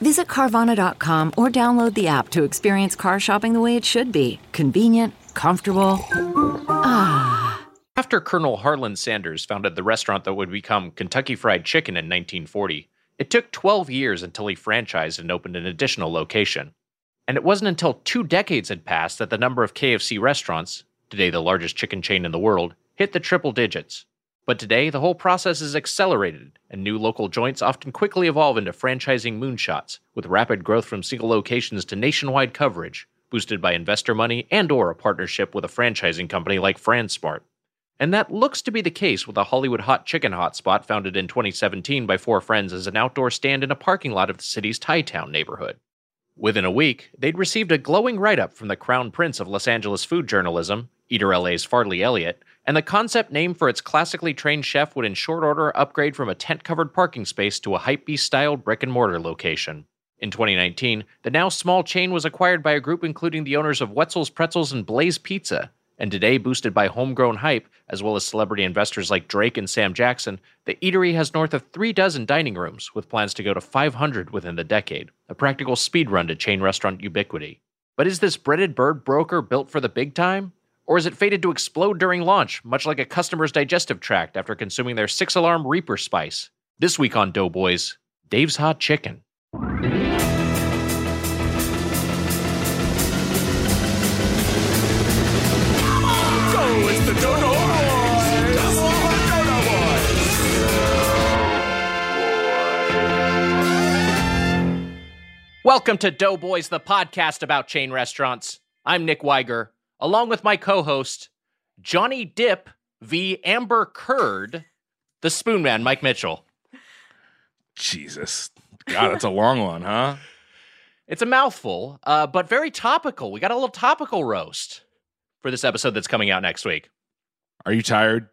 Visit Carvana.com or download the app to experience car shopping the way it should be convenient, comfortable. Ah. After Colonel Harlan Sanders founded the restaurant that would become Kentucky Fried Chicken in 1940, it took 12 years until he franchised and opened an additional location. And it wasn't until two decades had passed that the number of KFC restaurants, today the largest chicken chain in the world, hit the triple digits. But today, the whole process is accelerated, and new local joints often quickly evolve into franchising moonshots, with rapid growth from single locations to nationwide coverage, boosted by investor money and or a partnership with a franchising company like FranSmart. And that looks to be the case with a Hollywood hot chicken hotspot founded in 2017 by four friends as an outdoor stand in a parking lot of the city's Thai Town neighborhood. Within a week, they'd received a glowing write up from the crown prince of Los Angeles food journalism, Eater LA's Farley Elliott, and the concept name for its classically trained chef would in short order upgrade from a tent covered parking space to a hypebeast styled brick and mortar location. In 2019, the now small chain was acquired by a group including the owners of Wetzel's Pretzels and Blaze Pizza, and today boosted by homegrown hype, as well as celebrity investors like Drake and Sam Jackson, the eatery has north of three dozen dining rooms, with plans to go to 500 within the decade, a practical speed run to chain restaurant ubiquity. But is this breaded bird broker built for the big time? Or is it fated to explode during launch, much like a customer's digestive tract after consuming their six alarm Reaper spice? This week on Doughboys, Dave's Hot Chicken. Welcome to Doughboys, the podcast about chain restaurants. I'm Nick Weiger, along with my co host, Johnny Dip v. Amber Curd, the Spoon Man, Mike Mitchell. Jesus. God, that's a long one, huh? It's a mouthful, uh, but very topical. We got a little topical roast for this episode that's coming out next week. Are you tired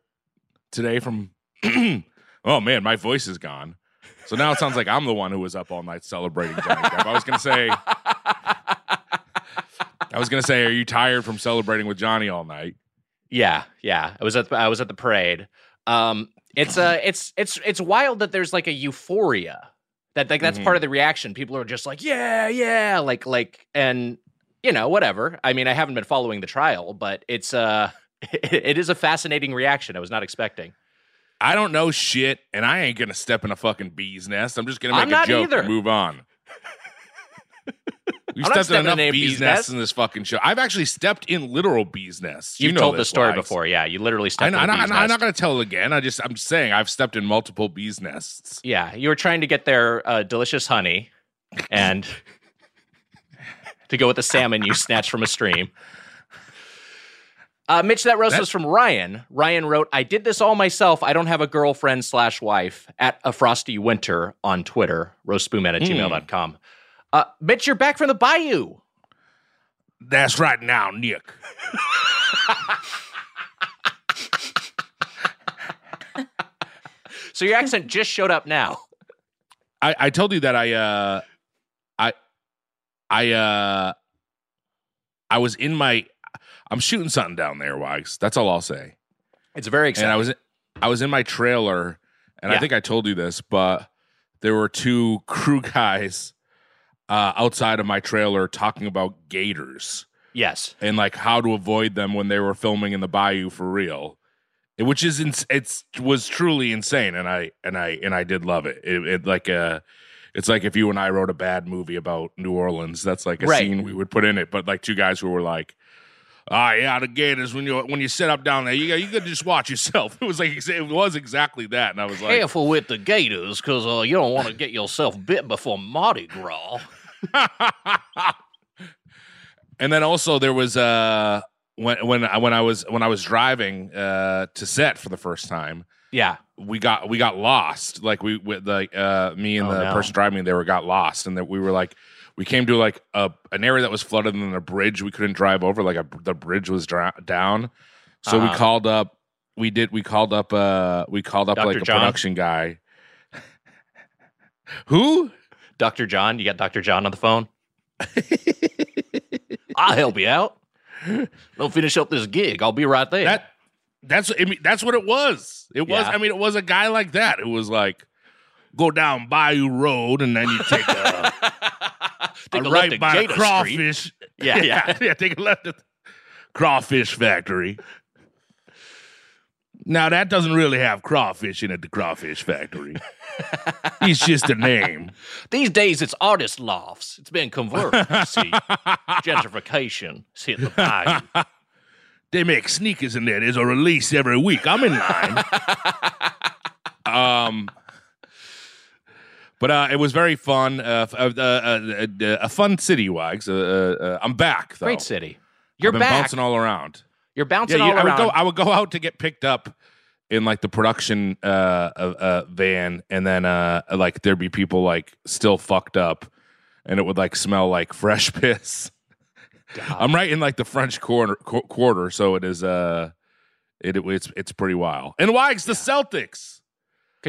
today from. oh, man, my voice is gone. So now it sounds like I'm the one who was up all night celebrating Johnny Depp. I was going to say. I was going to say, are you tired from celebrating with Johnny all night? Yeah, yeah. I was at the, I was at the parade. Um, it's uh, it's it's it's wild that there's like a euphoria that like that's Mhm. part of the reaction. People are just like, yeah, yeah, like like, and you know, whatever. I mean, I haven't been following the trial, but it's uh, it is a fascinating reaction. I was not expecting. I don't know shit, and I ain't going to step in a fucking bee's nest. I'm just going to I'm make a joke either. and move on. We've I'm stepped in stepping in enough bees, bee's nests in this fucking show. I've actually stepped in literal bees nests. You You've know told the story before, yeah. You literally I stepped know, in I a know, bee's I nest. not going to tell it again. I just I'm saying I've stepped in multiple bees nests. Yeah, you were trying to get their uh, delicious honey, and to go with the salmon you snatched from a stream. Uh, Mitch, that roast was from Ryan. Ryan wrote, "I did this all myself. I don't have a girlfriend slash wife." At a frosty winter on Twitter, roastspoonman at Hmm. gmail.com. Uh, Mitch, you're back from the bayou. That's right now, Nick. So your accent just showed up now. I, I told you that I uh I I uh I was in my I'm shooting something down there, Wags. That's all I'll say. It's very exciting. And I was I was in my trailer, and I think I told you this, but there were two crew guys uh, outside of my trailer talking about gators yes. and like how to avoid them when they were filming in the bayou for real. Which is ins- it's was truly insane, and I and I and I did love it. It, it like uh it's like if you and I wrote a bad movie about New Orleans. That's like a Right. scene we would put in it. But like two guys who were like, "Ah, yeah, the gators when you when you sit up down there, you you to just watch yourself." It was like it was exactly that, and I was like, Careful with the gators, because uh, you don't want to get yourself bit before Mardi Gras. and then also there was uh when when I when I was when I was driving uh to set for the first time. Yeah. we got we got lost like we with like uh me and Oh, the no. person driving me they were got lost and that we were like we came to like a an area that was flooded and then a bridge we couldn't drive over. Like a, the bridge was dra- down, so we Uh-huh. called up. We did. We called up. Uh, we called up Dr. like a John? production guy. Who? Dr. John, you got Dr. John on the phone? I'll help you out. Don't finish up this gig. I'll be right there. That that's I mean, that's what it was. It was. Yeah. I mean, it was a guy like that who was like, go down Bayou Road and then you take a, Take a a right left by Street. crawfish. Yeah, yeah. yeah. Take a left at the crawfish factory. Now that doesn't really have crawfish in it. The crawfish factory. it's just a name. These days, it's artist lofts. It's been converted. you see, gentrification. See it the bayou. They make sneakers in there. There's a release every week. I'm in line. um, but uh, it was very fun. Uh, f- uh, uh, uh, uh, a fun city, Wags. Uh, uh, uh, I'm back. Though. Great city. You're back. bouncing all around. You're bouncing Yeah, all you- I would around. go. I would go out to get picked up in like the production uh, uh, uh, van, and then uh, like there'd be people like still fucked up, and it would like smell like fresh piss. I'm right in like the French quarter, qu- quarter, so it is. Uh, it, it's it's pretty wild. And Wags, the Celtics.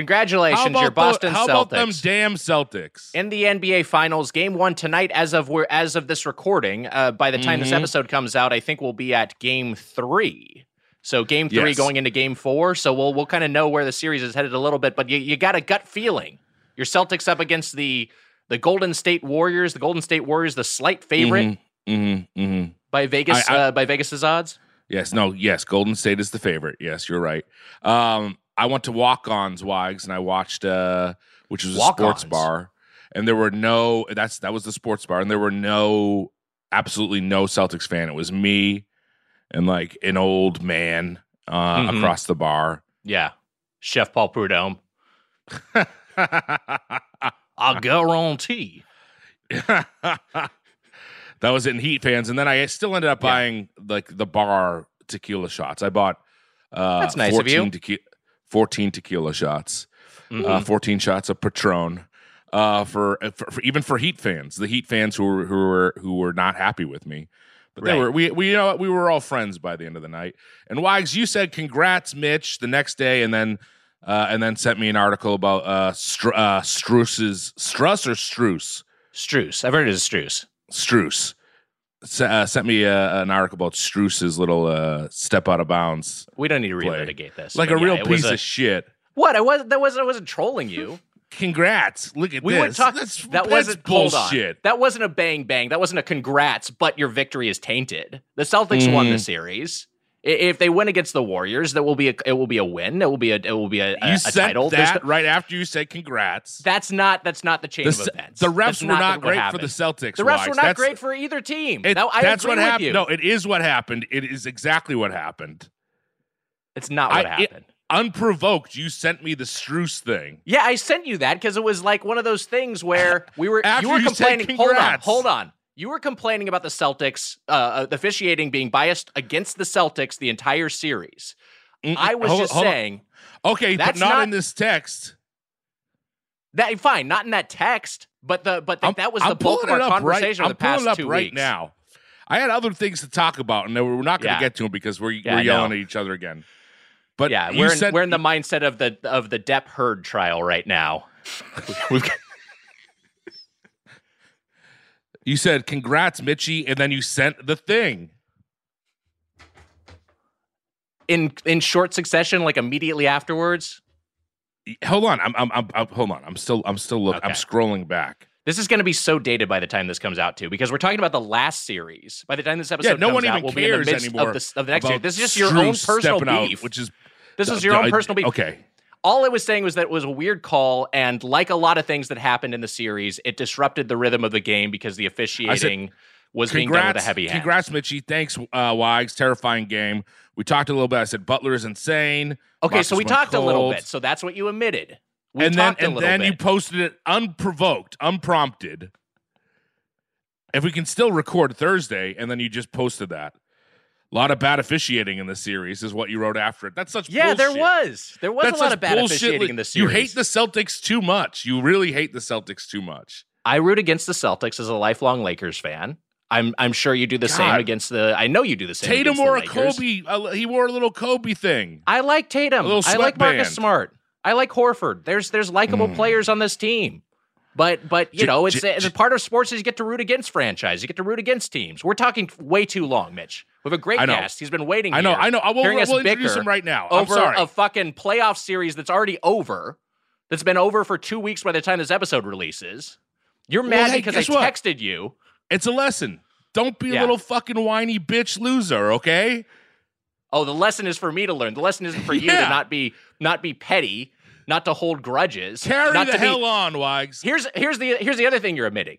Congratulations, your Boston the, how Celtics. about them damn Celtics? in the NBA Finals, Game One tonight. As of we're as of this recording, uh, by the time this Mhm. episode comes out, I think we'll be at Game Three. So Game Three Yes. going into Game Four. So we'll we'll kind of know where the series is headed a little bit. But you you got a gut feeling. Your Celtics up against the the Golden State Warriors. The Golden State Warriors, the slight favorite Mm-hmm, mm-hmm. by Vegas I- I- uh, by Vegas's odds. Yes, no, yes. Golden State is the favorite. Yes, you're right. Um, I went to Walk-Ons Wags and I watched, uh, which was a Walk-Ons? sports bar, and there were no. That's that was the sports bar, and there were no, absolutely no Celtics fan. It was me and like an old man uh, Mhm. across the bar. Yeah, Chef Paul Prudhomme. I guarantee. that was in Heat fans, and then I still ended up Yeah. buying like the bar tequila shots. I bought uh, That's nice of you. 14 tequi- 14 tequila shots, Mhm. uh, 14 shots of Patron. Uh, for, for, for even for Heat fans, the Heat fans who were who were who were not happy with me, but they were we we you know we were all friends by the end of the night. And Wags, you said congrats, Mitch, the next day, and then uh, and then sent me an article about uh, Str- uh Struss's Struss or Struce Struce. I've heard it as Struce. Struce S- uh, sent me uh, an article about Struce's little uh, step out of bounds, We don't need to Play. relitigate this. like a yeah, real piece a- of shit. What? I was that wasn't I wasn't trolling you. Congrats! Look at We this. talking. That's, That that's wasn't bullshit. That wasn't a bang bang. That wasn't a congrats. But your victory is tainted. The Celtics won Mm. the series. If they win against the Warriors, that will be a it will be a win. It will be a it will be a, a, You a said title. That no- right after you said congrats. that's not that's not the chain The, of events. the refs That's were not what great for the Celtics. The refs Wags. were not That's- great for either team. It, I that's agree what with happened. you. No, it is what happened. It is exactly what happened. it's not what I- it- happened. Unprovoked, you sent me the Struce thing. Yeah, I sent you that because it was like one of those things where we were After you were you said complaining. hold on, congrats. hold on. You were complaining about the Celtics, uh, uh, the officiating being biased against the Celtics the entire series. Mm, I was hold- just hold on. saying Okay, but not, not- in this text. that fine, not in that text, but the but the, that was I'm the bulk of our up right- conversation I'm of the past pulling it up two right weeks. now. I had other things to talk about, and we're not going to Yeah. get to them because we're, Yeah, we're yelling at each other again. But Yeah, we're in, said, we're in the mindset of the of the Depp Heard trial right now. We've got- you said congrats, Mitchie, and then you sent the thing. in in short succession, like immediately afterwards. Hold on, I'm, I'm, I'm, I'm hold on. I'm still, I'm still looking. I'm scrolling back. This is going to be so dated by the time this comes out too, because we're talking about the last series. By the time this episode Yeah, no comes one out, even we'll be in the cares midst anymore of the, of the next series. This is just your own personal stepping out, beef. which is this is your own personal beef. Okay, All I was saying was that it was a weird call, and like a lot of things that happened in the series, it disrupted the rhythm of the game because the officiating was being done with a heavy hand. congrats, Mitchie. Thanks, uh, Wags. Terrifying game. We talked a little bit. I said Butler is insane. Okay, so we talked a little bit. So that's what you admitted. We and then and then bit. you posted it unprovoked, unprompted. If we can still record Thursday, and then you just posted that. A lot of bad officiating in the series is what you wrote after it. That's such yeah, there was there was That's a lot of bad bullshit. officiating in the series. You hate the Celtics too much. You really hate the Celtics too much. I root against the Celtics as a lifelong Lakers fan. I'm I'm sure you do the same against the. I know you do the same. Tatum wore a. Kobe. Uh, he wore a little Kobe thing. I like Tatum. A little I like Marcus sweatband. Smart. I like Horford. There's there's likable Mm. players on this team. But but you J- know it's j- it's j- part of sports is you get to root against franchise. You get to root against teams. We're talking way too long, Mitch. We have a great guest. He's been waiting. I know. I know. I will, us we'll introduce him right now. I'm over sorry. a fucking playoff series that's already over. That's been over for two weeks by the time this episode releases. You're Well, mad hey, because I what? texted you. it's a lesson. Don't be a little fucking whiny bitch loser, okay? Oh, the lesson is for me to learn. The lesson isn't for you Yeah. to not be not be petty, not to hold grudges, Carry not the to be- hell on, Wags. Here's here's the here's the other thing you're admitting.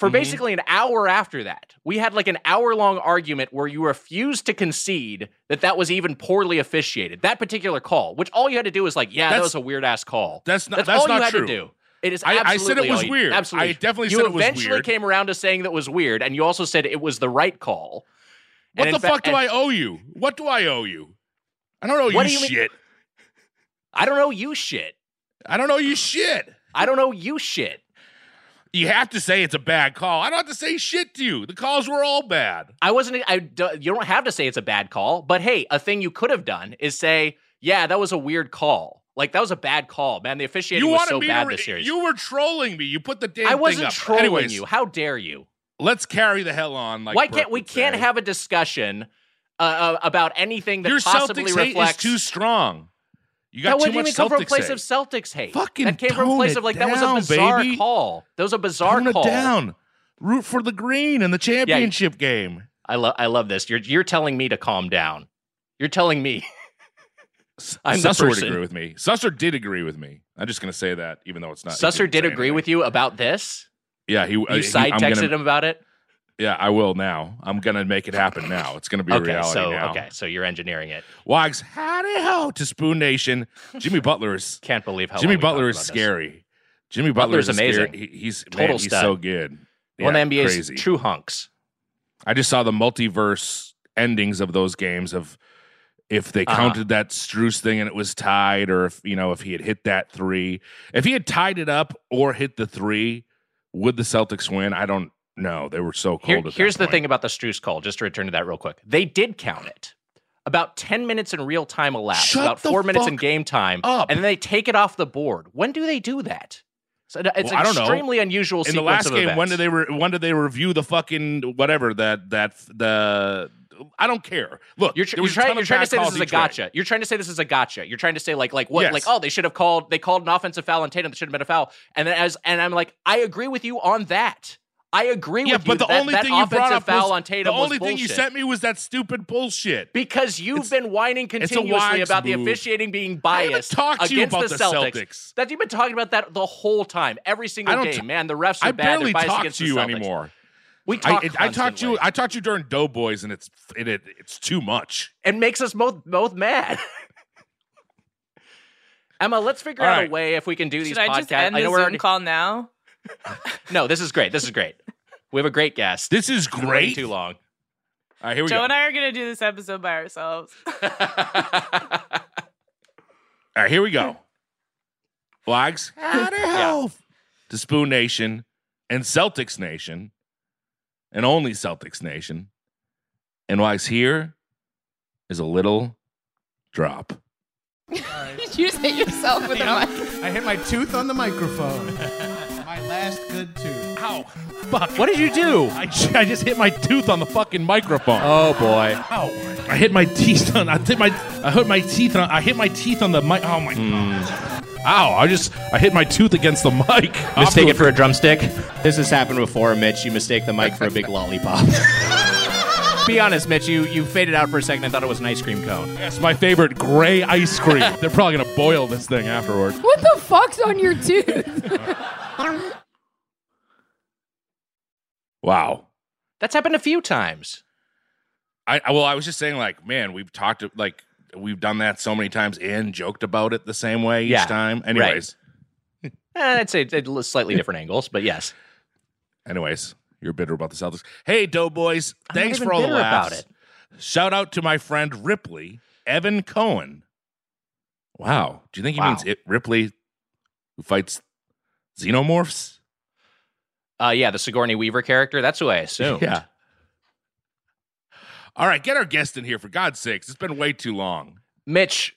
For Mhm. basically an hour after that, we had like an hour long argument where you refused to concede that that was even poorly officiated. That particular call, which all you had to do was like, yeah, that was a weird ass call. That's not. That's, That's, all not you had true. to do. It is I- I said it was you- weird. Absolutely, I definitely you said it was eventually weird. came around to saying that was weird, and you also said it was the right call. What And the in fa- fuck do I owe you? What do I owe you? I don't owe you do you mean- shit. I don't know you shit. I don't owe you shit. I don't know you shit. You have to say it's a bad call. I don't have to say shit to you. The calls were all bad. I wasn't. I you don't have to say it's a bad call, but hey, a thing you could have done is say, yeah, that was a weird call. Like that was a bad call, man. The officiating You was so bad to. This series. you were trolling me. You put the damn I wasn't up. trolling Anyways, you. How dare you? Let's carry the hell on. Like Why Brooke can't we can't say. have a discussion uh, uh, about anything that your possibly Celtics reflects? is too strong. You that got too wouldn't much even come from a place hate. of Celtics hate. Fucking that came from a place of like that was a bizarre baby. call. That was a bizarre Tone it call. down. Root for the green in the championship game. I love I love this. You're you're telling me to calm down. You're telling me. I'm Susser would agree with me. Susser did agree with me. I'm just going to say that, even though it's not. Susser did agree anything. with you about this. Yeah, he. You uh, side texted him about it. Yeah, I will now. I'm going to make it happen now. It's going to be a reality so now. okay, so you're engineering it. Wags, howdy ho to Spoon Nation. Jimmy Butler is Can't believe how Jimmy Butler is about this. scary. Jimmy Butler Butler's is scary- amazing. he- he's Total man, he's stud. so good. One of the NBA's crazy. true hunks. I just saw the multiverse endings of those games of if they Uh-huh. counted that Struce thing and it was tied, or if you know if he had hit that three, if he had tied it up or hit the three, would the Celtics win? I don't know. They were so cold. Here- here's the thing about the Struce call. Just to return to that real quick, they did count it. About ten minutes in real time elapsed. Shut about four minutes in game time, up. and then they take it off the board. When do they do that? So it's Well, I don't know. extremely unusual. in the last game. When did they re- when did they review the fucking whatever that that the I don't care. Look, You're, tr- you're trying. You're trying to say this is a each way. gotcha. You're trying to say this is a gotcha. You're trying to say like like what Yes. like oh they should have called they called an offensive foul on Tatum that should have been a foul and then as and I'm like I agree with you on that. I agree Yeah, with you. but the that, only that thing you brought up foul was on Tatum the only was thing you sent me was that stupid bullshit. because you've It's- been whining continuously Wags about the officiating being biased talked to you against about the the Celtics. Celtics. That you've been talking about that the whole time, every single game. t- Man, the refs are I bad. barely They're biased talk against to the you Celtics. anymore. We I, talk. it- I taught you. constantly. I taught you during Doughboys, and it's it, it it's too much. It makes us both both mad. Emma, let's figure All out right. a way if we can do these Should I podcasts. just end I the know we're Zoom already. call now? No, this is great. This is great. We have a great guest. This is We've been waiting great. Too long. All right, here we Joe go. Joe and I are gonna do this episode by ourselves. All right, here we go. Wags, how the hell to Spoon Nation and Celtics Nation, and only Celtics Nation. And Wags, here is a little drop. Did you just hit yourself with a mic? I hit my tooth on the microphone. My last good tooth. Ow! Fuck! What did you do? I, I just hit my tooth on the fucking microphone. Oh boy. Ow! I hit my teeth on. I hit my. I hit my teeth on. I hit my teeth on the mic. Oh my hmm. god! Ow! I just. I hit my tooth against the mic. Mistake it for a drumstick. This has happened before, Mitch. You mistake the mic for a big lollipop. Be honest, Mitch. You you faded out for a second. I thought it was an ice cream cone. That's my favorite gray ice cream. They're probably gonna boil this thing afterward. What the fuck's on your tooth? Wow. That's happened a few times. I, I well, I was just saying, like, man, we've talked like we've done that so many times and joked about it the same way each Yeah, time. Anyways, Eh, I'd say it's slightly different angles, but yes. anyways, you're bitter about the Celtics. Hey, Doughboys, I'm thanks for all the laughs. Shout out to my friend Ripley Evan Cohen. Wow, do you think he Wow. means it, Ripley, who fights xenomorphs? Uh, yeah, the Sigourney Weaver character. That's who I assumed. Yeah. All right, get our guest in here for God's sakes. It's been way too long. Mitch,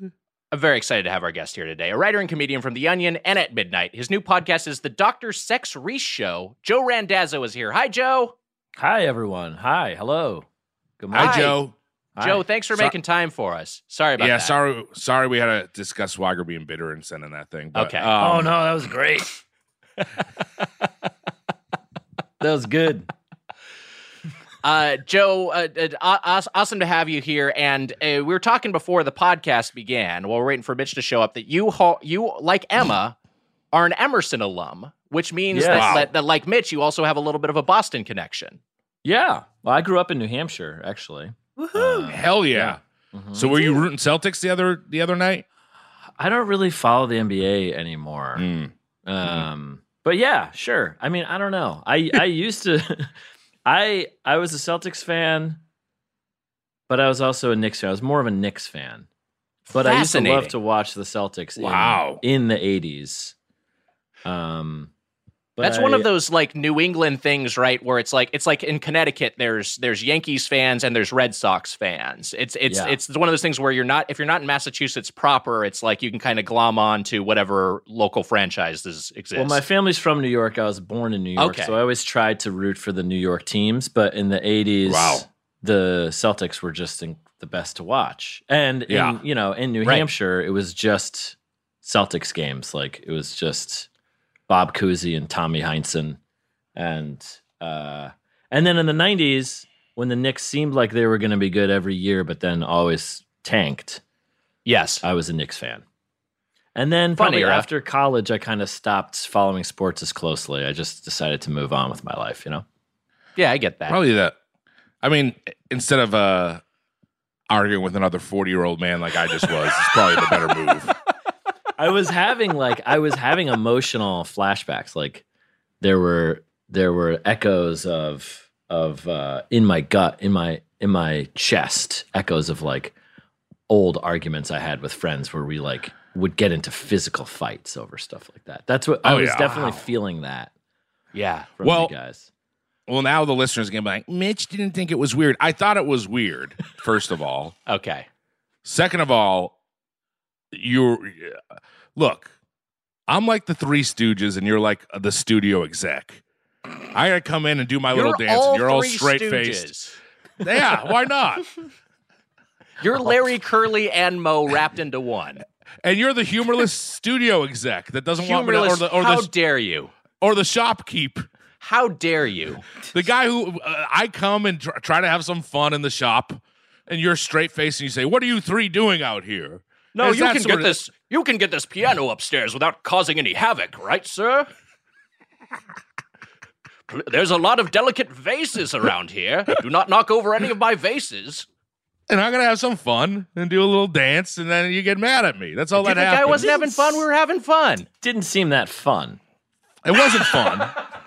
I'm very excited to have our guest here today. A writer and comedian from The Onion and at Midnight. His new podcast is The Dr. Sex Reese Show. Joe Randazzo is here. Hi, Joe. Hi, everyone. Hi. Hello. Good morning. Hi, morning. Joe. Joe, thanks for So- making time for us. Sorry about yeah, that. Yeah, sorry, sorry, we had to discuss Swagger being bitter and sending that thing. But, Okay. um, oh, no. That was great. that was good. Uh, Joe, uh, uh, awesome to have you here. And uh, we were talking before the podcast began, while we're waiting for Mitch to show up, that you, ho- you like Emma, are an Emerson alum, which means Yes. that, Wow. that, that, like Mitch, you also have a little bit of a Boston connection. Yeah. Well, I grew up in New Hampshire, actually. Uh, Hell yeah. mhm. So were you rooting Celtics the other the other night? I don't really follow the NBA anymore. Mm. Um, but yeah, sure. I mean, I don't know. I I used to. I I was a Celtics fan, but I was also a Knicks fan. I was more of a Knicks fan. But I used to love to watch the Celtics. in- Wow. In, the eighties. Um, but That's one of those like New England things, right? Where it's like it's like in Connecticut, there's there's Yankees fans and there's Red Sox fans. It's it's Yeah. it's one of those things where you're not if you're not in Massachusetts proper, it's like you can kind of glom on to whatever local franchises exist. Well, my family's from New York. I was born in New York, Okay. so I always tried to root for the New York teams. But in the '80s, Wow. the Celtics were just in, the best to watch. And Yeah. in, you know, in New Right. Hampshire, it was just Celtics games. Like it was just Bob Cousy and Tommy Heinsohn, and uh, and then in the '90s, when the Knicks seemed like they were going to be good every year, but then always tanked. yes, I was a Knicks fan. And then Fun probably era. after college, I kind of stopped following sports as closely. I just decided to move on with my life, you know? yeah, I get that. Probably that. I mean, instead of uh arguing with another forty year old man like I just was, it's probably the better move. I was having like, I was having emotional flashbacks. Like there were, there were echoes of, of, uh, in my gut, in my, in my chest, echoes of like old arguments I had with friends where we like would get into physical fights over stuff like that. That's what I Oh, was yeah. definitely Wow. feeling that yeah, from Well, you guys. Well, now the listeners are gonna be like, Mitch didn't think it was weird. I thought it was weird. First of all, okay. second of all, you look. I'm like the Three Stooges, and you're like the studio exec. I gotta come in and do my little You're dance, and you're all three straight faced. Yeah, why not? You're Larry Curly and Moe wrapped into one. And you're the humorless studio exec that doesn't want me to, or Humorless. the or How the dare you? or the shopkeep. How dare you? The guy who uh, I come and tr- try to have some fun in the shop, and you're straight faced and you say, "What are you three doing out here?" No, It's you can get of- this. You can get this piano upstairs without causing any havoc, right, sir? There's a lot of delicate vases around here. Do not knock over any of my vases. and I'm gonna have some fun and do a little dance, and then you get mad at me. That's all Do you that think I happens. wasn't having fun? We were having fun. Didn't seem that fun. It wasn't fun.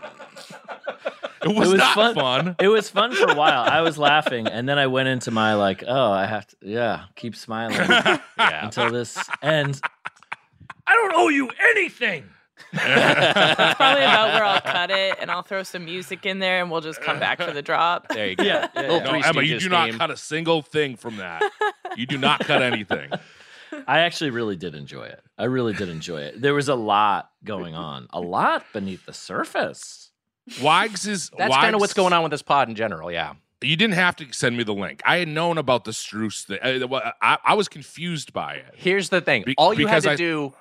it was, it was not fun. fun. It was fun for a while. I was laughing, and then I went into my like, oh, I have to, yeah, keep smiling Yeah. until this ends. I don't owe you anything. It's probably about where I'll cut it and I'll throw some music in there and we'll just come back for the drop. There you go. Yeah, yeah, yeah. No, Emma, you Stooges do not theme. cut a single thing from that. You do not cut anything. I actually really did enjoy it. I really did enjoy it. There was a lot going on, a lot beneath the surface. Wags is That's kind of what's going on with this pod in general. Yeah. You didn't have to send me the link. I had known about the Struce thing. I, I, I was confused by it. Here's the thing. Be- all you had to I- do.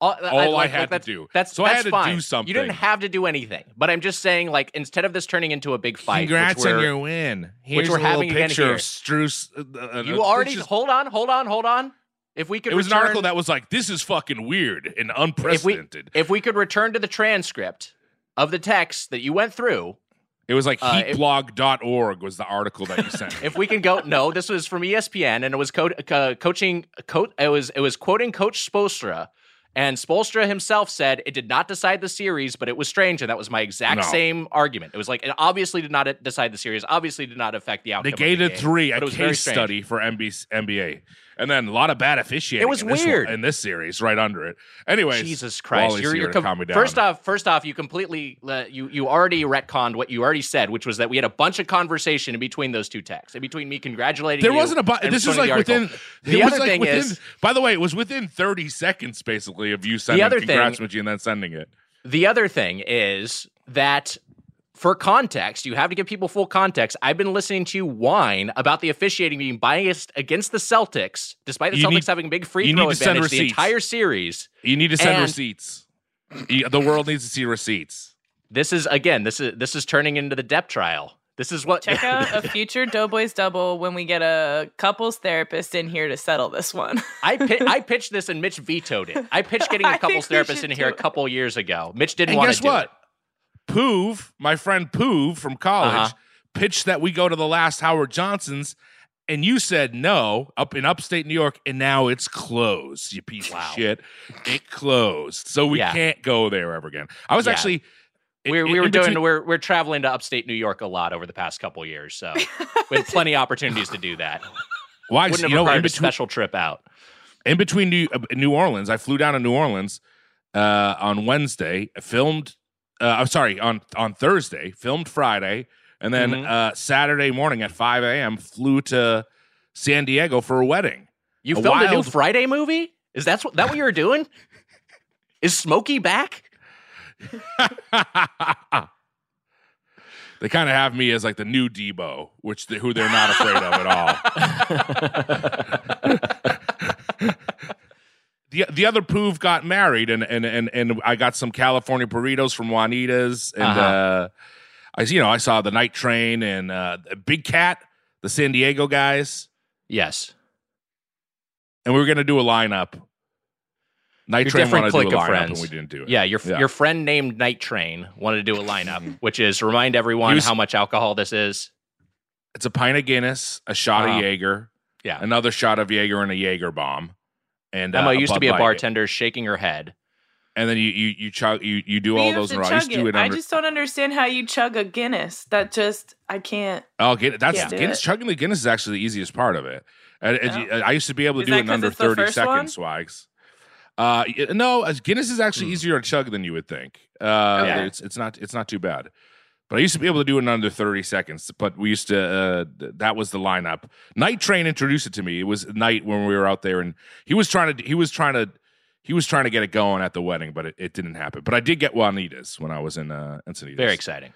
All, All I had to that's, do. That's So I that's had to fine. do something. You didn't have to do anything. But I'm just saying, like, instead of this turning into a big fight, Congrats on your win. Here's we're a having again picture here. of Struce. uh, uh, you uh, already just- hold on, hold on, hold on. If we could, it was an article that was like, "This is fucking weird and if we unprecedented." if we could return to the transcript of the text that you went through, it was like uh, heatblog.org was the article that you sent. if we can go, no, this was from ESPN, and it was co- uh, coaching. Co- it was it was quoting Coach Spoelstra, and Spoelstra himself said it did not decide the series, but it was strange, and that was my exact No. same argument. It was like it obviously did not decide the series, obviously did not affect the outcome. they of the game, three, a it was very case study for NBA. And then a lot of bad officiating. It was in this weird. in this series, right under it. Anyway, Jesus Christ! Wally's You're, you're com- calm me down. first off, first off, you completely uh, you you already retconned what you already said, which was that we had a bunch of conversation in between those two texts, in between me congratulating there you wasn't a. Bu- this was like the within. The other like thing within, is- By the way, it was within thirty seconds, basically, of you sending other thing- with you and then sending it. The other thing is that for context, you have to give people full context. I've been listening to you whine about the officiating being biased against the Celtics, despite the You Celtics need- having big free you throw need send advantage the entire series. You need to send And- receipts. The world needs to see receipts. This is again, this is this is turning into the Depp trial. This is what Check out a future Doughboys double when we get a couples therapist in here to settle this one. I pi- I pitched this and Mitch vetoed it. I pitched getting a couples therapist in here a couple years ago. Mitch didn't want to do what? it. Poov, my friend Poov from college, Uh-huh. pitched that we go to the last Howard Johnson's, and you said no up in upstate New York, and now it's closed. You piece Wow. of shit, it closed, so we Yeah. can't go there ever again. I was Yeah. actually. in- We, were doing between- we're we're traveling to upstate New York a lot over the past couple years, so we had plenty of opportunities to do that. Why? Wouldn't have you know, required a special trip out. in between New, uh, New Orleans, I flew down to New Orleans uh, on Wednesday, filmed. Uh, I'm sorry, on on Thursday, filmed Friday, and then Mhm. uh, Saturday morning at 5 a.m. flew to San Diego for a wedding. You A filmed a new Friday movie? Is that what that what you were doing? Is Smokey back? they kind of have me as like the new Debo, which they, who they're not afraid of at all. the the other Poov got married, and and and and I got some California burritos from Juanita's, and Uh-huh. uh I you know I saw the Night Train and uh, Big Cat, the San Diego guys, Yes. and we were gonna do a lineup. Night Your Train different wanted to do a clique of lineup, friends. and we didn't do it. Yeah, your Yeah. your friend named Night Train wanted to do a lineup, which is remind everyone was- how much alcohol this is. It's a pint of Guinness, a shot Uh-huh. of Jaeger, Yeah. another shot of Jaeger, and a Jaeger bomb. And Emma uh, used to Bud be a bartender, shaking her head. and then you you you chug you you do But all you have those. to in. I chug do it. it I just don't understand how you chug a Guinness. That just I can't. oh, get that's Yeah. Guinness. Chugging the Guinness is actually the easiest part of it. And, and you- I used to be able to Is do it in 'cause under thirty the one? seconds. Swags. Uh, no, Guinness is actually easier to chug than you would think. Uh, Okay. it's it's not it's not too bad. But I used to be able to do it in under 30 seconds. But we used to, uh, th- that was the lineup. Night Train introduced it to me. It was night when we were out there, and he was trying to, he was trying to, he was trying to get it going at the wedding, but it, it didn't happen. But I did get Juanita's when I was in uh, Encinitas. Very exciting.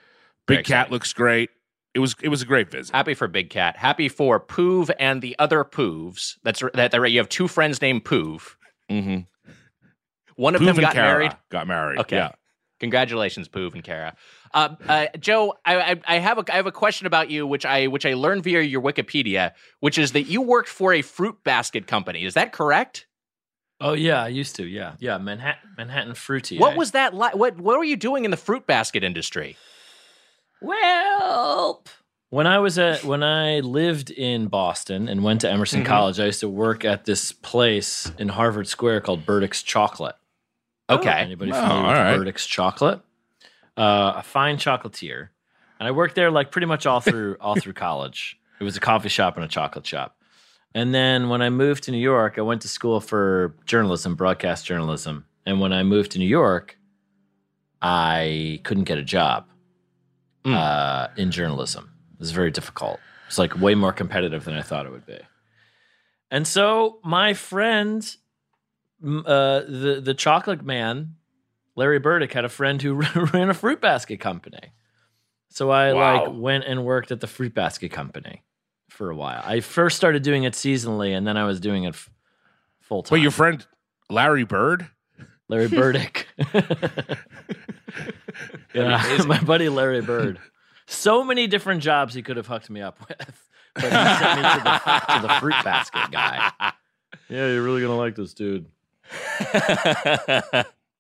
Big very Cat exciting. looks great. It was it was a great visit. Happy for Big Cat. Happy for Poov and the other Poovs. That's that. that right. You have two friends named Poov. Mm-hmm. One of Poov them got Kara married. Got married. Okay. Yeah. Congratulations, Poov and Kara. Uh, uh, Joe, I, I, I have a I have a question about you, which I which I learned via your Wikipedia, which is that you worked for a fruit basket company. Is that correct? Oh yeah, I used to. Yeah, yeah. Manhattan, Manhattan Fruity. What was that like? What what were you doing in the fruit basket industry? Well, when I was at when I lived in Boston and went to Emerson Mhm. College, I used to work at this place in Harvard Square called Burdick's Chocolate. Okay. Anybody Oh, familiar all with right. Burdick's Chocolate? Uh, a fine chocolatier, and I worked there like pretty much all through all through college. It was a coffee shop and a chocolate shop. And then when I moved to New York, I went to school for journalism, broadcast journalism. And when I moved to New York, I couldn't get a job Mm. uh, in journalism. It was very difficult. It's like way more competitive than I thought it would be. And so my friend, uh, the the chocolate man, Larry Burdick, had a friend who ran a fruit basket company. So I Wow. like went and worked at the fruit basket company for a while. I first started doing it seasonally, and then I was doing it f- full time. Wait, your friend Larry Bird? Larry Burdick. yeah, my buddy Larry Bird. So many different jobs he could have hooked me up with, but he sent me to the, to the fruit basket guy. Yeah, you're really gonna like this dude.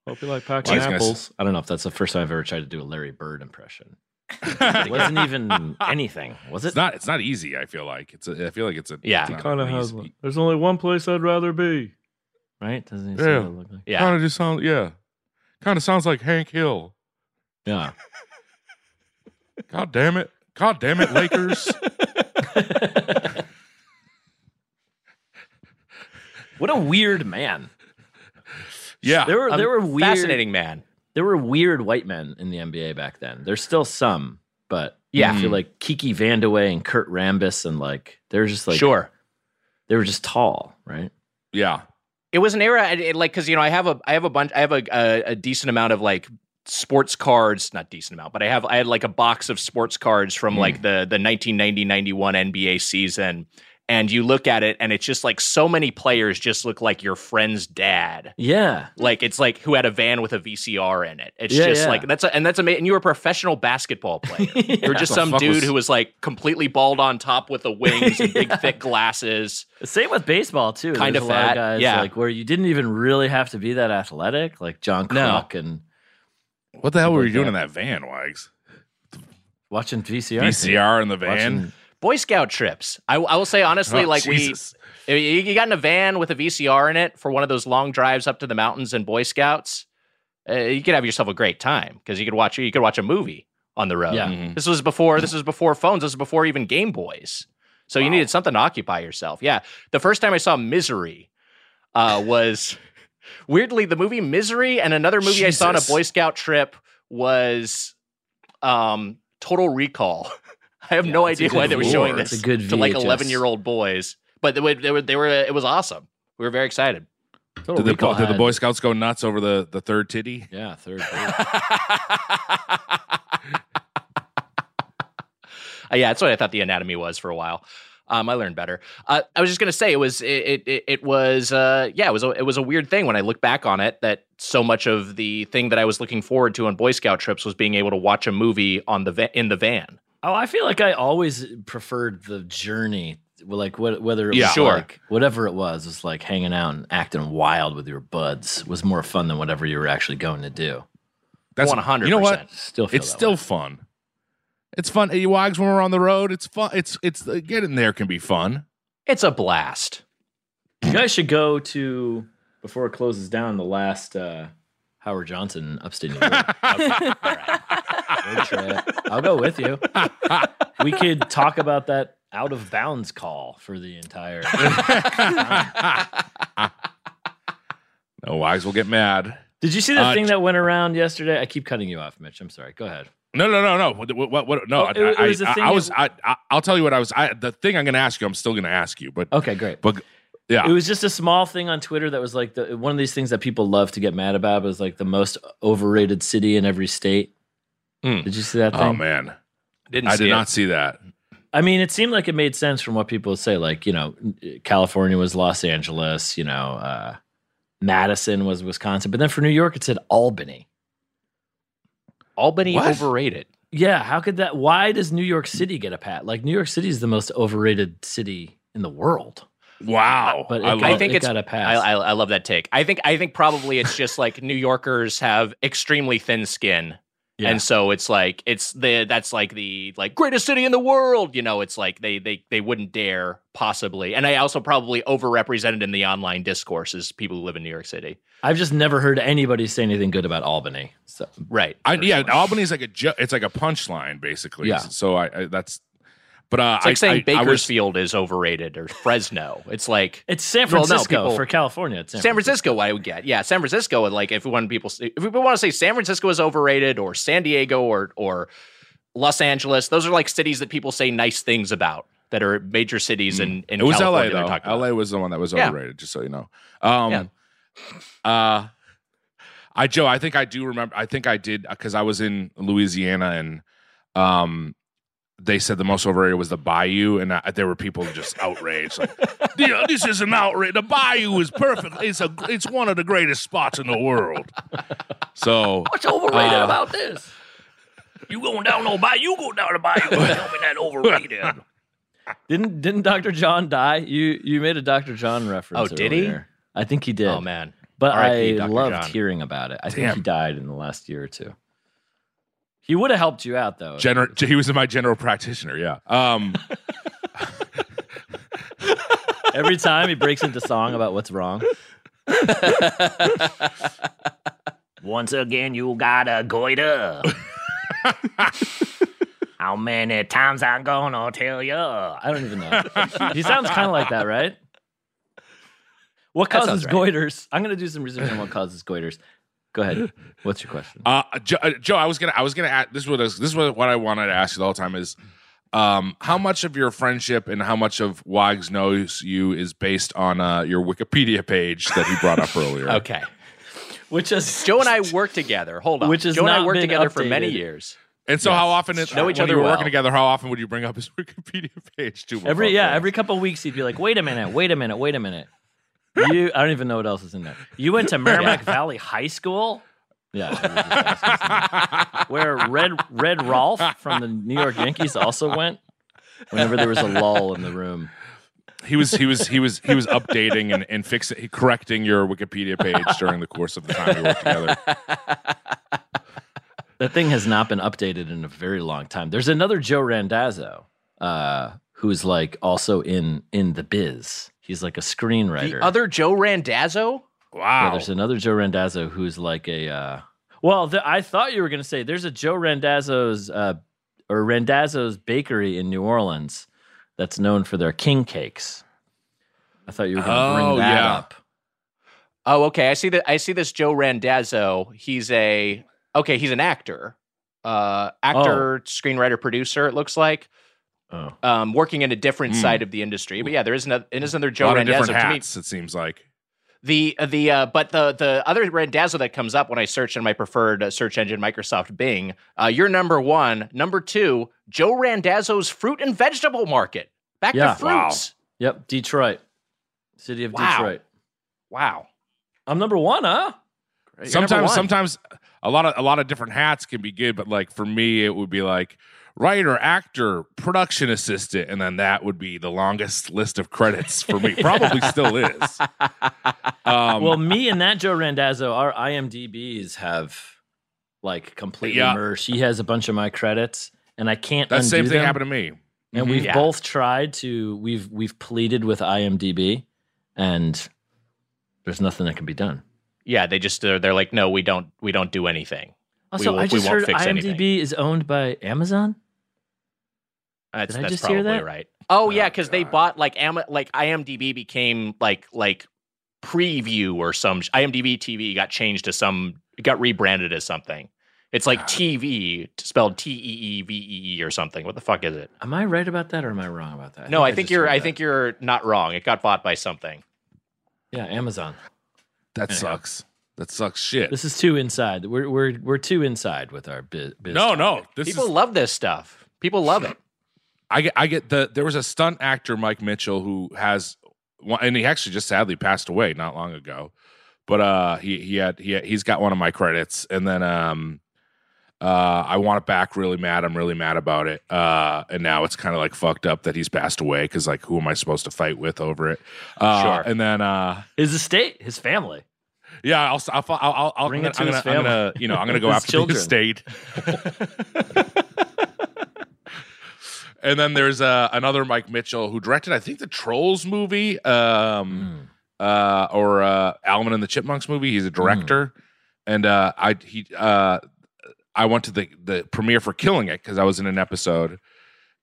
Hope you like packing Well, I apples. I don't know if that's the first time I've ever tried to do a Larry Bird impression. It wasn't even anything, was it? It's not. It's not easy. I feel like it's. A, I feel like it's a. Yeah. it's It Kind of an has one. There's only one place I'd rather be. Right? Doesn't he Yeah. look like? Yeah. Kind of just sound. Yeah. Kind of sounds like Hank Hill. Yeah. God damn it. God damn it, Lakers. What a weird man. Yeah. There were there were weird Fascinating man. There were weird white men in the NBA back then. There's still some, but Yeah. I feel mm-hmm. like Kiki Vandeweghe and Kurt Rambis and like they're just like sure. they were just tall, right? yeah. it was an era it, it, like because you know i have a i have a bunch i have a, a, a decent amount of like sports cards not decent amount but i have i had like a box of sports cards from hmm. like the the 1990-91 nba season and you look at it and it's just like so many players just look like your friend's dad Yeah. like it's like who had a van with a vcr in it it's Yeah, just yeah. like that's a, and that's amazing and you were a professional basketball player you were just some dude was- who was like completely bald on top with the wings and big thick glasses Same with baseball too. Kind There's of a lot fat, of guys yeah. like where you didn't even really have to be that athletic, like John No. And What the hell were you doing that. in that van, Wags? watching VCR. VCR in the van. Watching- Boy Scout trips. I, I will say honestly, Oh, like Jesus. we, you you got in a van with a VCR in it for one of those long drives up to the mountains and Boy Scouts. Uh, you could have yourself a great time because you could watch you could watch a movie on the road. Yeah. Mhm. This was before this was before phones. This was before even Game Boys. So you needed something to occupy yourself. Yeah. The first time I saw Misery uh, was weirdly the movie Misery, and another movie I saw on a Boy Scout trip was um, Total Recall. I have no idea why they were VHS. showing It's this a good to like eleven year old boys, but they were, they were they were it was awesome. We were very excited. Total Did the, Recall did the Boy Scouts go nuts over the, the third titty? Yeah, third. base. Uh, yeah, that's what I thought the anatomy was for a while. Um, I learned better. Uh, I was just gonna say it was it it, it was uh, yeah it was a, it was a weird thing when I look back on it that so much of the thing that I was looking forward to on Boy Scout trips was being able to watch a movie on the va- in the van. Oh, I feel like I always preferred the journey. Like what, whether it Yeah. was Sure. like whatever it was, was like hanging out and acting wild with your buds was more fun than whatever you were actually going to do. That's One hundred. You know what? Still, feel It's still way. fun. It's fun. Hey, Wags, when we're on the road, it's fun. It's it's uh, getting there can be fun. It's a blast. You guys should go to before it closes down the last uh, Howard Johnson upstate New York. Road trip. I'll go with you. We could talk about that out of bounds call for the entire. No, Wags will get mad. Did you see the Uh, thing that went around yesterday? I keep cutting you off, Mitch. I'm sorry. Go ahead. No, no, no, no. What? What? what, no, Oh, it- it I, was the I, thing I was. I, I'll tell you what I was. I, the thing I'm going to ask you, I'm still going to ask you, but Okay, great. but yeah, It was just a small thing on Twitter that was like the one of these things that people love to get mad about. It was like the most overrated city in every state. Mm. Did you see that thing? oh man, Didn't I see did it. not see that. I mean, it seemed like it made sense from what people say. Like, you know, California was Los Angeles, you know, uh, Madison was Wisconsin. But then for New York, it said Albany. Albany What? overrated. Yeah. How could that? Why does New York City get a pat? Like, New York City is the most overrated city in the world. Wow, But it I got- love I think it it's. got a I, pass. I, I love that take. I think. I think probably it's just like New Yorkers have extremely thin skin, Yeah. and so it's like it's the that's like the like greatest city in the world. You know, it's like they they they wouldn't dare possibly. And I also probably overrepresented in the online discourse as people who live in New York City. I've just never heard anybody say anything good about Albany. So, Right. I, yeah. Albany's like a ju- it's like a punchline basically. Yeah. So I, I that's, but uh, It's like I, saying I, I was- Bakersfield is overrated or Fresno. It's like it's San Well, no, Francisco people- for California. It's San, San Francisco, I would get. Yeah, San Francisco. Like if when people if people want to say San Francisco is overrated, or San Diego, or or Los Angeles, those are like cities that people say nice things about that are major cities in in Mm. it was California LA though. about. LA was the one that was Yeah. overrated. Just so you know. Um, uh, I Joe, I think I do remember. I think I did because I was in Louisiana and um, they said the most overrated was the Bayou, and I, there were people just outraged. Like, "Yeah, this is an outrage. The Bayou is perfect. It's a, it's one of the greatest spots in the world. So What's overrated Uh, about this? You going down no bayou? You go down the bayou and tell me that overrated. Didn't didn't Dr. John die? You you made a Dr. John reference. Oh, did he? I think he did. Oh man, But R.I.P. I loved John. hearing about it. I think he died in the last year or two. He would have helped you out though. general, he was my general practitioner. Yeah. Um, Every time he breaks into song about what's wrong. Once again, you got a goiter. How many times I'm gonna tell you? I don't even know. he sounds kind of like that, right? What That causes right. goiters? I'm going to do some research on what causes goiters. Go ahead. What's your question? Uh, Joe, uh, Joe, I was gonna, I was gonna ask. This was this is what what I wanted to ask you the whole time is, um, how much of your friendship and how much of Wags knows you is based on uh, your Wikipedia page that he brought up earlier. Okay. Which is Joe and I work together. Hold on. Which has Joe and I not worked been together for many years. And so, how often it, Know each when other you were well. working together? How often would you bring up his Wikipedia page to him every yeah that? every couple of weeks he'd be like, "Wait a minute, wait a minute, wait a minute." You I don't even know what else is in there. You went to Merrimack Valley High School. Yeah, where Red Red Rolfe from the New York Yankees also went. Whenever there was a lull in the room, he was he was he was he was updating and, and fixing correcting your Wikipedia page during the course of the time we worked together. that thing has not been updated in a very long time. There's another Joe Randazzo, uh, who's like also in in the biz. He's like a screenwriter. The other Joe Randazzo? Wow. Yeah, there's another Joe Randazzo who's like a. Uh, well, the, I thought you were going to say there's a Joe Randazzo's uh, or Randazzo's bakery in New Orleans that's known for their king cakes. I thought you were going to Oh, bring that yeah. up. Oh, okay. I see that. I see this Joe Randazzo. He's a okay. He's an actor, uh, actor, screenwriter, producer. It looks like, Oh, um, working in a different Hmm. side of the industry. But yeah, there is another, it is another a Joe Randazzo. different To me. It seems like. the the uh, but the the other Randazzo that comes up when I search in my preferred uh, search engine, Microsoft Bing. Uh, you're number one. Number two, Joe Randazzo's fruit and vegetable market. Back Yeah. to fruits. yep, Detroit, city of Wow. Detroit. Wow. I'm number one, huh? You're sometimes one. sometimes a lot of a lot of different hats can be good but like for me it would be like writer actor production assistant and then that would be the longest list of credits for me probably still is um, well, me and that Joe Randazzo, our IMDb's have like completely Yeah. merged. He has a bunch of my credits, and I can't. that same thing them. happened to me and Mhm. we've Yeah. both tried to we've we've pleaded with IMDb and there's nothing that can be done. Yeah, they just uh, they're like, no, we don't we don't do anything. Also, won't- I we just won't heard fix IMDb anything. is owned by Amazon. That's, Did I that's just hear that? right. Oh yeah, Oh, because they bought like Am- like IMDb became like like preview or some IMDb TV got changed to some got rebranded as something. It's like God. TV spelled T E E V E E or something. What the fuck is it? Am I right about that or am I wrong about that? no, I think just you're I that. think you're not wrong. It got bought by something. yeah, Amazon. That Anyhow. sucks that sucks shit This is too inside. We're we're we're too inside with our biz. biz no talk. no this People is love this stuff. People love it. I get I get the there was a stunt actor Mike Mitchell who has and he actually just sadly passed away not long ago. But uh he he had he he's got one of my credits and then um uh I want it back really mad. I'm really mad about it. Uh and now it's kind of like fucked up that he's passed away cuz like who am I supposed to fight with over it? Uh Sure. and then uh His estate, his family. Yeah, I'll I'll I'll, I'll, Bring I'm it gonna, to I'm gonna, I'm gonna you know, I'm going to go after children. the estate. and then there's uh, another Mike Mitchell who directed, I think, the Trolls movie, um, uh, or uh, Alvin and the Chipmunks movie. He's a director, and uh, I he uh, I went to the the premiere for Killing It because I was in an episode,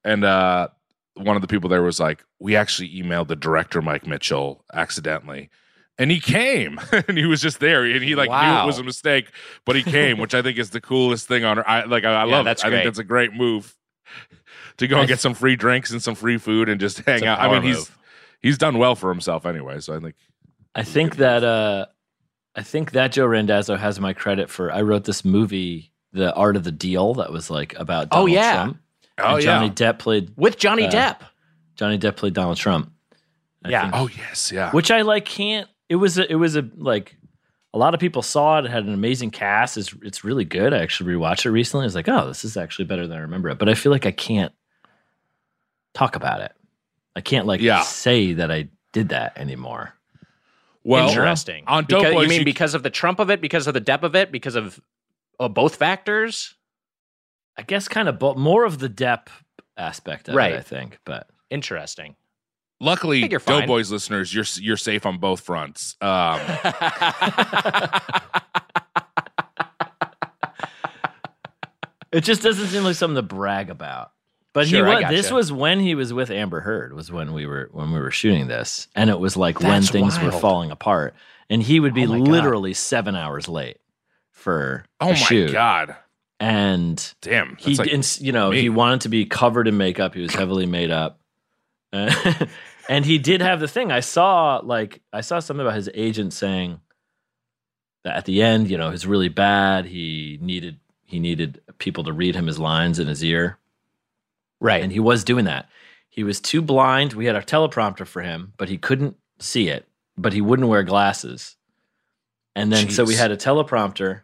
and uh, one of the people there was like, "We actually emailed the director Mike Mitchell accidentally." And he came, and he was just there, and he like knew it was a mistake, but he came, which I think is the coolest thing on. I like, I, I Yeah, love that's it. I think that's a great move to go and get some free drinks and some free food and just hang out. I mean, he's move. he's done well for himself anyway. So I think I think that uh I think that Joe Randazzo has my credit for I wrote this movie, The Art of the Deal, that was like about Oh, Donald yeah. Trump. Oh And yeah. Johnny Depp played With Johnny Uh, Depp. Johnny Depp played Donald Trump. I Yeah. think. oh yes, yeah. Which I like can't it was a, it was a like a lot of people saw it. It had an amazing cast. It's it's really good. I actually rewatched it recently. I was like, oh, this is actually better than I remember it. But I feel like I can't talk about it. I can't like Yeah. say that I did that anymore. well, Interesting. on Dope because, Boys, you mean you- because of the Trump of it, because of the depth of it, because of uh, both factors? I guess kind of bo- more of the depth aspect of Right. it, I think. But Interesting. Luckily, think you're Dope fine. Boys listeners, you're you're safe on both fronts. Um, it just doesn't seem like something to brag about. But Sure, he was. gotcha. This was when he was with Amber Heard. Was when we were when we were shooting this, and it was like when That's things were falling apart, and he would be Oh my God. literally seven hours late for Oh a my shoot. god. And Damn. he, That's like ins- you know, me. he wanted to be covered in makeup. He was heavily made up, Uh, and he did have the thing. I saw like I saw something about his agent saying that at the end, you know, it's really bad. He needed he needed people to read him his lines in his ear. Right. And he was doing that. He was too blind. We had a teleprompter for him, but he couldn't see it, but he wouldn't wear glasses. And then so we had a teleprompter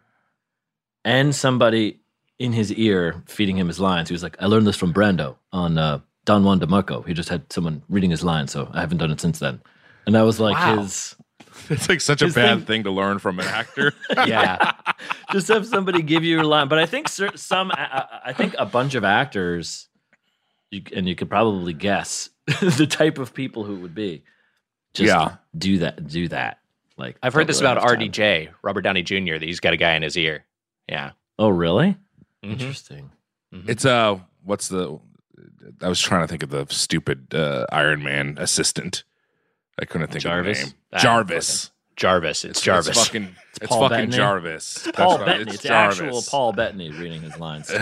and somebody in his ear feeding him his lines. He was like, I learned this from Brando on uh, Don Juan DeMarco. He just had someone reading his line, so I haven't done it since then. And that was like Wow. his it's like such a bad thing- thing to learn from an actor. yeah. just have somebody give you your line. But I think some, I, I think a bunch of actors, you, and you could probably guess the type of people who it would be. Just Yeah. do that. Do that. Like I've heard this about have time. RDJ, Robert Downey Jr., that he's got a guy in his ear. Yeah. Oh, really? Mhm. Interesting. It's uh what's the I was trying to think of the stupid uh, Iron Man assistant. I couldn't think Jarvis? of the name. Ah, Jarvis. Jarvis. It's Jarvis. It's fucking it's, Paul fucking Bettany? Jarvis. That's Paul right, Bettany. It's, actual Paul Bettany reading his lines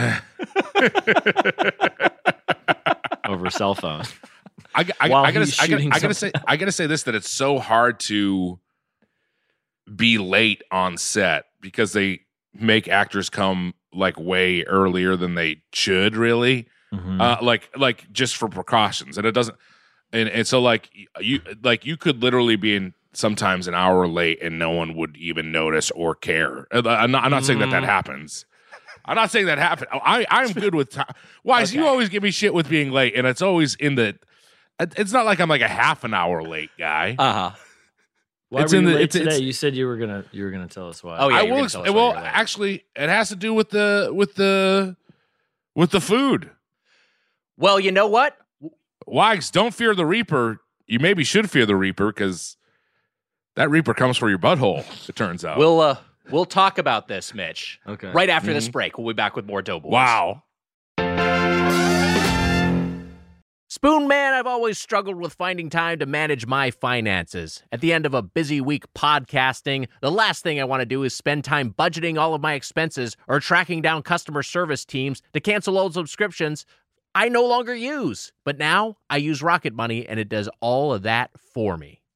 over cell phone. I, I, while I gotta, he's I gotta, shooting I gotta say, something I gotta say this that it's so hard to be late on set because they make actors come like way earlier than they should, really. Mhm. Uh, like, like just for precautions, and it doesn't. And and so like you like you could literally be in sometimes an hour late and no one would even notice or care. Uh, I'm not, I'm not saying that that Mm. happens. I'm not saying that happened. I I'm good with time. Why? Is you always give me shit with being late, and it's always in the. It's not like I'm like a half an hour late guy. Uh huh. Why It's in you the- late it's- today? it's- you said you were gonna you were gonna tell us why. Oh, yeah. I will. Ex- tell us well, actually, it has to do with the with the with the food. Well, you know what? Wags, don't fear the Reaper. You maybe should fear the Reaper because that Reaper comes for your butthole. It turns out. We'll uh we'll talk about this, Mitch. Okay. Right after this break, we'll be back with more Doughboys. wow. Spoon Man, I've always struggled with finding time to manage my finances. At the end of a busy week podcasting, the last thing I want to do is spend time budgeting all of my expenses or tracking down customer service teams to cancel old subscriptions I no longer use. But now I use Rocket Money and it does all of that for me.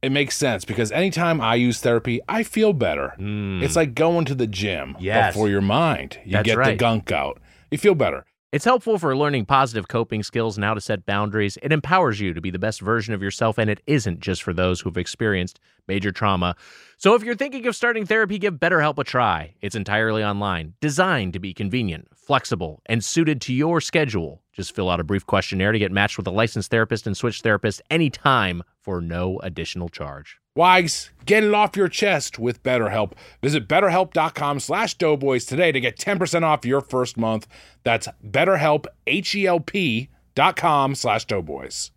It makes sense because anytime I use therapy, I feel better. Mm. It's like going to the gym Yes. for your mind. You That's get the gunk out. You feel better. It's helpful for learning positive coping skills and how to set boundaries. It empowers you to be the best version of yourself, and it isn't just for those who've experienced major trauma. So if you're thinking of starting therapy, give BetterHelp a try. It's entirely online, designed to be convenient, flexible, and suited to your schedule. Just fill out a brief questionnaire to get matched with a licensed therapist and switch therapist anytime for no additional charge. Wags, get it off your chest with BetterHelp. Visit betterhelp.com slash doughboys today to get 10% off your first month. That's betterhelp, H-E-L-P dot com slash doughboys.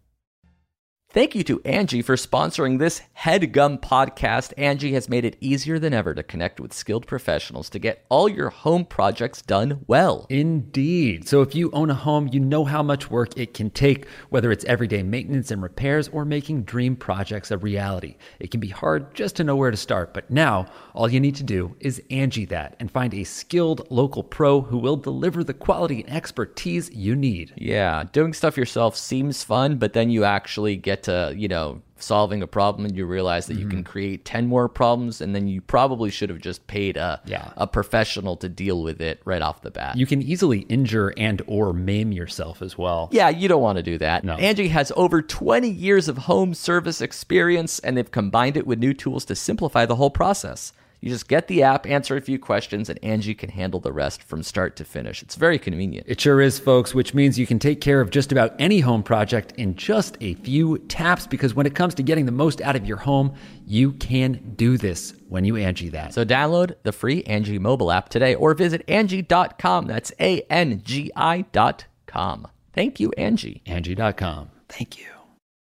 Thank you to Angie for sponsoring this headgum podcast. Angie has made it easier than ever to connect with skilled professionals to get all your home projects done well. Indeed. So if you own a home, you know how much work it can take, whether it's everyday maintenance and repairs or making dream projects a reality. It can be hard just to know where to start, but now all you need to do is Angie that and find a skilled local pro who will deliver the quality and expertise you need. Yeah, doing stuff yourself seems fun, but then you actually get to, you know, solving a problem and you realize that you can mm-hmm. create 10 more problems and then you probably should have just paid a Yeah. a professional to deal with it right off the bat. You can easily injure and or maim yourself as well. yeah, you don't want to do that. No. Angie has over 20 years of home service experience and they've combined it with new tools to simplify the whole process. You just get the app, answer a few questions, and Angie can handle the rest from start to finish. It's very convenient. It sure is, folks, which means you can take care of just about any home project in just a few taps because when it comes to getting the most out of your home, you can do this when you Angie that. So download the free Angie mobile app today or visit Angie.com. That's A N G I dot com. Thank you, Angie. Angie.com. Thank you.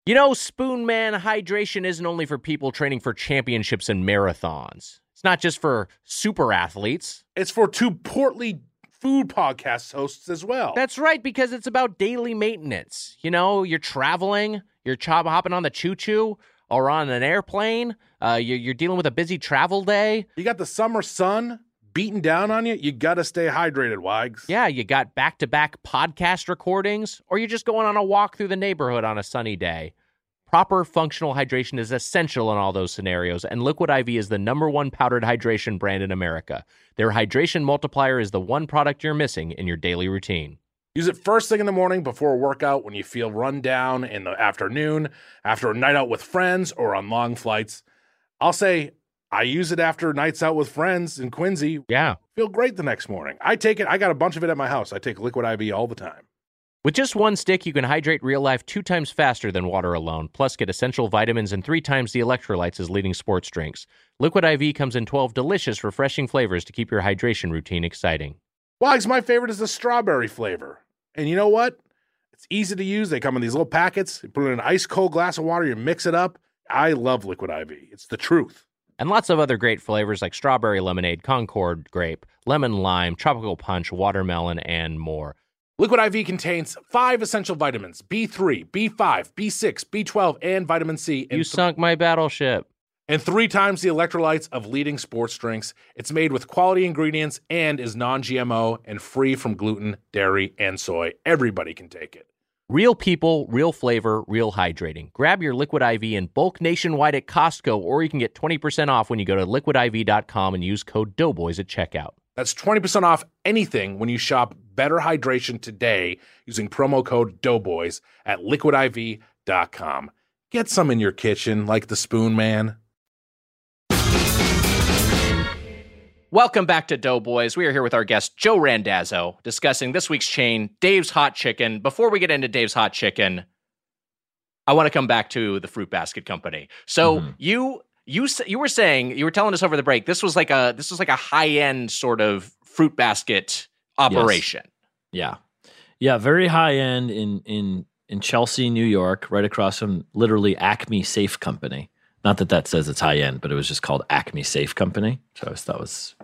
You know, Spoon Man hydration isn't only for people training for championships and marathons. It's not just for super athletes. It's for two portly food podcast hosts as well. That's right, because it's about daily maintenance. You know, you're traveling, you're chop hopping on the choo choo or on an airplane. Uh, you're, you're dealing with a busy travel day. You got the summer sun beating down on you. You got to stay hydrated, Wags. Yeah, you got back to back podcast recordings, or you're just going on a walk through the neighborhood on a sunny day. Proper functional hydration is essential in all those scenarios, and Liquid IV is the number one powdered hydration brand in America. Their hydration multiplier is the one product you're missing in your daily routine. Use it first thing in the morning before a workout when you feel run down in the afternoon, after a night out with friends, or on long flights. I'll say I use it after nights out with friends in Quincy. Yeah. Feel great the next morning. I take it, I got a bunch of it at my house. I take liquid IV all the time. With just one stick, you can hydrate real life two times faster than water alone, plus get essential vitamins and three times the electrolytes as leading sports drinks. Liquid IV comes in 12 delicious, refreshing flavors to keep your hydration routine exciting. Wags, my favorite is the strawberry flavor. And you know what? It's easy to use. They come in these little packets. You put it in an ice cold glass of water, you mix it up. I love liquid IV. It's the truth. And lots of other great flavors like strawberry lemonade, Concord grape, lemon lime, tropical punch, watermelon, and more. Liquid IV contains five essential vitamins B3, B5, B6, B12, and vitamin C. And You sunk my battleship. and three times the electrolytes of leading sports drinks. It's made with quality ingredients and is non GMO and free from gluten, dairy, and soy. Everybody can take it. Real people, real flavor, real hydrating. Grab your Liquid IV in bulk nationwide at Costco, or you can get 20% off when you go to liquidiv.com and use code Doughboys at checkout. That's 20% off anything when you shop Better Hydration today using promo code Doughboys at liquidiv.com. Get some in your kitchen like the Spoon Man. Welcome back to Doughboys. We are here with our guest, Joe Randazzo, discussing this week's chain, Dave's Hot Chicken. Before we get into Dave's Hot Chicken, I want to come back to the Fruit Basket Company. So Mm-hmm. you you you were saying you were telling us over the break this was like a this was like a high end sort of fruit basket operation. Yeah. Yeah, very high end in in in Chelsea, New York, right across from literally Acme Safe Company. Not that that says it's high end, but it was just called Acme Safe Company. So I always thought was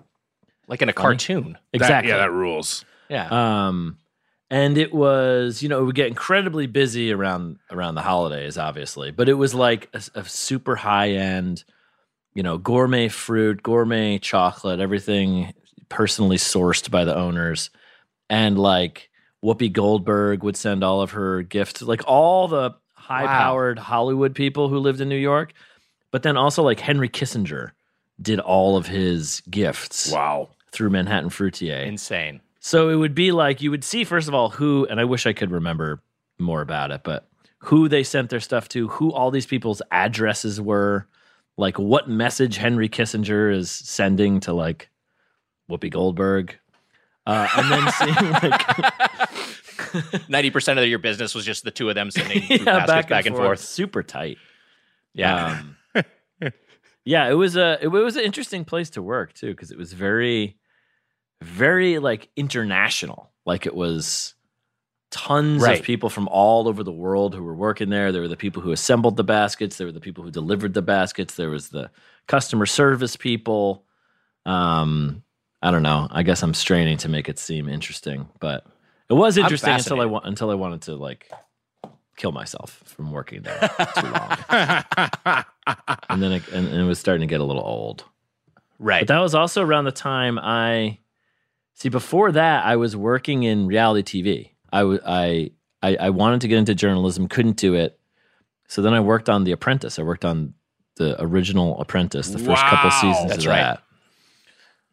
Like in a funny. cartoon. Exactly. yeah, that rules. Yeah. Um, and it was, you know, it would get incredibly busy around around the holidays, obviously, but it was like a, a super high end, you know, gourmet fruit, gourmet chocolate, everything personally sourced by the owners, and like Whoopi Goldberg would send all of her gifts, like all the high powered Hollywood people who lived in New York, but then also like Henry Kissinger did all of his gifts. Wow. Through Manhattan Fruitier. Insane. So it would be like you would see first of all who, and I wish I could remember more about it, but who they sent their stuff to, who all these people's addresses were, like what message Henry Kissinger is sending to like Whoopi Goldberg, uh, and then seeing like Ninety percent of your business was just the two of them sending yeah, baskets back, and forth. super tight. Yeah. Um, yeah, it was a it was an interesting place to work too because it was very, very like international. Like it was tons Right. of people from all over the world who were working there. There were the people who assembled the baskets. There were the people who delivered the baskets. There was the customer service people. Um, I don't know. I guess I'm straining to make it seem interesting, but it was interesting until I until I wanted to like kill myself from working there too long. and then it, and, and it was starting to get a little old. Right. But that was also around the time I see. Before that, I was working in reality TV. I w- I I, I wanted to get into journalism, couldn't do it. So then I worked on The Apprentice. I worked on the original Apprentice, the first couple seasons That's of right. that.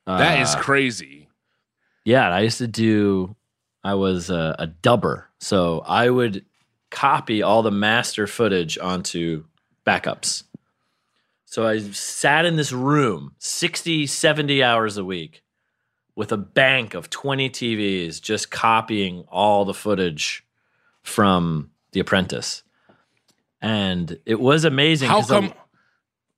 That is Uh, crazy. yeah, and I used to do. I was a, a dubber, so I would copy all the master footage onto backups. So I sat in this room 60, 70 hours a week with a bank of 20 TVs just copying all the footage from The Apprentice. And it was amazing. How 'cause I- come?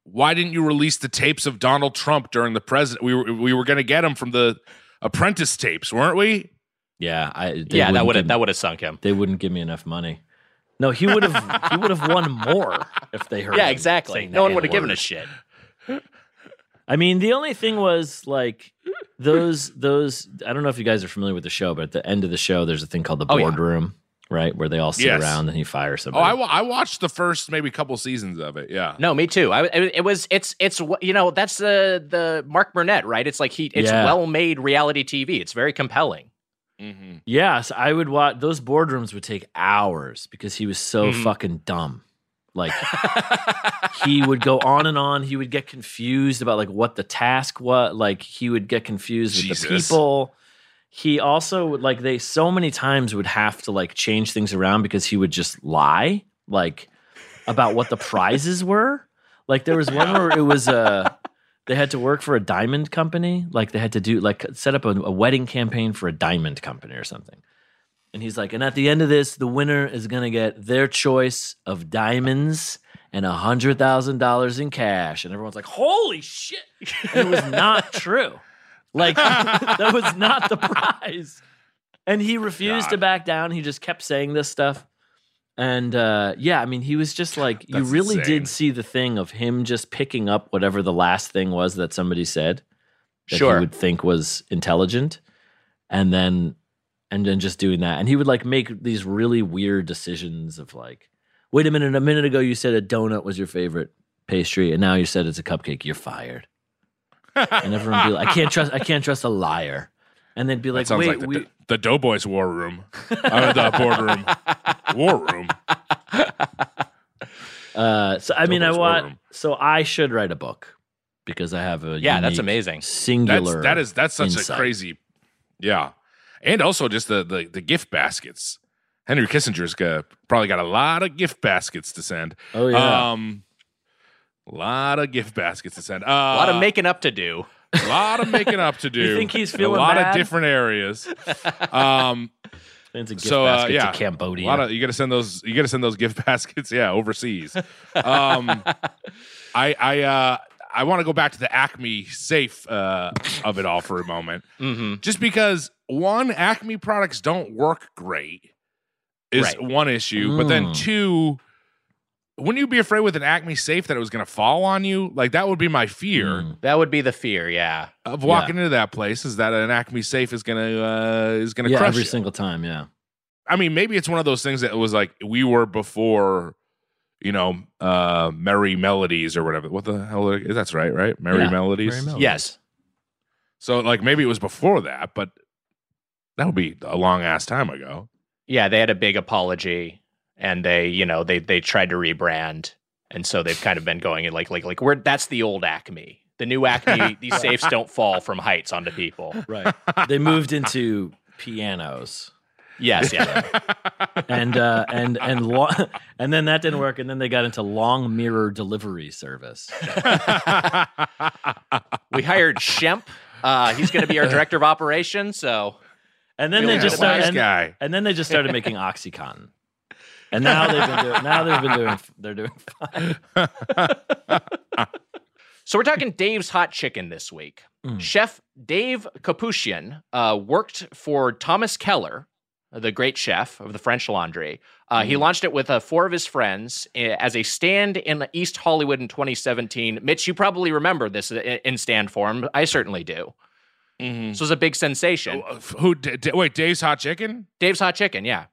Why didn't you release the tapes of Donald Trump during the president? We were we were going to get him from the Apprentice tapes, weren't we? Yeah, I they Yeah, that wouldn't have that would have sunk him. They wouldn't give me enough money. No, he would have he would have won more if they heard. Yeah, him exactly. No one would have given a N-word. shit. I mean, the only thing was like those those. I don't know if you guys are familiar with the show, but at the end of the show, there's a thing called the Oh, yeah. boardroom, right, where they all sit Yes. around and he fires Oh, somebody. I, I watched the first maybe couple seasons of it. Yeah. No, me too. I it it was it's it's you know that's the the Mark Burnett right. It's like he it's Yeah. well made reality TV. It's very compelling. Mm-hmm. Yes, I would watch. Those boardrooms would take hours because he was so Mhm. fucking dumb. Like he would go on and on. He would get confused about like what the task was. Like he would get confused with the people. He also would like they so many times would have to like change things around because he would just lie like about what the prizes were. Like there was one where it was uh they had to work for a diamond company. Like they had to do like set up a, a wedding campaign for a diamond company or something. And he's like, and at the end of this, the winner is gonna get their choice of diamonds and a hundred thousand dollars in cash. And everyone's like, holy shit. And it was not true. Like that was not the prize. And he refused to back down. He just kept saying this stuff. And uh, yeah, I mean, he was just like, you really insane. did see the thing of him just picking up whatever the last thing was that somebody said that Sure. he would think was intelligent, and then and then just doing that. And he would like make these really weird decisions of like, wait a minute, a minute ago you said a donut was your favorite pastry, and now you said it's a cupcake. You're fired. and everyone would be like, I can't trust, I can't trust a liar. And they'd be That like, sounds wait, like the, we, the Doughboys war room, uh, the boardroom, war room. Uh, so I mean, I Doughboys War want. So I should write a book because I have a Yeah, that's unique, amazing. That's Singular. that is that's such insight. a crazy, yeah, and also just the the, the gift baskets. Henry Kissinger's got, probably got a lot of gift baskets to send. Oh yeah. Um, a lot of gift baskets to send. Uh, A lot of making up to do. a lot of making up to do. You think he's feeling a lot bad? of different areas. Um, It's a gift so uh, basket yeah, to Cambodia. Of you got to send those. You got to send those gift baskets. Yeah, overseas. Um, I I uh, I want to go back to the Acme safe uh, of it all for a moment, hmm just because one Acme products don't work great is Right. one issue, but then Mm. two. Wouldn't you be afraid with an Acme safe that it was going to fall on you? Like that would be my fear Mm. That would be the fear. Yeah. of walking into that place is that an Acme safe is gonna uh, is gonna yeah, crush every you. single time. Yeah. I mean, maybe it's one of those things that was like we were before, you know, uh, Merrie Melodies or whatever. What the hell is that's right, right? Merrie Yeah, Melodies. Merrie Melodies. Yes. So like maybe it was before that, but that would be a long ass time ago. Yeah, they had a big apology, and they, you know, they they tried to rebrand, and so they've kind of been going in like like like we're that's the old Acme. The new Acme, these safes don't fall from heights onto people. Right. they moved into pianos. Yes, yeah. and uh, and and lo- and then that didn't work, and then they got into long mirror delivery service. we hired Shemp. Uh, he's going to be our director of operations. So, and then Really they just started, wise and, guy. and then they just started making OxyContin. And now they've been doing. Now they've been doing. They're doing fine. So we're talking Dave's Hot Chicken this week. Mm. Chef Dave Kopushyan uh, worked for Thomas Keller, the great chef of the French Laundry. Uh, He Mm. launched it with uh, four of his friends uh, as a stand in East Hollywood in 2017. Mitch, you probably remember this in stand form. I certainly do. This was a big sensation. Who? D- D- wait, Dave's Hot Chicken Dave's Hot Chicken, yeah.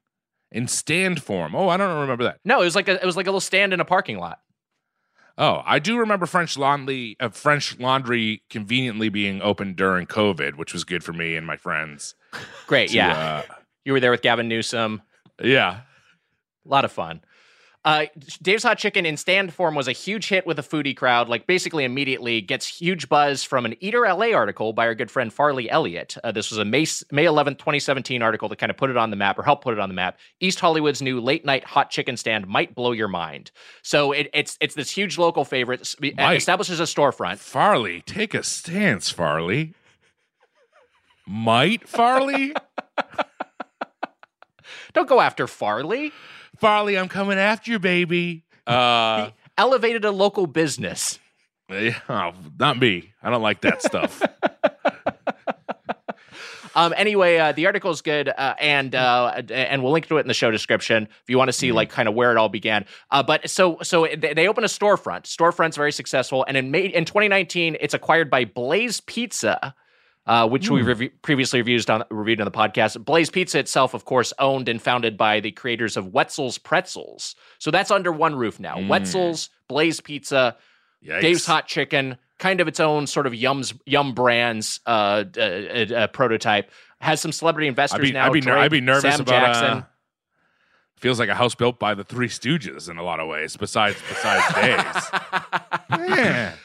in stand form. Oh, I don't remember that. No, it was like a, it was like a little stand in a parking lot. Oh, I do remember French Laundry, uh, French Laundry conveniently being open during COVID, which was good for me and my friends. Great, to, yeah. You were there with Gavin Newsom. Yeah. A lot of fun. Uh, Dave's Hot Chicken in stand form was a huge hit with the foodie crowd. Like basically immediately gets huge buzz from an Eater LA article by our good friend Farley Elliott. Uh, this was a May May 11th, 2017 article that kind of put it on the map or helped put it on the map. East Hollywood's new late night hot chicken stand might blow your mind. So it, it's it's this huge local favorite. Might. establishes a storefront. Farley, take a stance, Farley. Might Farley? Don't go after Farley. Farley, I'm coming after you, baby. Uh, Elevated a local business. yeah, oh, not me. I don't like that stuff. Um, anyway, uh, the article is good, uh, and uh, and we'll link to it in the show description if you want to see like kind of where it all began. Uh, but so so they, they open a storefront. Storefront's very successful, and in May in 2019, it's acquired by Blaze Pizza. Uh, which we rev- previously reviewed on reviewed on the podcast. Blaze Pizza itself, of course, owned and founded by the creators of Wetzel's Pretzels. So that's under one roof now. Wetzel's, Blaze Pizza, Yikes. Dave's Hot Chicken, kind of its own sort of yums yum brands uh, uh, uh, prototype. Has some celebrity investors I'd be, now. I'd be, ner- Drake, I'd be nervous Sam about. Jackson. Uh, feels like a house built by the Three Stooges in a lot of ways. Besides, besides Dave's. yeah.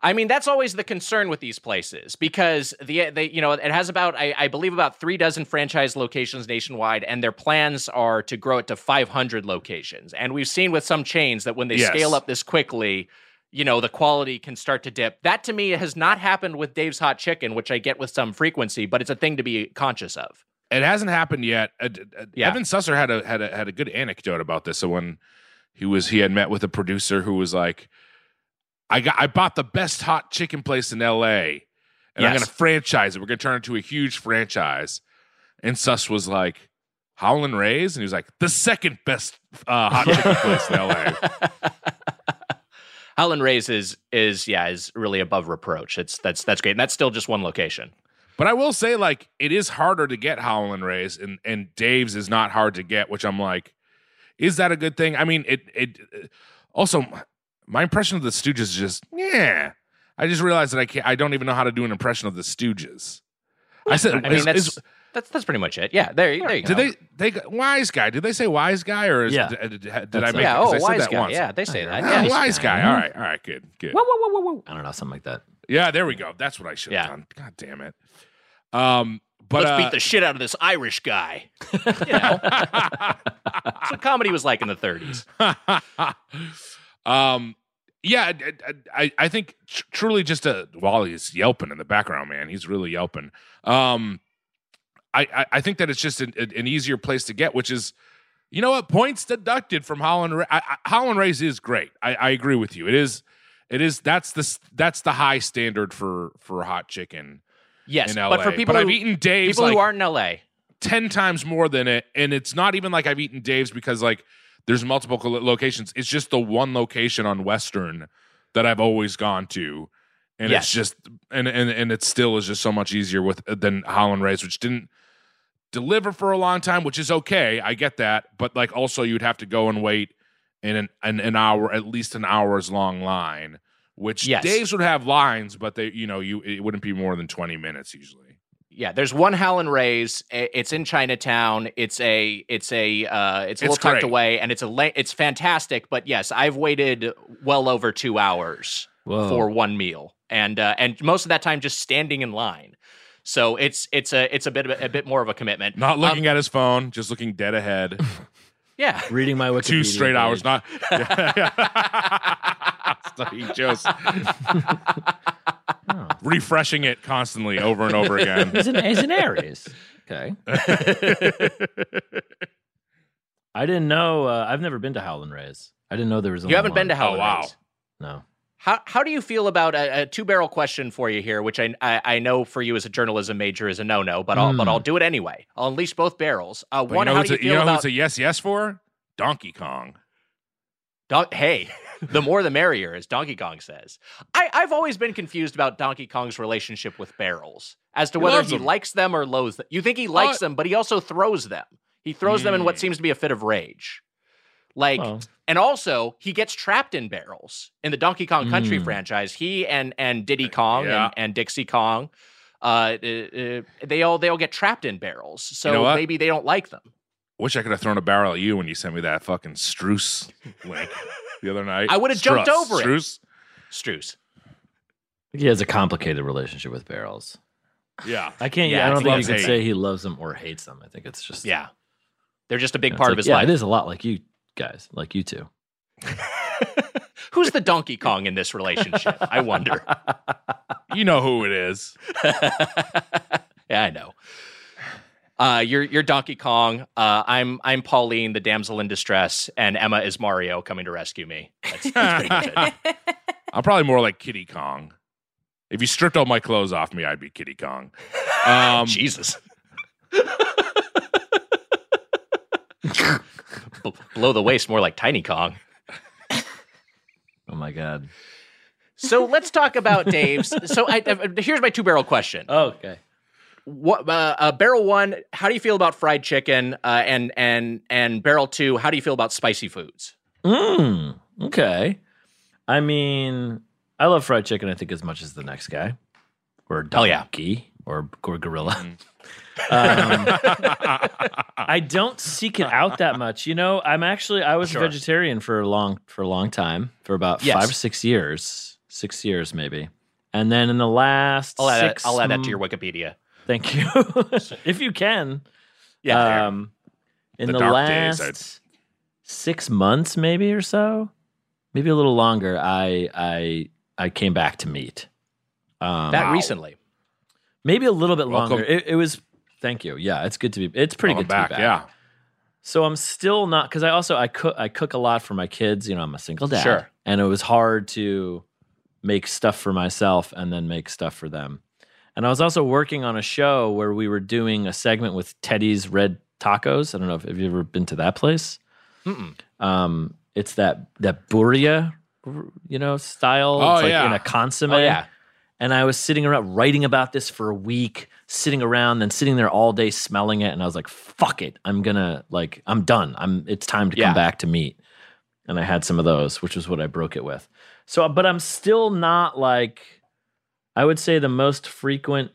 I mean, that's always the concern with these places because the they you know it has about I, I believe about three dozen franchise locations nationwide, and their plans are to grow it to 500 locations. And we've seen with some chains that when they Yes. scale up this quickly, you know the quality can start to dip. That to me has not happened with Dave's Hot Chicken, which I get with some frequency, but it's a thing to be conscious of. It hasn't happened yet. Uh, uh, Yeah. Evan Susser had a had a had a good anecdote about this. So when he was he had met with a producer who was like, I got I bought the best hot chicken place in L.A. and I'm going to franchise it. We're to turn it into a huge franchise. And Suss was like, Howlin' Rays, and he was like, the second best uh, hot chicken place in L.A. Howlin' Rays is is yeah is really above reproach. It's that's that's great. And that's still just one location. But I will say, like, it is harder to get Howlin' Rays, and and Dave's is not hard to get. Which I'm like, is that a good thing? I mean, it it also my impression of the Stooges is just yeah. I just realized that I can't. I don't even know how to do an impression of the Stooges. I said, I mean is- that's is- that's that's pretty much it. Yeah, there, you- there you go. did they they wise guy? Did they say wise guy or is, Yeah. did, did, did I That's- make? yeah, 'cause oh, I said wise that guy. once. Yeah, they say that. Ah, Yeah. wise guy. All right, all right, good, good. Whoa, whoa, whoa, whoa. I don't know, something like that. Yeah, there we go. That's what I should have Yeah. done. God damn it. Um, but Let's uh, beat the shit out of this Irish guy. you know, that's what comedy was like in the 30s. Um, yeah, I, I, I think tr- truly just a while he's yelping in the background, man, he's really yelping. Um, I, I, I think that it's just an, an easier place to get, which is, you know what, points deducted from Howlin'. I, I, Howlin' Rays is great. I, I agree with you. It is, it is. That's the that's the high standard for for hot chicken. Yes, but for people but who, I've eaten Dave's people like, who aren't in LA, 10 times more than it and it's not even like i've eaten dave's because like there's multiple locations. It's just the one location on western that i've always gone to. And Yes. it's just and, and and it still is just so much easier with than Howlin' Rays which didn't deliver for a long time which is okay. I get that. But like also you'd have to go and wait in an an, an hour at least an hour's long line which Yes. dave's would have lines but they you know you it wouldn't be more than 20 minutes usually yeah, there's one Howlin' Rays. It's in Chinatown. It's a it's a uh, it's a It's little tucked away, and it's a la- it's fantastic. But yes, I've waited well over two hours Whoa. for one meal. and uh, and most of that time just standing in line. So it's it's a it's a bit of a bit more of a commitment. Not looking Um, at his phone, just looking dead ahead. yeah, Reading my Wikipedia. Two straight hours, page. not. Studying just refreshing it constantly over and over again. He's an, he's an Aries. Okay. I didn't know. Uh, I've never been to Howlin' Rays. I didn't know there was. A You haven't been to one. Howlin' wow. Rays. No. How how do you feel about a, a two barrel question for you here, which I, I I know for you as a journalism major is a no no, but I'll but Mm. I'll do it anyway. I'll unleash both barrels. Uh, one, you know, how who's do you a, feel you know about who's a yes yes for? Donkey Kong. Don- hey, the more the merrier, as Donkey Kong says. I, I've always been confused about Donkey Kong's relationship with barrels, as to He whether he them. likes them or loathes them. You think he likes Uh, them, but he also throws them. He throws them in what Hmm. seems to be a fit of rage. Like, Well. and also he gets trapped in barrels in the Donkey Kong Country Mm. franchise. He and and Diddy Kong Yeah. and, and Dixie Kong, uh, uh, uh, they all they all get trapped in barrels. So know maybe they don't like them. Wish I could have thrown a barrel at you when you sent me that fucking Struce link the other night. I would have jumped Struss. over it. Struce? Struce. He has a complicated relationship with barrels. Yeah. I can't. Yeah, I don't it's think you loves could hate. say he loves them or hates them. I think it's just Yeah, they're just a big it's part like- of his yeah, life. It is a lot like you guys, like you two. Who's the Donkey Kong in this relationship? I wonder. You know who it is. yeah, I know. Uh, you're you're Donkey Kong. Uh, I'm I'm Pauline, the damsel in distress, and Emma is Mario coming to rescue me. That's, that's pretty. I'm probably more like Kiddy Kong. If you stripped all my clothes off me, I'd be Kiddy Kong. Um, Jesus. B- Below the waist, more like Tiny Kong. Oh my god. So let's talk about Dave's. So I, uh, here's my two barrel question. okay. What uh, uh, barrel one? How do you feel about fried chicken? Uh, and and and barrel two? How do you feel about spicy foods? Mm, okay. I mean, I love fried chicken. I think as much as the next guy, or Hell yeah. or or gorilla. Mm. um, I don't seek it out that much. You know, I'm actually I was Sure. a vegetarian for a long for a long time, for about Yes. five or six years, six years maybe, and then in the last I'll add, six, that, I'll add that to your Wikipedia. Thank you, if you can. Yeah. Um, in The the, last days, six months, maybe or so, maybe a little longer, I I I came back to meat. Um, that recently. maybe a little bit Welcome. longer. It, it was. Thank you. Yeah, it's good to be. It's pretty Welcome good to back. be back. Yeah. So I'm still not because I also I cook I cook a lot for my kids. You know, I'm a single dad, Sure. and it was hard to make stuff for myself and then make stuff for them. And I was also working on a show where we were doing a segment with Teddy's Red Tacos. I don't know if have you ever been to that place. Um, it's that that birria, you know, style. Oh, it's like yeah. in a consomme. Oh yeah. And I was sitting around writing about this for a week, sitting around then sitting there all day smelling it. And I was like, fuck it. I'm gonna like, I'm done. I'm it's time to Yeah. come back to meat. And I had some of those, which is what I broke it with. So but I'm still not like I would say the most frequent,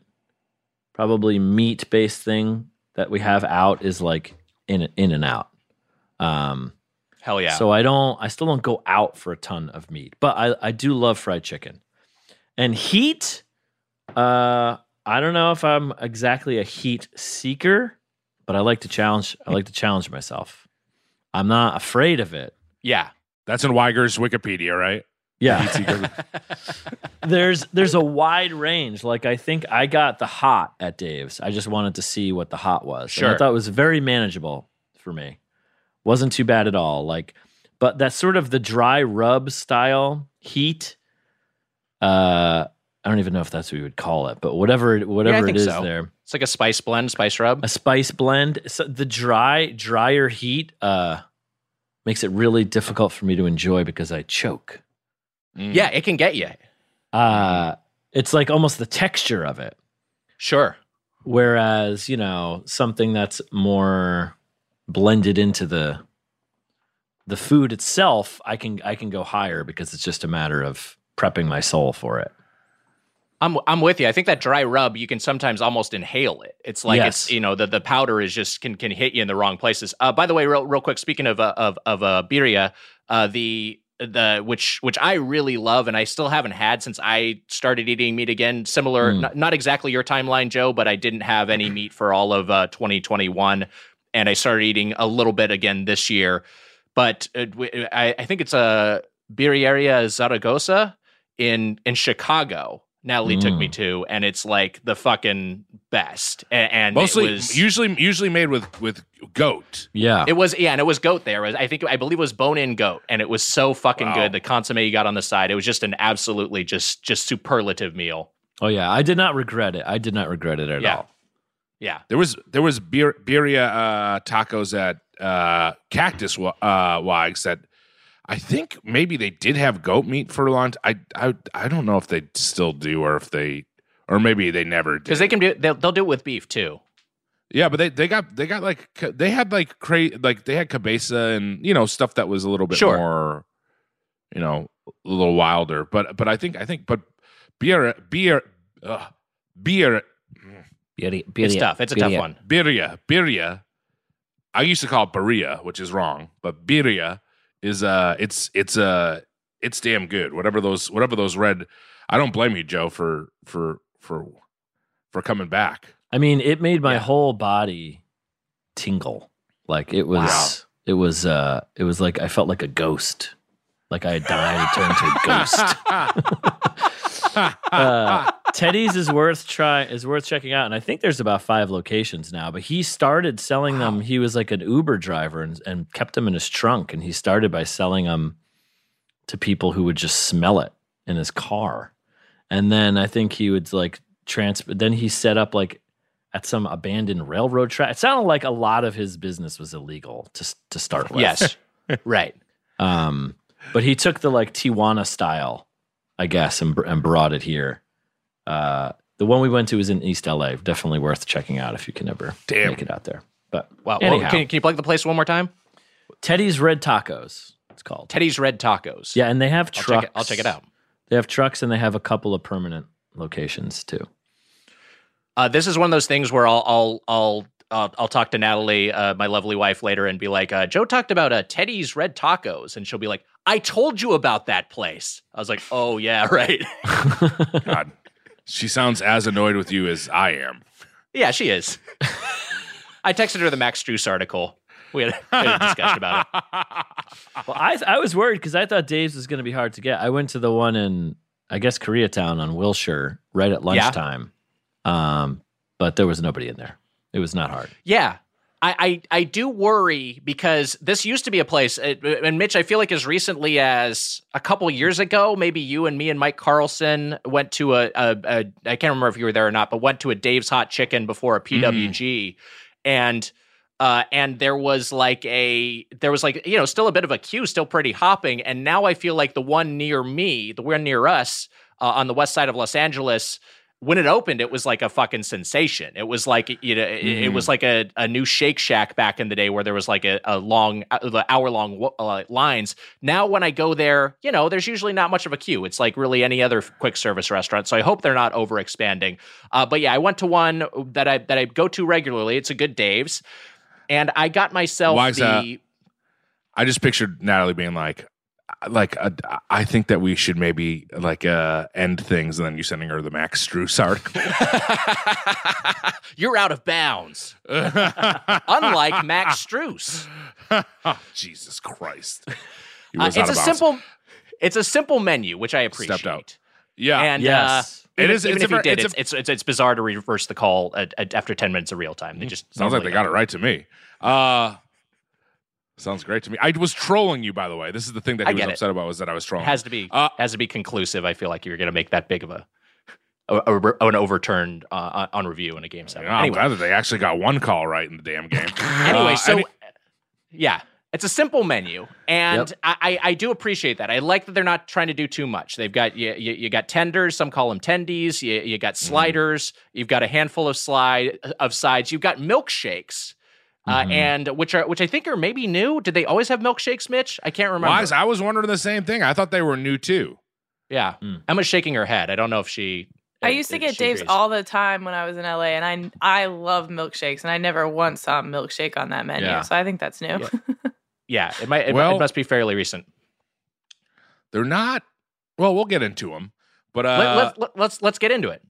probably meat based thing that we have out is like in In-N-Out. Um Hell yeah. so I don't, I still don't go out for a ton of meat, but I, I do love fried chicken. And heat, uh, I don't know if I'm exactly a heat seeker, but I like to challenge. I like to challenge myself. I'm not afraid of it. yeah. That's in Weiger's Wikipedia, right? Yeah, there's there's a wide range. Like I think I got the hot at Dave's. I just wanted to see what the hot was. And Sure. I thought it was very manageable for me. Wasn't too bad at all. Like, but that sort of the dry rub style heat. Uh, I don't even know if that's what we would call it, but whatever whatever it think is so. there, It's like a spice blend, spice rub. a spice blend. So the dry drier heat uh makes it really difficult for me to enjoy because I choke. Mm. Yeah, it can get you. Uh it's like almost the texture of it. Sure. Whereas, you know, something that's more blended into the the food itself, I can I can go higher because it's just a matter of prepping my soul for it. I'm I'm with you. I think that dry rub you can sometimes almost inhale it. It's like it's you know the the powder is just can can hit you in the wrong places. Uh, by the way, real real quick, speaking of uh, of of uh, birria, uh, the the which which I really love and I still haven't had since I started eating meat again. Similar, Mm. not, not exactly your timeline, Joe, but I didn't have any meat for all of uh, 2021, and I started eating a little bit again this year. But uh, I, I think it's a Birreria Zaragoza in in Chicago. Natalie took me Mm. to, and it's like the fucking best. A- And, Mostly, it was, usually, usually made with with goat. Yeah. it was yeah, and it was goat there. It was- I think I believe it was bone in goat, and it was so fucking Wow. good. The consomme you got on the side, it was just an absolutely just just superlative meal. Oh yeah, I did not regret it. I did not regret it at Yeah. all. Yeah, There was there was bir- birria uh, tacos at uh, Cactus Wa- uh, Wags that I think maybe they did have goat meat for a long time. I, I I don't know if they still do or if they or maybe they never did. because they can do they'll, they'll do it with beef too. Yeah, but they, they got they got like they had like cra- like they had cabeza and you know stuff that was a little bit Sure. more you know a little wilder. But but I think I think but beer beer uh, beer Birria, It's tough. It's a tough one. birria birria. I used to call it birria, which is wrong, but birria is uh it's it's uh it's damn good. Whatever those whatever those red. I don't blame you, Joe, for for for for coming back. I mean, it made my Yeah. whole body tingle. Like it was, Wow. it was, uh, it was like I felt like a ghost. Like I had died and turned to a ghost. uh, Teddy's is worth try is worth checking out, and I think there's about five locations now. But he started selling them. He was like an Uber driver and, and kept them in his trunk, and he started by selling them to people who would just smell it in his car. And then I think he would like transfer. Then he set up like at some abandoned railroad track. It sounded like a lot of his business was illegal to to start with. Yes, right. Um, but he took the like Tijuana style, I guess, and, and brought it here. Uh, the one we went to was in East LA. Definitely worth checking out if you can ever Damn. make it out there. But Wow. well, anyhow, can, can you plug the place one more time? Teddy's Red Tacos. It's called. Teddy's Red Tacos. Yeah, and they have I'll check trucks. it- I'll check it out. They have trucks and they have a couple of permanent locations too. Uh, this is one of those things where I'll I'll I'll I'll, I'll talk to Natalie, uh, my lovely wife, later, and be like, uh, "Joe talked about uh, Teddy's Red Tacos," and she'll be like, "I told you about that place." I was like, "Oh yeah, right." God, she sounds as annoyed with you as I am. yeah, she is. I texted her the Max Strus article. We had, we had a discussion about it. Well, I I was worried because I thought Dave's was going to be hard to get. I went to the one in I guess Koreatown on Wilshire right at lunchtime, um, but there was nobody in there. It was not hard. Yeah. I, I, I do worry because this used to be a place, uh, and Mitch, I feel like as recently as a couple years ago, maybe you and me and Mike Carlson went to a, a, a I can't remember if you were there or not, but went to a Dave's Hot Chicken before a PWG, and uh, and there was like a there was like you know still a bit of a queue, still pretty hopping, and now I feel like the one near me, the one near us uh, on the west side of Los Angeles when it opened, it was like a fucking sensation. It was like you know, it, it was like a, a new Shake Shack back in the day where there was like a, a long, hour long uh, lines. Now, when I go there, you know, there's usually not much of a queue. It's like really any other quick service restaurant. So I hope they're not over expanding. Uh, but yeah, I went to one that I that I go to regularly. It's a good Dave's, and I got myself Why is the. that? I just pictured Natalie being like, like uh, I think that we should maybe like uh end things, and then you sending her the Max Strus article. You're out of bounds. Unlike Max Strus. oh, Jesus Christ! Uh, it's a bounds. simple, it's a simple menu, which I appreciate. Stepped out. Yeah, and Yes. uh, even, It is- Even it's if a he did, it's it's, a- it's, it's it's bizarre to reverse the call at, at, after ten minutes of real time. They just Sounds like they got it right to me. Uh sounds great to me. I was trolling you, by the way. This is the thing that I he was get it. upset about was that I was It trolling. has to be Uh, has to be conclusive. I feel like you're going to make that big of a, a, a- an overturned uh, on review in a game seven. Yeah, I'm glad that they actually got one call right in the damn game. anyway, Uh, so any- yeah, it's a simple menu, and I, I I do appreciate that. I like that they're not trying to do too much. They've got you, you, you got tenders, some call them tendies. You, you got Mm-hmm. sliders. You've got a handful of slide of sides. You've got milkshakes. Uh, Mm-hmm. and which are which I think are maybe new. Did they always have milkshakes, Mitch? I can't remember. Wise, I was wondering the same thing. I thought they were new too. Yeah, Emma's shaking her head. I don't know if she. I if- used to get she Dave's agrees. all the time when I was in LA, and I I love milkshakes, and I never once saw a milkshake on that menu. Yeah. So I think that's new. Yeah, it might. It, Well- it must be fairly recent. They're not. Well, we'll get into them, but uh, let, let, let, let's let's get into it.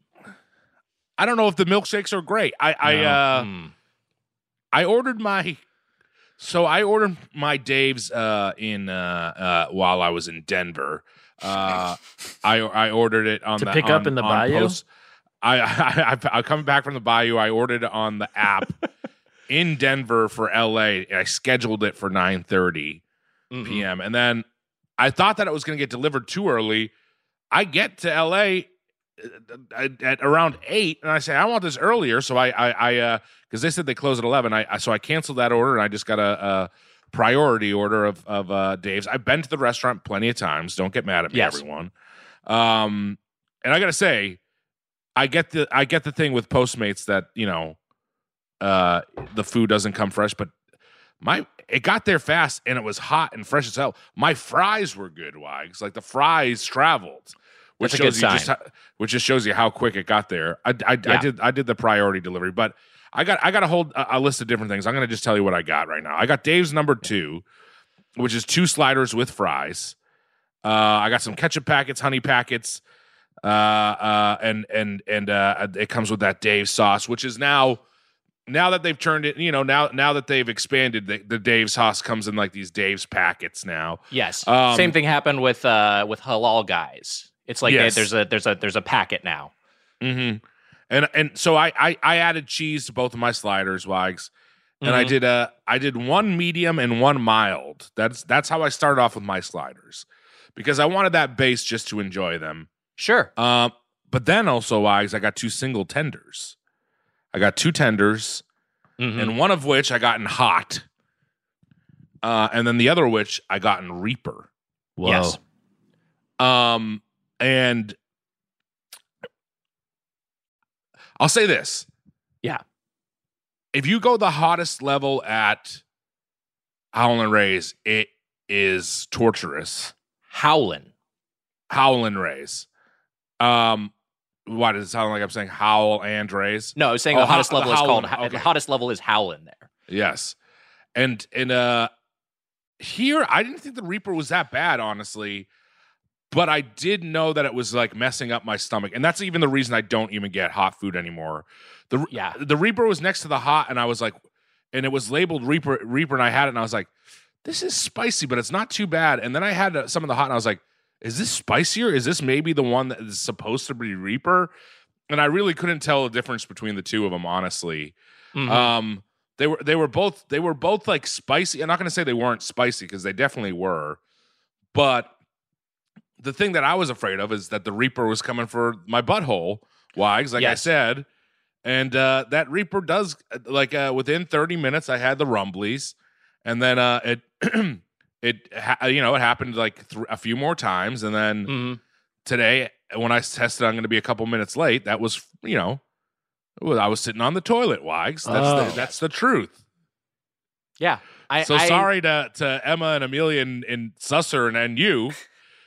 I don't know if the milkshakes are great. I I uh, Hmm. I ordered my so I ordered my Dave's uh, in uh, uh, while I was in Denver. Uh, I I ordered it on To the pick up in the bayou? Post. I I I, I coming back from the bayou. I ordered it on the app in Denver for L.A. and I scheduled it for nine Mhm. p.m. And then I thought that it was going to get delivered too early. I get to L.A. at, around eight, and I say I want this earlier. So I I, I uh because they said they close at eleven. I, I so I canceled that order and I just got a, a priority order of of uh, Dave's. I've been to the restaurant plenty of times. Don't get mad at me, Yes. everyone. Um, and I gotta say, I get the I get the thing with Postmates that you know, uh, the food doesn't come fresh, but my it got there fast and it was hot and fresh as hell. My fries were good, Wags. Like the fries traveled, which That's shows you just sign. how, which just shows you how quick it got there. I, I, I did I did the priority delivery, but I got I got a whole a, a list of different things. I'm gonna just tell you what I got right now. I got Dave's number two, which is two sliders with fries. Uh, I got some ketchup packets, honey packets, uh, uh, and and and uh, it comes with that Dave sauce, which is now now that they've turned it, you know, now now that they've expanded, the, the Dave sauce comes in like these Dave's packets now. Yes. Um, Same thing happened with uh with halal guys. It's like Yes. there's a there's a there's a packet now. Mm-hmm. And and so I, I I added cheese to both of my sliders, Wags. And I Mhm. did uh I did one medium and one mild. That's that's how I started off with my sliders. Because I wanted that base just to enjoy them. Sure. Um, but then also, Wags, I got two single tenders. I got two tenders, Mhm. and one of which I got in hot. Uh, and then the other which I got in Reaper. Whoa. Yes. Um, and I'll say this. Yeah. If you go the hottest level at Howlin' Rays, it is torturous. Howlin'. Howlin' Rays. Um, why does it sound like I'm saying Howl and Rays? No, I was saying Oh, the hottest ho- level the is called Howlin', the hottest level is Howlin' there. Yes. And and uh here I didn't think the Reaper was that bad, honestly. But I did know that it was like messing up my stomach. And that's even the reason I don't even get hot food anymore. The Yeah. the Reaper was next to the hot, and I was like, and it was labeled Reaper Reaper, and I had it, and I was like, this is spicy, but it's not too bad. And then I had uh, some of the hot, and I was like, is this spicier? Is this maybe the one that is supposed to be Reaper? And I really couldn't tell the difference between the two of them, honestly. Mhm. Um, they were they were both they were both like spicy. I'm not going to say they weren't spicy because they definitely were, but the thing that I was afraid of is that the Reaper was coming for my butthole. Wags, like I said, and uh, that Reaper does like uh, within 30 minutes I had the rumblies, and then uh, it it ha- you know it happened like th- a few more times, and then Mhm. today when I tested, I'm going to be a couple minutes late. That was you know, I was sitting on the toilet. Wags, that's Oh. the, that's the truth. Yeah. I, so I- sorry to to Emma and Amelia and, and Susser and, and you,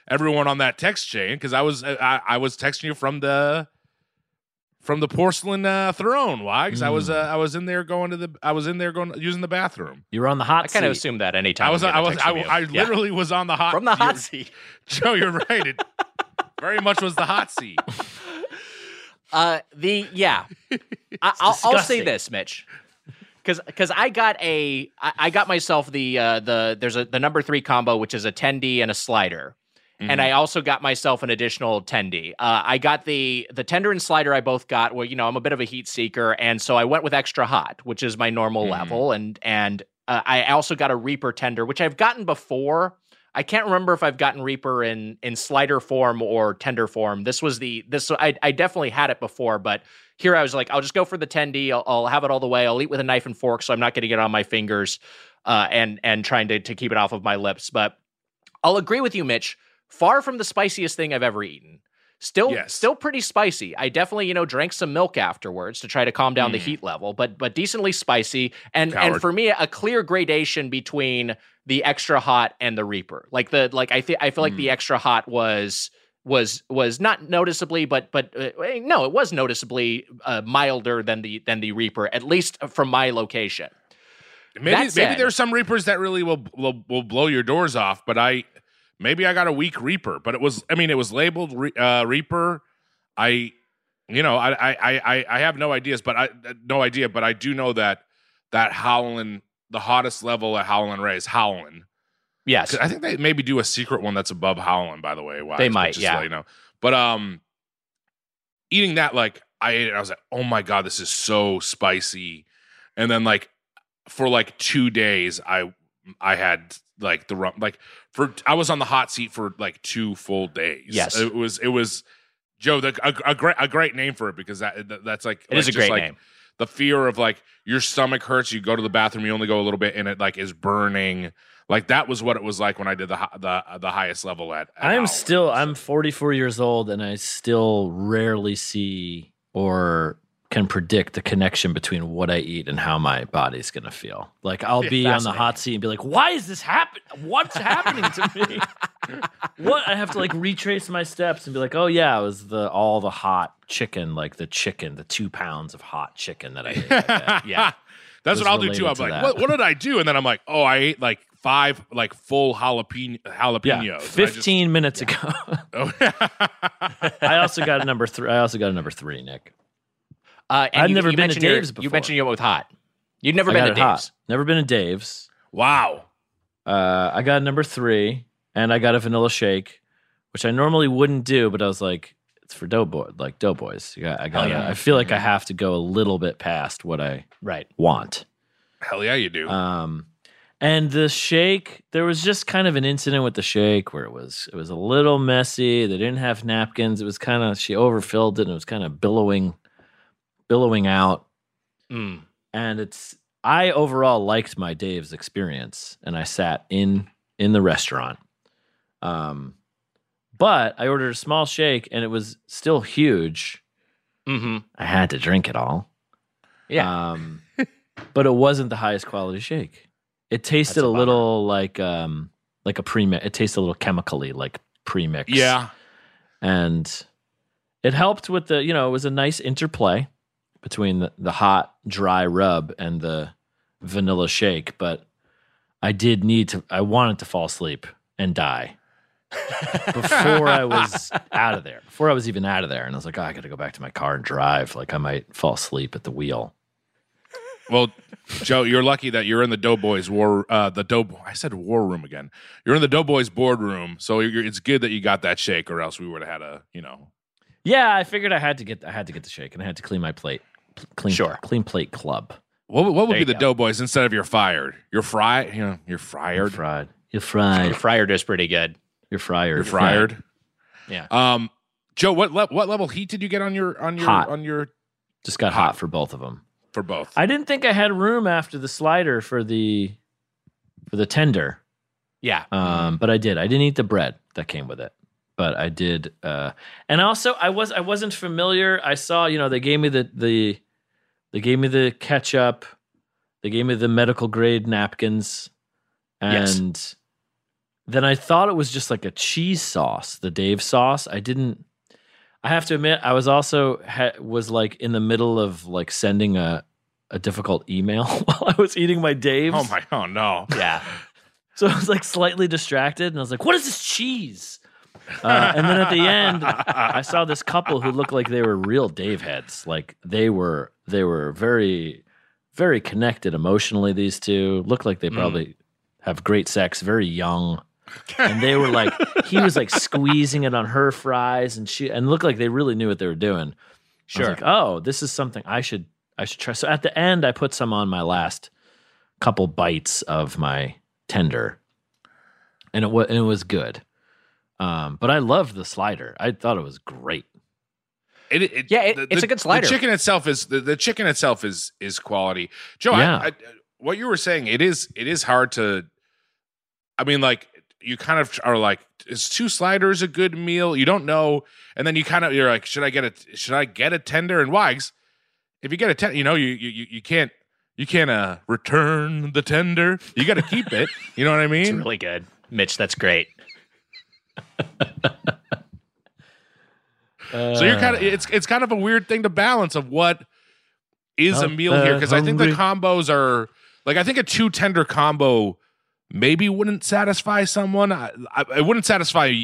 everyone on that text chain, because I was I, I was texting you from the from the porcelain uh, throne. Wags, I was uh, Hmm. I was in there going to the I was in there going using the bathroom. You were on the hot I kind of seat. assumed that anytime I was we get a I was text I, from you. I Yeah. literally was on the hot from the hot you- seat. Joe, you're right. It very much was the hot seat. Uh, the yeah, I, I'll, I'll say this, Mitch, because because I got a I, I got myself the uh the there's a the number three combo which is a tendy and a slider. And I also got myself an additional tendy. Uh, I got the the tender and slider. I both got. Well, you know, I'm a bit of a heat seeker, and so I went with extra hot, which is my normal Mhm. level. And and uh, I also got a Reaper tender, which I've gotten before. I can't remember if I've gotten Reaper in in slider form or tender form. This was the this I I definitely had it before, but here I was like, I'll just go for the tendy. I'll, I'll have it all the way. I'll eat with a knife and fork, so I'm not getting it on my fingers, uh, and and trying to to keep it off of my lips. But I'll agree with you, Mitch. Far from the spiciest thing I've ever eaten. Still, Yes. still pretty spicy. I definitely, you know, drank some milk afterwards to try to calm down the Mm. heat level, but but decently spicy. And and for me, a clear gradation between the extra hot and the Reaper. Like the like I think I feel like Mm. the extra hot was was was not noticeably, but but uh, eh, no, it was noticeably uh, milder than the than the Reaper, at least from my location. Maybe That maybe there's some reapers that really will, will will blow your doors off, but I maybe I got a weak Reaper, but it was. I mean, it was labeled re- uh, Reaper. I, you know, I, I, I, I have no ideas, but I no idea, but I do know that that Howlin, the hottest level at Howlin Ray is Howlin. Yes. I think they maybe do a secret one that's above Howlin. By the way, Wise, They might, yeah. you know. But um, eating that like I ate it, I was like, oh my god, this is so spicy. And then like for like two days, I I had like the rum like for I was on the hot seat for like two full days. Yes. it was it was Joe the, a, a great a great name for it because that that- that's like It is like, a great like, name. The fear of like your stomach hurts, you go to the bathroom, you only go a little bit, and it like is burning. Like that was what it was like when I did the the the highest level at. at I'm Howlin'. still I'm 44 years old and I still rarely see or can predict the connection between what I eat and how my body's going to feel. Like I'll be on the hot seat and be like, "Why is this happen? What's happening to me?" what I have to like retrace my steps and be like, "Oh yeah, it was the all the hot chicken, like the chicken, the 2 pounds of hot chicken that I ate." That. yeah. That's what I'll do too. I'm to like, what, what did I do? And then I'm like, oh, I ate like five like full jalapeno jalapenos. Yeah, I just- 15 minutes ago. Oh. I also got a number 3. I also got a number 3, Nick. Uh, and I've you- never you been to mentioned your- Dave's You before. mentioned you went with hot. You've never I been to it hot. Dave's. Never been to Dave's. Wow. Uh, I got number three, and I got a vanilla shake, which I normally wouldn't do, but I was like, it's for doughboy, like doughboys. You got, I got. yeah. I feel like I have to go a little bit past what I Right. want. Hell yeah, you do. Um, and the shake, there was just kind of an incident with the shake where it was it was a little messy. They didn't have napkins. It was kind of she overfilled it, and it was kind of billowing, billowing out. Mm. And it's I overall liked my Dave's experience, and I sat in in the restaurant. Um, but I ordered a small shake, and it was still huge. Mm-hmm. I had to drink it all. Yeah. Um, but it wasn't the highest quality shake. It tasted a a, little like um like a premix. It tasted a little chemically like premix. yeah. And it helped with the, you know, it was a nice interplay between the, the hot, dry rub and the vanilla shake. But I did need to, I wanted to fall asleep and die before I was out of there, before I was even out of there. And I was like, oh, I got to go back to my car and drive. Like I might fall asleep at the wheel. Well, Joe, you're lucky that you're in the Doughboys war. Uh, the Dough. I said war room again. You're in the Doughboys boardroom, so you're, it's good that you got that shake, or else we would have had a, you know. Yeah, I figured I had to get, I had to get the shake and I had to clean my plate. Clean, Sure. clean plate club. What, what would There be the go. Doughboys instead of you're fired? You're fried. You know, you're fired. fried. You're Your fried. fryer is pretty good. You're fried. You're fired. Yeah. Um, Joe, what le- what level heat did you get on your on your Hot. on your Just got Hot. hot for both of them. for both? I didn't think I had room after the slider for the for the tender, Yeah. um, but I did. I didn't eat the bread that came with it, but I did. Uh, and also, I was I wasn't familiar. I saw you know they gave me the the they gave me the ketchup, they gave me the medical grade napkins, Yes. and then I thought it was just like a cheese sauce, the Dave sauce. I didn't. I have to admit, I was also ha- was like in the middle of like sending a a difficult email while I was eating my Dave's. oh my! Oh no! Yeah. So I was like slightly distracted, and I was like, "What is this cheese?" Uh, and then at the end, I saw this couple who looked like they were real Dave heads. Like they were, they were very, very connected emotionally. These two looked like they probably have great sex. Very young, and they were like, he was like squeezing it on her fries, and she, and looked like they really knew what they were doing. I was Sure. like, oh, this is something I should, I should try. So at the end, I put some on my last couple bites of my tender, and it was, and it was good. Um, but I loved the slider. I thought it was great. It, it, Yeah, it- the- it's the- a good slider. The chicken itself is the, the chicken itself is is quality. Joe, Yeah. I, I, what you were saying, it is it is hard to. I mean, like you kind of are like, is two sliders a good meal? You don't know, and then you kind of you're like, should I get a should I get a tender? And why? 'Cause If you get a tender, you know, you you you can't you can't uh return the tender. You got to keep it. You know what I It's mean? really good. Mitch, that's great. So you're kind of it's it's kind of a weird thing to balance of what is a meal here because I think the combos are like I think a two tender combo maybe wouldn't satisfy someone. I, I, it wouldn't satisfy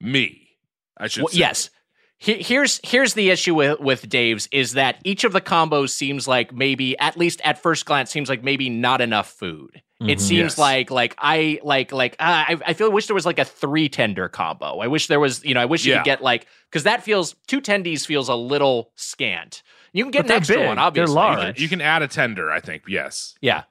me. I should Well, yes. He- Here's here's the issue with with Dave's is that each of the combos seems like maybe at least at first glance seems like maybe not enough food. It Mhm. seems Yes. like like I like like uh, I I feel wish there was like a three tender combo. I wish there was you know I wish you could get like because that feels two tendies feels a little scant. You can get But an they're extra big. one, They're obviously. large. but- You can add a tender, I think. Yes. yeah.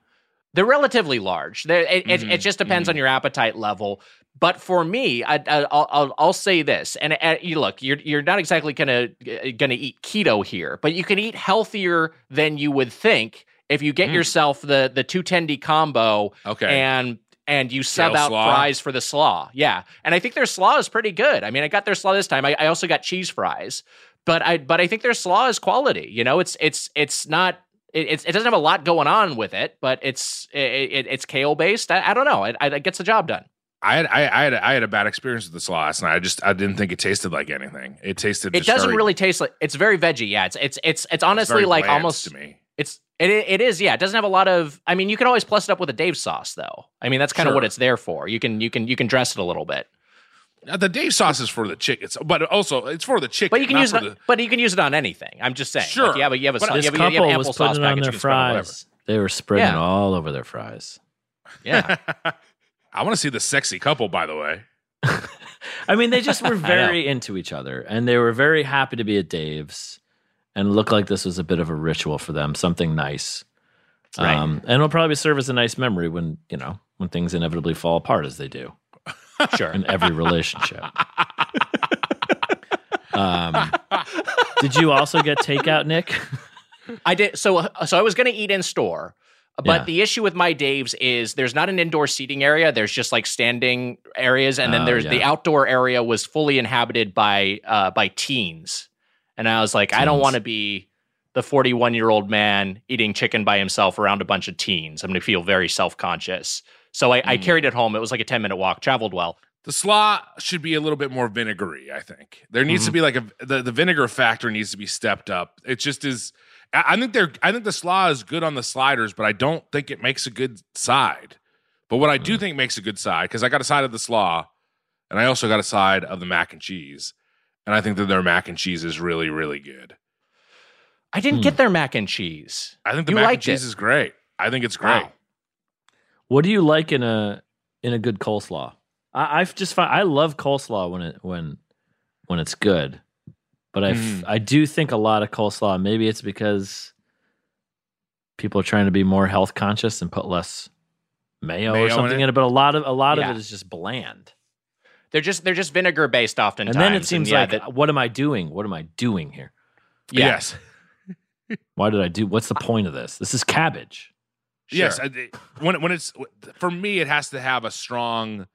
They're relatively large. They're, it, it, Mhm, it just depends on your appetite level. But for me, I, I, I'll, I'll I'll say this, and uh, you look, you're you're not exactly gonna gonna eat keto here, but you can eat healthier than you would think if you get Mm. yourself the the two tendy combo Okay. and and you sub Kale out slaw? fries for the slaw. Yeah, and I think their slaw is pretty good. I mean, I got their slaw this time. I, I also got cheese fries, but I but I think their slaw is quality. You know, it's it's it's not. It, it doesn't have a lot going on with it, but it's it, it, it's kale based. I, I don't know. It, it gets the job done. I had I, I had I had a bad experience with this last night. I just I didn't think it tasted like anything. It tasted. It doesn't very- really taste like it's very veggie. Yeah, it's it's it's it's honestly very like almost to me. It's it it is. Yeah, it doesn't have a lot of. I mean, you can always plus it up with a Dave sauce though. I mean, that's kind of what it's there for. You can you can you can dress it a little bit, Uh, the Dave sauce is for the chicken, but also it's for the chicken. but you can use for it. the- On, but you can use it on anything. I'm just saying. Sure. Like, you have a you have a, But you have, a- you have couple an was apple sauce putting it on package. their you can spread on whatever. fries. They were spreading Yeah. it all over their fries. Yeah. I want to see the sexy couple. By the way, I mean, they just were very into each other, and they were very happy to be at Dave's, and it looked like this was a bit of a ritual for them, something nice. Right. Um, and it'll probably serve as a nice memory when you know when things inevitably fall apart, as they do Sure. in every relationship. um, did you also get takeout, Nick? I did. So so I was going to eat in store. But Yeah. the issue with my Dave's is there's not an indoor seating area. There's just like standing areas, and then Oh, there's the outdoor area was fully inhabited by uh, by teens. And I was like, I don't want to be the 41 year old man eating chicken by himself around a bunch of teens. I'm going to feel very self conscious. So I, Hmm. I carried it home. It was like a 10 minute walk. Traveled well. the slaw should be a little bit more vinegary. I think there needs to be like a the, the vinegar factor needs to be stepped up. It just is. I I think they're. I think the slaw is good on the sliders, but I don't think it makes a good side. But what I do think makes a good side because I got a side of the slaw, and I also got a side of the mac and cheese, and I think that their mac and cheese is really really good. I didn't Hmm. get their mac and cheese. I think the You mac and cheese it. is great. I think it's great. Wow. What do you like in a in a good coleslaw? I, I've just find I love coleslaw when it when when it's good, but I Mhm. I do think a lot of coleslaw. Maybe it's because people are trying to be more health conscious and put less mayo, Mayo or in something it? in it. But a lot of a lot Yeah. of it is just bland. They're just they're just vinegar based oftentimes. and then it seems yeah, like, that- what am I doing? What am I doing here? yeah. Yes. Why did I do? What's the point of this? This is cabbage. Yes, Sure. I- when when it's for me, it has to have a strong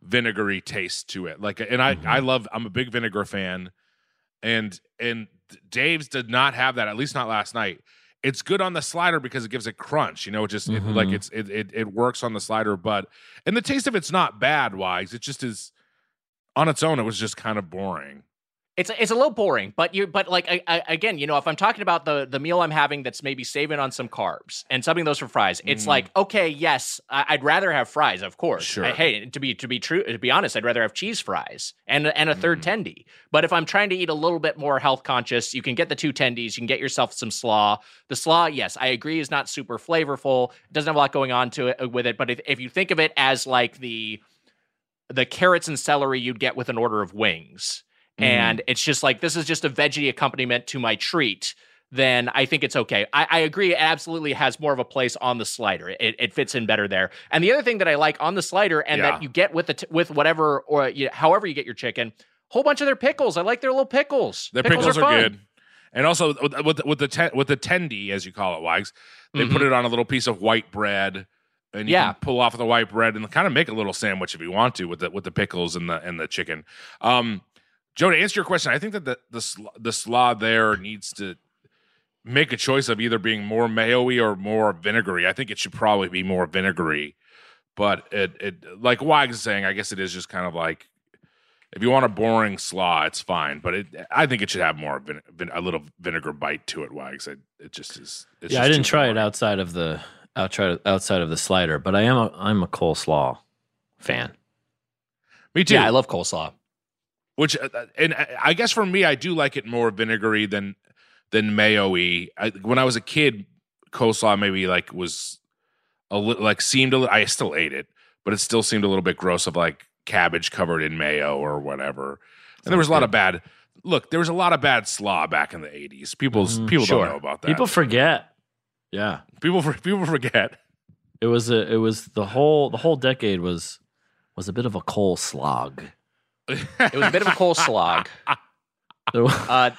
vinegary taste to it. Like, and I Mhm. I love. I'm a big vinegar fan, and and Dave's did not have that. At least not last night. It's good on the slider because it gives it crunch. You know, it just it, mm-hmm. like it's it, it it works on the slider, but and the taste of it's not bad. Wise, it just is on its own. It was just kind of boring. It's it's a little boring, but you but like I, I, again, you know, if I'm talking about the the meal I'm having that's maybe saving on some carbs and subbing those for fries, it's Mm. like okay, yes, I, I'd rather have fries, of course. Sure. I- hey, to be to be true, to be honest, I'd rather have cheese fries and and a third Mm. tendy. But if I'm trying to eat a little bit more health conscious, you can get the two tendies. You can get yourself some slaw. The slaw, yes, I agree, is not super flavorful. It doesn't have a lot going on to it with it. But if, if you think of it as like the the carrots and celery you'd get with an order of wings. Mm. And it's just like this is just a veggie accompaniment to my treat. Then I think it's okay. I, I agree. It absolutely has more of a place on the slider. It, it fits in better there. And the other thing that I like on the slider, and Yeah. that you get with the t- with whatever or you, however you get your chicken, whole bunch of their pickles. I like their little pickles. Their pickles, are, fun. good. And also with with, with the ten, with the tendy, as you call it, Wags, they put it on a little piece of white bread, and you Yeah. can pull off the white bread and kind of make a little sandwich if you want to with the with the pickles and the and the chicken. Um, Joe, to answer your question, I think that the the sl- the slaw there needs to make a choice of either being more mayo-y or more vinegary. I think it should probably be more vinegary, but it it like Wags is saying, I guess it is just kind of like if you want a boring slaw, it's fine, but it, I think it should have more vin, vin, a little vinegar bite to it. Wags, it, it just is. It's yeah, I didn't try boring. it outside of the outside outside of the slider, but I am a I'm a coleslaw fan. Me too. Yeah, I love coleslaw. Which uh, and I- I guess for me, I do like it more vinegary than than mayo-y. I, when I was a kid, coleslaw maybe like was a little like seemed a little. I still ate it, but it still seemed a little bit gross of like cabbage covered in mayo or whatever. And there was a lot of bad. Look, there was a lot of bad slaw back in the eighties. People Mhm. people Sure. don't know about that. People forget. Yeah, people for, people forget. it was a it was the whole the whole decade was was a bit of a coal slog. It was a bit of a coleslaw. There wa- Uh,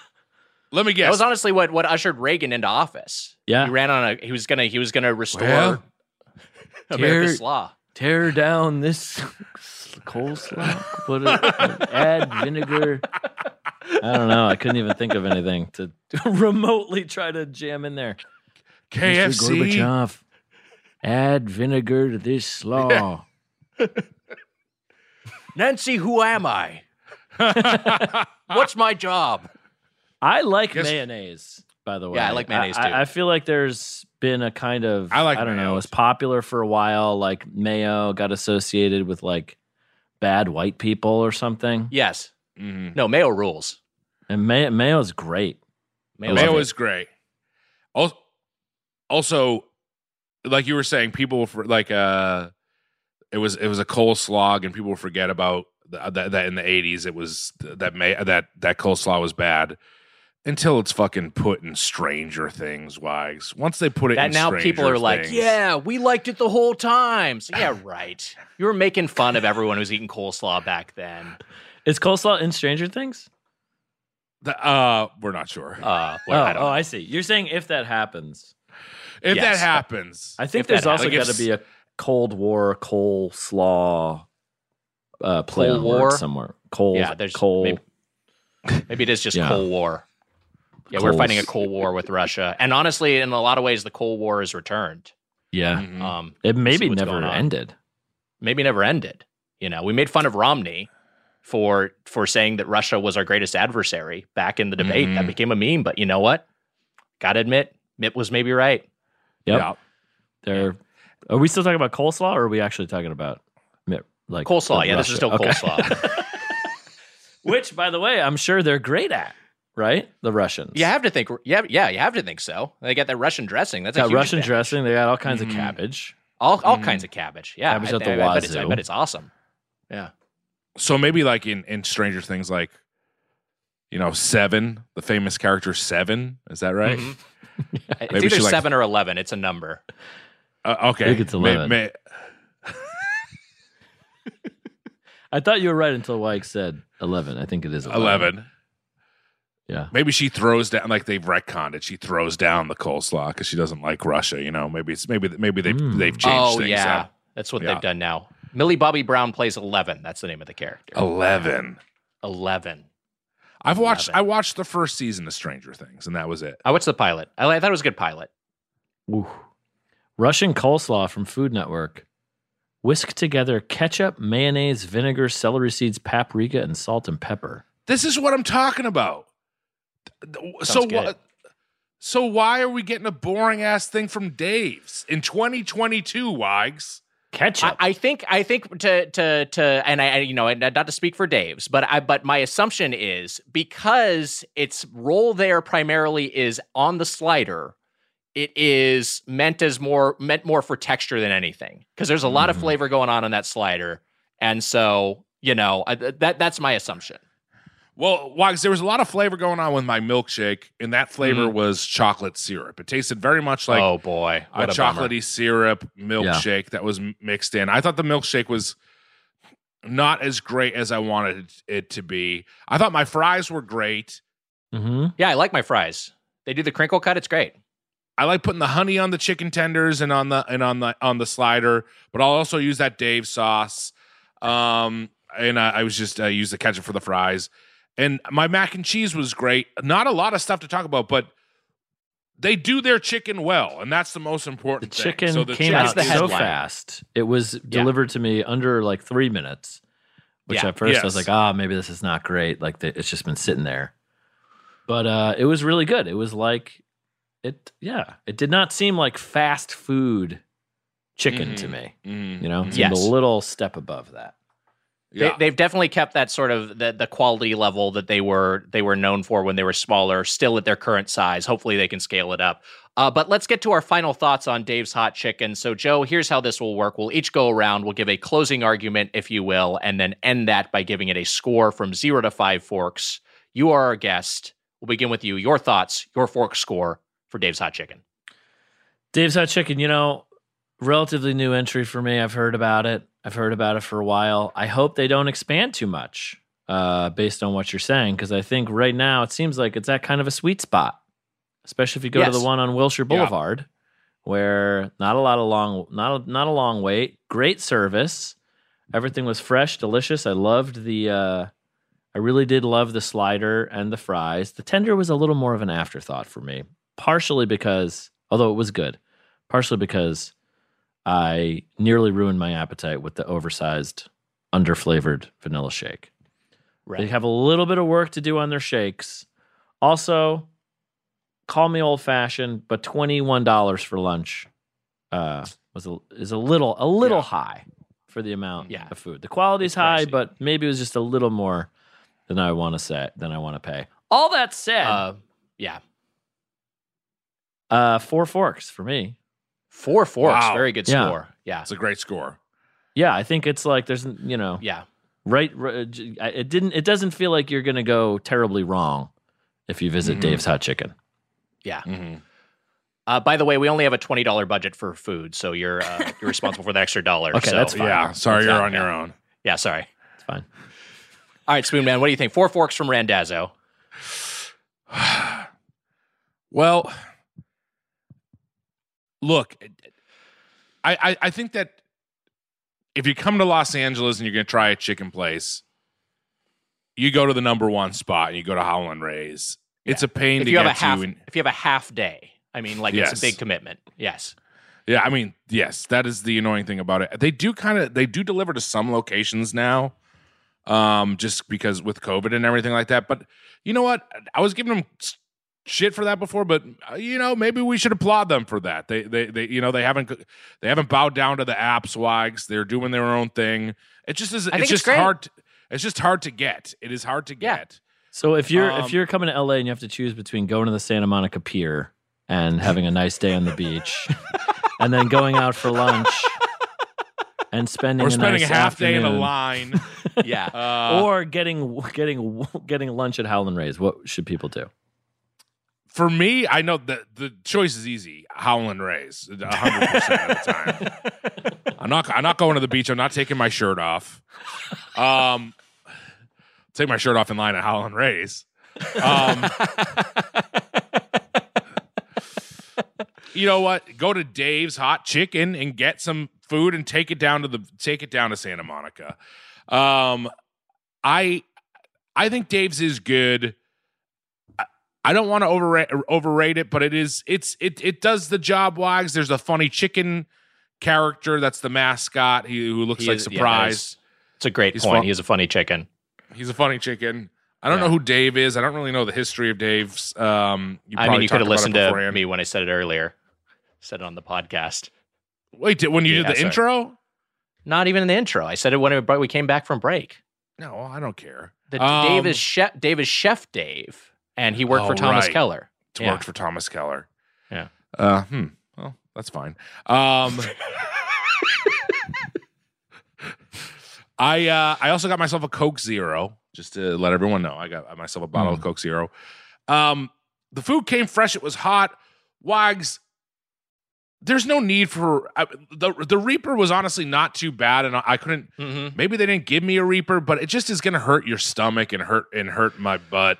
Let me that guess. was honestly what what ushered Reagan into office. Yeah. he ran on a. He was gonna. He was gonna restore Well, America's tear- law. Tear down this coal coleslaw. Put it, add vinegar. I don't know. I couldn't even think of anything to remotely try to jam in there. Mr. KFC. Gorbachev, add vinegar to this slaw. Nancy, who am I? What's my job? I like Guess- mayonnaise, by the way. Yeah, I like mayonnaise, I, too. I feel like there's been a kind of I like I don't know, it was popular for a while. Like mayo got associated with like bad white people or something. Yes. Mhm. No, mayo rules. And mayo mayo's great. Mayo's Mayo good. is great. Also, also, like you were saying, people for like uh, it was it was a coleslaw, and people forget about th- that. That in the eighties, it was that may that that coleslaw was bad until it's fucking put in Stranger Things. Wags. Once they put it that in now Stranger people are like, yeah, we liked it the whole time. So, yeah, right. You were making fun of everyone who's eating coleslaw back then. Is coleslaw in Stranger Things? The- uh, we're not sure. Uh, Oh, I don't oh. I see. You're saying if that happens. if yes. that happens, I think If there's also got to be a Cold War coleslaw uh, play Cold on War? somewhere. Cold, Yeah, there's coal. maybe- Maybe it is just Yeah. Cold War. Yeah, we're fighting a Cold War with Russia, and honestly, in a lot of ways, the Cold War is returned. Yeah, Mhm. Um, it see maybe what's never ended. maybe never ended. You know, we made fun of Romney for for saying that Russia was our greatest adversary back in the debate. That Mhm. became a meme. But you know what? Got to admit, Mitt was maybe right. Yep. yeah. There. Are we still talking about coleslaw, or are we actually talking about like Coleslaw. the Yeah, this is still Russia? Okay. coleslaw. Which, by the way, I'm sure they're great at. Right, the Russians. you have to think. Yeah, yeah, you have to think so. They got that Russian dressing. That's a got huge Russian advantage. dressing. They got all kinds Mhm. of cabbage. All all Mhm. kinds of cabbage. Yeah, Cabbage I, at the I, I bet it's, I wazoo. bet it's awesome. Yeah. So maybe like in in Stranger Things, like you know, Seven, the famous character Seven. Is that right? Mhm. It's Maybe either she, like- seven or eleven. It's a number. Uh, okay, think it's 11. may- I thought you were right until Wyke said eleven. I think it is eleven. 11. Yeah. Maybe she throws down like they've retconned it. She throws down the coleslaw because she doesn't like Russia. You know, maybe it's maybe maybe they Mm. they've changed oh things. yeah, up. that's what Yeah. they've done now. Millie Bobby Brown plays eleven. That's the name of the character. eleven. Eleven. I've watched 11. I watched the first season of Stranger Things, and that was it. I watched the pilot. I, I thought it was a good pilot. Ooh. Russian coleslaw from Food Network. Whisk together ketchup, mayonnaise, vinegar, celery seeds, paprika, and salt and pepper. This is what I'm talking about. so what? So why are we getting a boring ass thing from Dave's in 2022, Wags? Ketchup. I, I think I think to to to and I I- you know not to speak for Dave's, but I but my assumption is because its role there primarily is on the slider, it is meant as more meant more for texture than anything because there's a lot of Mhm. flavor going on in that slider, and so you know I, that that's my assumption. Well, Wags, there was a lot of flavor going on with my milkshake, and that flavor Mhm. was chocolate syrup. It tasted very much like oh boy, a, what a, bummer. chocolatey syrup milkshake that was mixed in. I thought the milkshake was not as great as I wanted it to be. I thought my fries were great. mm-hmm. Yeah, I like my fries. They do the crinkle cut. It's great. I like putting the honey on the chicken tenders and on the and on the on the slider, but I'll also use that Dave sauce. Um, and I, I was just uh, use the ketchup for the fries. And my mac and cheese was great. Not a lot of stuff to talk about, but they do their chicken well, and that's the most The important. thing. chicken So the came chicken out so fast. It was delivered to me under like three minutes. Which Yeah. at first I was like, ah, maybe this is not great. Like the, it's just been sitting there. But uh, it was really good. It was like it. Yeah, it did not seem like fast food chicken to Mhm. me. Mhm. You know, it seemed Yes. a little step above that. Yeah. They, they've definitely kept that sort of the, the quality level that they were they were known for when they were smaller, still at their current size. Hopefully, they can scale it up. Uh, but let's get to our final thoughts on Dave's Hot Chicken. So, Joe, here's how this will work. We'll each go around. We'll give a closing argument, if you will, and then end that by giving it a score from zero to five forks. You are our guest. We'll begin with you. Your thoughts, your fork score for Dave's Hot Chicken. Dave's Hot Chicken, you know, relatively new entry for me. I've heard about it. I've heard about it for a while. I hope they don't expand too much uh, based on what you're saying, because I think right now it seems like it's at kind of a sweet spot, especially if you go to the one on Wilshire Yeah. Boulevard, where not a lot of long, not a, not a long wait, great service. Everything was fresh, delicious. I loved the. Uh, I really did love the slider and the fries. The tender was a little more of an afterthought for me, partially because, although it was good, partially because I nearly ruined my appetite with the oversized, underflavored vanilla shake. They have a little bit of work to do on their shakes. Also, call me old fashioned, but twenty one dollars for lunch uh, was a, is a little a little high for the amount Yeah. of food. The quality's It's high, pricey. but maybe it was just a little more than I want to say than I want to pay. All that said, Uh, yeah, uh, four forks for me. four forks. Wow. Very good Yeah. score. Yeah, It's a great score. Yeah, I think it's like there's you know yeah. right, right it didn't it doesn't feel like you're gonna go terribly wrong if you visit Mhm. Dave's Hot Chicken. Yeah. hmm Uh, by the way, we only have a twenty dollar budget for food, so you're uh, you're responsible for the extra dollar. Okay, so, that's fine. Yeah. Sorry, That's you're that, on your yeah. own. Yeah, sorry. It's fine. All right, Spoon Man, what do you think? Four forks from Randazzo. Well, look, I, I I think that if you come to Los Angeles and you're going to try a chicken place, you go to the number one spot and you go to Howlin' Ray's. It's a pain If to you get have a half, to. And, if you have a half day, I mean, like Yes. it's a big commitment. Yes. yeah, I mean, yes, that is the annoying thing about it. They do kind of they do deliver to some locations now, um, just because with COVID and everything like that. But you know what? I was giving them shit for that before, but uh, you know, maybe we should applaud them for that. They they they you know they haven't they haven't bowed down to the app swags. They're doing their own thing. It just is. It's it's just great. hard. To, it's just hard to get. It is hard to Yeah. get. So if you're Um, if you're coming to LA and you have to choose between going to the Santa Monica Pier and having a nice day on the beach, and then going out for lunch and spending We're a spending nice a half day in a line. Yeah. Uh, or getting getting getting lunch at Howlin' Ray's, what should people do? For me, I know the the choice is easy. Howlin' Rays, hundred percent of the time. I'm not. I'm not going to the beach. I'm not taking my shirt off. Um, take my shirt off in line at Howlin' Rays. Um, you know what? Go to Dave's Hot Chicken and get some food and take it down to the take it down to Santa Monica. Um, I I think Dave's is good. I- don't want to overrate overrate it, but it is it's it it does the job. Wags. There's a funny chicken character that's the mascot. He who looks He like is- yeah, It's a great He's point. fun- He's a funny chicken. He's a funny chicken. I don't Yeah. know who Dave is. I don't really know the history of Dave's. Um, you I mean, you could have listened to me when I said it earlier. Said it on the podcast. Wait, did, when you Yeah, did the sorry. intro? Not even in the intro. I said it when it- we came back from break. No, I don't care. The, Um, Dave is chef. Dave is Chef Dave, and he worked for Oh, Thomas right. Keller. Yeah. worked for Thomas Keller. Yeah. Uh, hmm. Well, that's fine. Um, I uh, I also got myself a Coke Zero just to let everyone know. I got myself a bottle of Coke Zero. Um, the food came fresh. It was hot. Wags. There's no need for I, the the Reaper was honestly not too bad, and I, I couldn't. Mm-hmm. Maybe they didn't give me a Reaper, but it just is going to hurt your stomach and hurt and hurt my butt.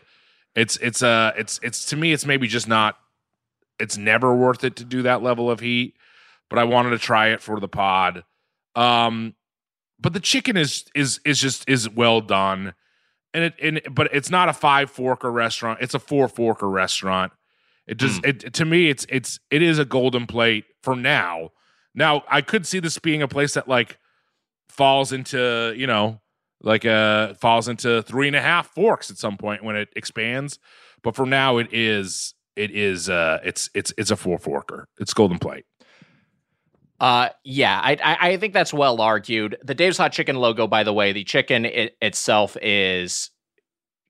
It's it's uh it's it's to me it's maybe just not. It's never worth it to do that level of heat, but I wanted to try it for the pod. Um, but the chicken is is is just is well done, and it and but it's not a five forker restaurant. It's a four forker restaurant. It does it to me. It's it's it is a golden plate for now. Now I could see this being a place that like falls into you know like uh falls into three and a half forks at some point when it expands. But for now, it is it is uh it's it's it's a four forker. It's golden plate. Uh, yeah, I, I I think that's well argued. The Dave's Hot Chicken logo, by the way, the chicken it, itself is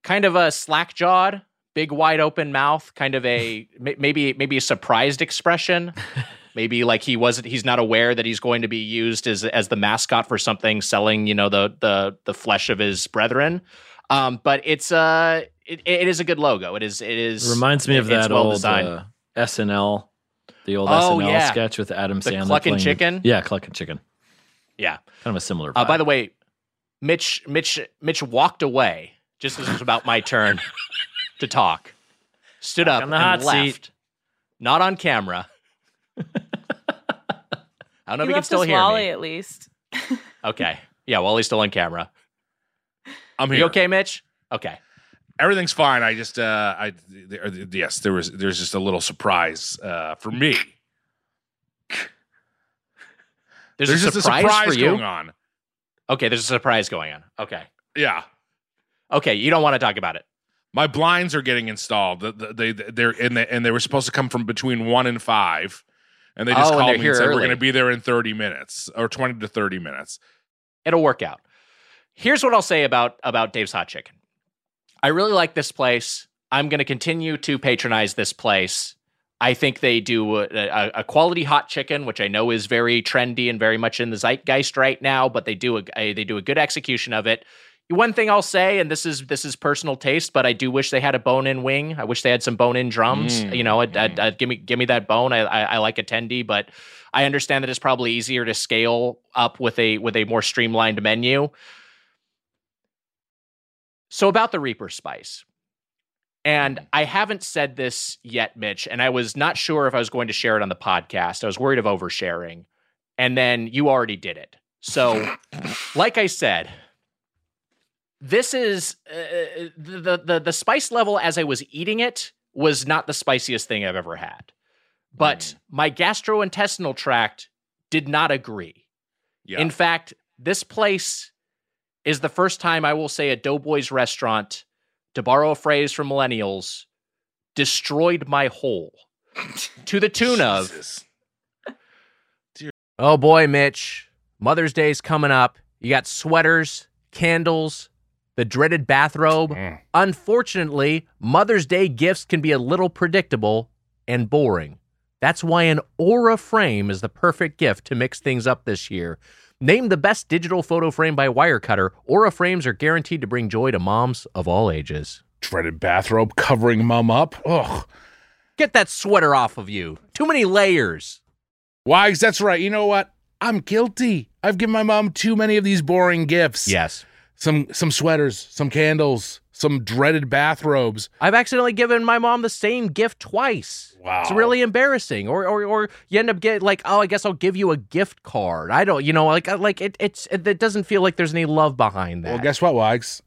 kind of a slack jawed, big wide open mouth, kind of a maybe maybe a surprised expression. Maybe like he wasn't he's not aware that he's going to be used as as the mascot for something selling, you know, the the the flesh of his brethren. Um, but it's uh it, it is a good logo. It is it is Reminds me of it's that well old uh, SNL, the old Oh, SNL yeah. sketch with Adam The Sandler. Cluckin' playing- Chicken? Yeah, Clucking Chicken. yeah. Kind of a similar. Uh, by the way, Mitch, Mitch, Mitch walked away just as it was about my turn to talk. Stood up on the and hot left, seat. not on camera. I don't know You if you can still us hear Wally me. at least. Okay, yeah, Wally's still on camera. I'm You here. okay, Mitch? Okay. Everything's fine. I just, uh, I, there, yes, there was, there's just a little surprise uh, for me. There's, There's a just surprise, a surprise for you. going on. Okay, there's a surprise going on. Okay. Yeah. Okay, you don't want to talk about it. My blinds are getting installed. The- the- They, they're and they, and they were supposed to come from between one and five, and they just Oh, called me and said we're going to be there in thirty minutes or twenty to thirty minutes. It'll work out. Here's what I'll say about about Dave's Hot Chicken. I really like this place. I'm going to continue to patronize this place. I think they do a, a, a quality hot chicken, which I know is very trendy and very much in the zeitgeist right now. But they do a, a they do a good execution of it. One thing I'll say, and this is this is personal taste, but I do wish they had a bone-in wing. I wish they had some bone-in drums. Mm, You know, I'd, I'd, I'd give me give me that bone. I, I, I like a tendy, but I understand that it's probably easier to scale up with a with a more streamlined menu. So about the Reaper Spice. And I haven't said this yet, Mitch, and I was not sure if I was going to share it on the podcast. I was worried of oversharing. And then you already did it. So, like I said, this is uh, the, the the spice level as I was eating it was not the spiciest thing I've ever had. But my gastrointestinal tract did not agree. Yeah. In fact, this place is the first time I will say a Doughboys restaurant, to borrow a phrase from millennials, destroyed my hole to the tune of. Oh boy, Mitch, Mother's Day's coming up. You got sweaters, candles, the dreaded bathrobe. Mm. Unfortunately, Mother's Day gifts can be a little predictable and boring. That's why an Aura frame is the perfect gift to mix things up this year. Named the best digital photo frame by Wirecutter, Aura frames are guaranteed to bring joy to moms of all ages. Dreaded bathrobe covering mom up. Ugh. Get that sweater off of you. Too many layers. Wags, that's right. You know what? I'm guilty. I've given my mom too many of these boring gifts. Yes. Some some sweaters, some candles, some dreaded bathrobes. I've accidentally given my mom the same gift twice. Wow. It's really embarrassing. Or or or you end up getting like, oh, I guess I'll give you a gift card. I don't, you know, like uh, like it it's it, it doesn't feel like there's any love behind that. Well, guess what, Wags?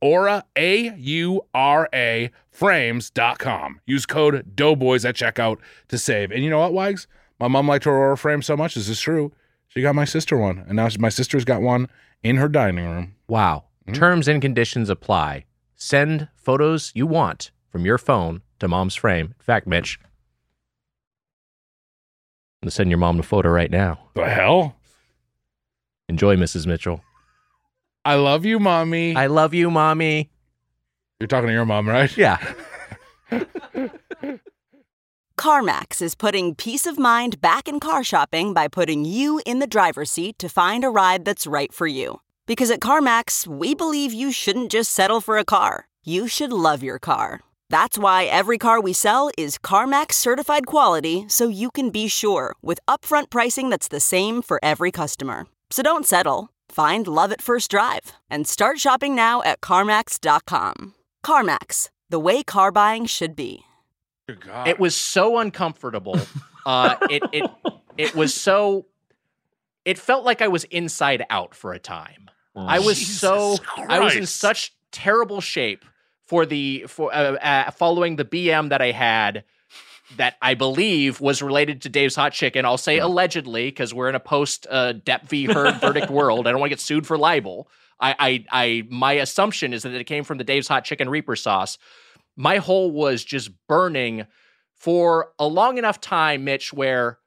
Aura, A U R A, frames.com. Use code Doughboys at checkout to save. And you know what, Wags? My mom liked her Aura frame so much. Is this is true. She got my sister one, and now my sister's got one in her dining room. Wow. Mm-hmm. Terms and conditions apply. Send photos you want from your phone to mom's frame. In fact, Mitch, I'm going to send your mom a photo right now. The hell? Enjoy, Mrs. Mitchell. I love you, mommy. I love you, mommy. You're talking to your mom, right? Yeah. CarMax is putting peace of mind back in car shopping by putting you in the driver's seat to find a ride that's right for you. Because at CarMax, we believe you shouldn't just settle for a car, you should love your car. That's why every car we sell is CarMax certified quality so you can be sure with upfront pricing that's the same for every customer. So don't settle. Find love at first drive and start shopping now at CarMax.com. CarMax, the way car buying should be. It was so uncomfortable. uh, it it it was so it felt like I was inside out for a time. I was Jesus so I was in such terrible shape for the for uh, uh, following the BM that I had that I believe was related to Dave's Hot Chicken. I'll say allegedly because we're in a post uh, Depp v. Heard verdict world. I don't want to get sued for libel. I, I, I, my assumption is that it came from the Dave's Hot Chicken Reaper sauce. My hole was just burning for a long enough time, Mitch, where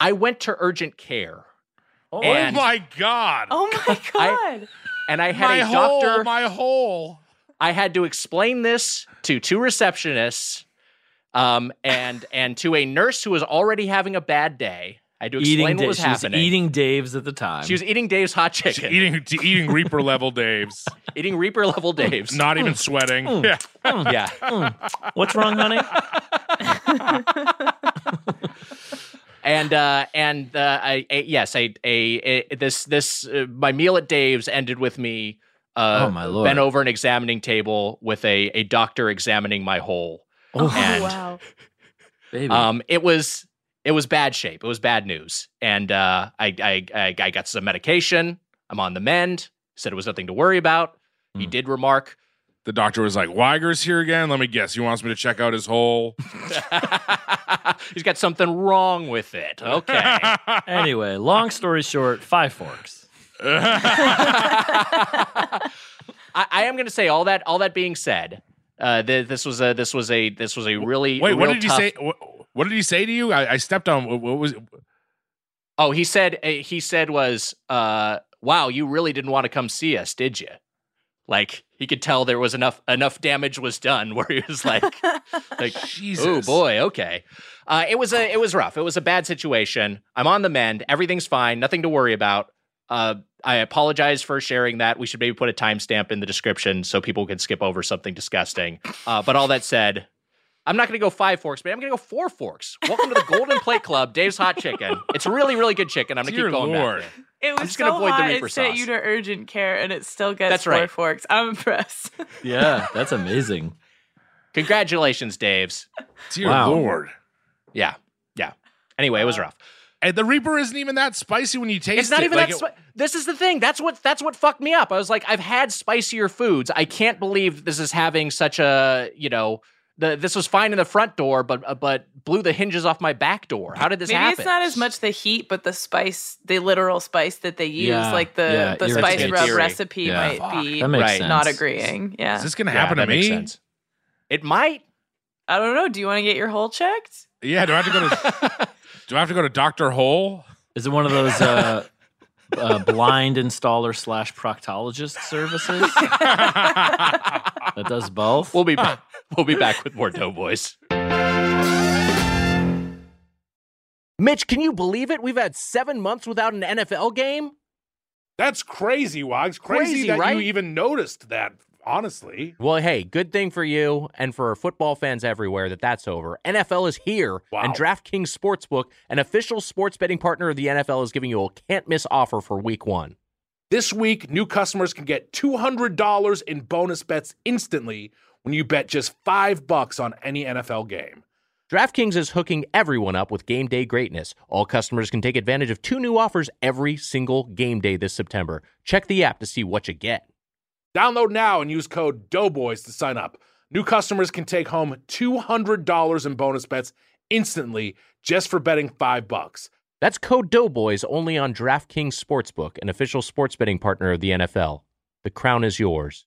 I went to urgent care. Oh And- my god. Oh my god. and I had my a hole, doctor. my hole. I had to explain this to two receptionists, um, and and to a nurse who was already having a bad day. I had to explain eating what Da- was she was happening. eating Dave's at the time. She was eating Dave's hot chicken. Eating eating Reaper level Dave's. eating Reaper level Dave's. Not even sweating. Mm. Yeah. Mm. yeah. Mm. What's wrong, honey? and uh, and uh, I, a, yes, I, a, a this this uh, my meal at Dave's ended with me. Uh, Oh, my lord. Bent over an examining table with a a doctor examining my hole. Oh, and wow. Baby. um, it was it was bad shape. It was bad news, and uh, I, I I I got some medication. I'm on the mend. Said it was nothing to worry about. He did remark, The doctor was like, Wiger's here again. Let me guess. He wants me to check out his hole. he's got something wrong with it. Okay. anyway, long story short, five forks. I, I am going to say all that. All that being said, uh, th- this was a this was a this was a really Wait, what real did he say? What, what did he say to you? I, I stepped on. What, what was? Oh, he said uh, he said was, uh, "Wow, you really didn't want to come see us, did you?" Like he could tell there was enough enough damage was done where he was like, like, Jesus. oh boy, okay. Uh, it was a it was rough. It was a bad situation. I'm on the mend. Everything's fine. Nothing to worry about. Uh, I apologize for sharing that. We should maybe put a timestamp in the description so people can skip over something disgusting. Uh, but all that said, I'm not going to go five forks, but I'm going to go four forks. Welcome to the Golden Plate Club, Dave's Hot Chicken. It's really, really good chicken. I'm going to keep going Lord. back. there. It was I'm just so gonna avoid the hot Reaper it sent you to urgent care, and it still gets That's four right. forks. I'm impressed. Yeah, that's amazing. Congratulations, Dave's. Dear Wow. Lord. Yeah, yeah. Anyway, it was rough. And the Reaper isn't even that spicy when you taste it. It's not even Like, that. it- this is the thing. That's what. That's what fucked me up. I was like, I've had spicier foods. I can't believe this is having such a. You know, the this was fine in the front door, but uh, but blew the hinges off my back door. How did this Maybe happen? it's not as much the heat, but the spice, the literal spice that they use, Yeah, like the yeah, the spice rub Theory. recipe Yeah. might be That makes Right. sense. not agreeing. Yeah, Is this going to Yeah, happen that to me? makes sense. It might. I don't know. Do you want to get your hole checked? Yeah. Do I have to go to? do I have to go to Doctor Hole? Is it one of those uh, uh, blind installer slash proctologist services that does both? We'll be back. We'll be back with more Doughboys. Mitch, can you believe it? We've had seven months without an NFL game. That's crazy, Wags. Crazy, Crazy, that right? you even noticed that, honestly. Well, hey, good thing for you and for football fans everywhere that that's over. NFL is here, Wow. and DraftKings Sportsbook, an official sports betting partner of the NFL, is giving you a can't miss offer for week one. This week, new customers can get $200 in bonus bets instantly when you bet just five bucks on any NFL game. DraftKings is hooking everyone up with game day greatness. All customers can take advantage of two new offers every single game day this September. Check the app to see what you get. Download now and use code Doughboys to sign up. New customers can take home $200 in bonus bets instantly just for betting five bucks. That's code Doughboys only on DraftKings Sportsbook, an official sports betting partner of the NFL. The crown is yours.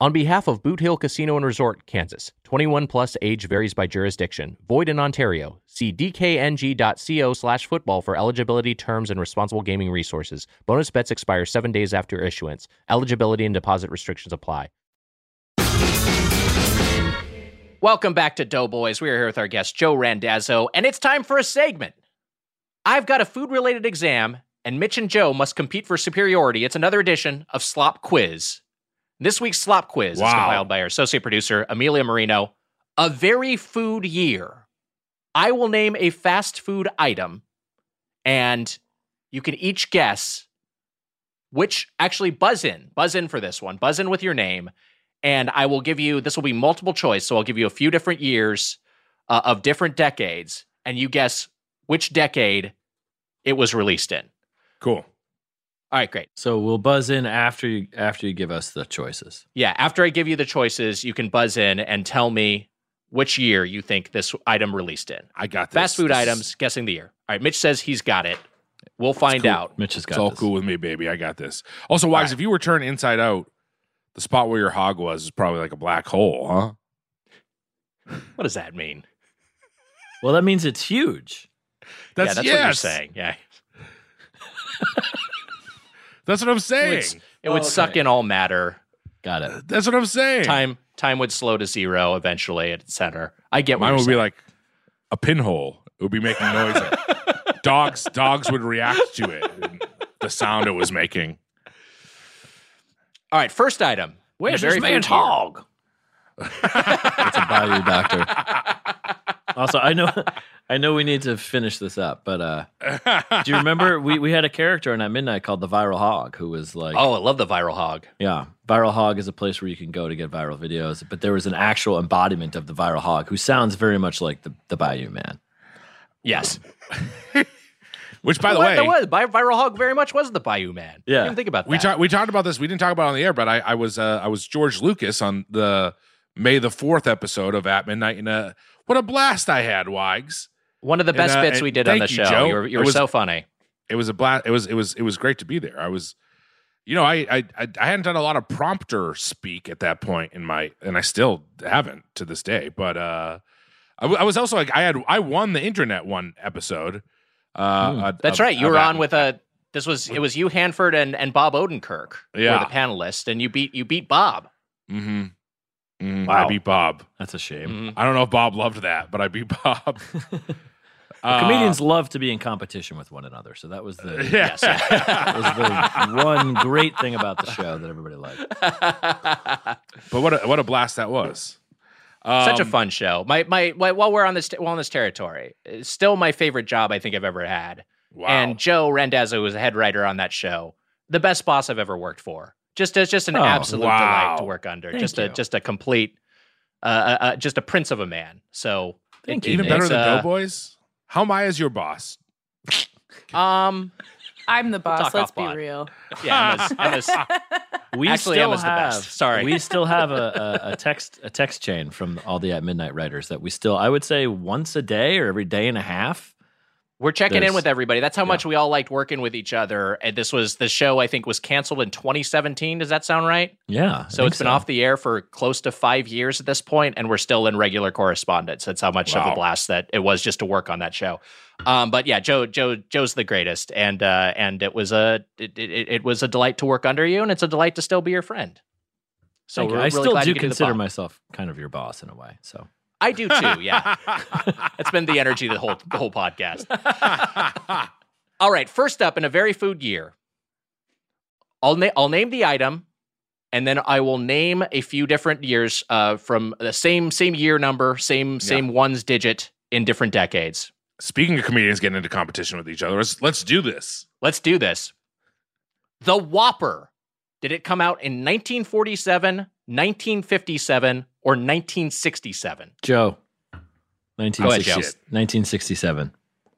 On behalf of Boot Hill Casino and Resort, Kansas, 21 plus age varies by jurisdiction. Void in Ontario. See dkng.co slash football for eligibility terms and responsible gaming resources. Bonus bets expire seven days after issuance. Eligibility and deposit restrictions apply. Welcome back to Doughboys. We are here with our guest, Joe Randazzo, and it's time for a segment. I've got a food related exam, and Mitch and Joe must compete for superiority. It's another edition of Slop Quiz. This week's Slop Quiz is compiled by our associate producer, Amelia Marino. A very food year. I will name a fast food item, and you can each guess which actually buzz in, buzz in for this one, buzz in with your name, and I will give you this will be multiple choice, so I'll give you a few different years uh, of different decades, and you guess which decade it was released in. Cool. All right, great. So we'll buzz in after you after you give us the choices. Yeah, after I give you the choices, you can buzz in and tell me which year you think this item released in. I got this. Fast food This items, guessing the year. All right, Mitch says he's got it. We'll It's find cool. out. Mitch has got It's all this. cool with me, baby. I got this. Also, Wags, if you were turned inside out, the spot where your hog was is probably like a black hole, huh? What does that mean? Well, that means it's huge. That's, yeah, that's what you're saying. Yeah. That's what I'm It saying. would, it oh, would suck in all matter. Got it. That's what I'm saying. Time time would slow to zero eventually at its center. I get what Mine you're would be like a pinhole. It would be making noise. dogs, dogs would react to it. The sound it was making. All right, first item. Where's In a this very man's food year. hog? It's a Bayou doctor. Also, I know, I know we need to finish this up, but uh, do you remember we, we had a character in at midnight called the Viral Hog, who was like, Oh, I love the viral hog. yeah, Viral Hog is a place where you can go to get viral videos, but there was an actual embodiment of the Viral Hog who sounds very much like the the Bayou Man. Yes. Which, by the Well, way, that was Bi- viral hog very much was the Bayou Man. Yeah. I didn't think about that. we talked we talked about this. We didn't talk about it on the air, but I, I was uh, I was George Lucas on the May the fourth episode of At Midnight, and uh, what a blast I had, Wags. One of the And, best uh, bits we did on the you, show. Joe. You were, you were was- so funny. It was a blast. It was it was it was great to be there. I was, you know, I I I hadn't done a lot of prompter speak at that point in my, and I still haven't to this day. But uh, I, w- I was also like I had I won the internet one episode. Uh, uh, That's of- right. You were on with a. This was it was you Hanford and, and Bob Odenkirk Yeah. were the panelists, and you beat you beat Bob. Mm-hmm. Mm, Wow. I beat Bob. That's a shame. Mhm. I don't know if Bob loved that, but I beat Bob. Uh, Comedians love to be in competition with one another, so that was the Yeah. yes, that was the one great thing about the show that everybody liked. But what a, what a blast that was. Such a Um, fun show. My, my my while we're on this while on this territory, still my favorite job I think I've ever had. Wow. And Joe Randazzo was a head writer on that show. The best boss I've ever worked for. Just it's just an Oh, absolute wow. delight to work under. Thank just a just a complete, uh, uh, uh, just a prince of a man. So Thank it- you, even it better than uh, Doughboys. How am I as your boss? Um, I'm the boss. talk Let's be offline. real. yeah, Emma's, Emma's, We Actually, still Emma's the have, best. Sorry. we still have a, a, a text a text chain from all the at midnight writers that we still I would say once a day or every day and a half. We're checking in with everybody. That's how much we all liked working with each other. And this was the show. I think was canceled in 2017. Does that sound right? Yeah, So it's been off the air for close to five years at this point, and we're still in regular correspondence. That's how much of a blast that it was just to work on that show. Um, but yeah, Joe, Joe, Joe's the greatest, and uh, and it was a it, it, it was a delight to work under you, and it's a delight to still be your friend. So we're I really still glad do you could the consider myself kind of your boss in a way. So I do too. Yeah, it's been the energy the whole the whole podcast. All right, first up in a very food year, I'll na- I'll name the item, and then I will name a few different years uh, from the same same year number, same same ones digit in different decades. Speaking of comedians getting into competition with each other, let's let's do this. Let's do this. The Whopper. Did it come out in 1947, 1957, or 1967? Joe, ahead, Joe. 1967.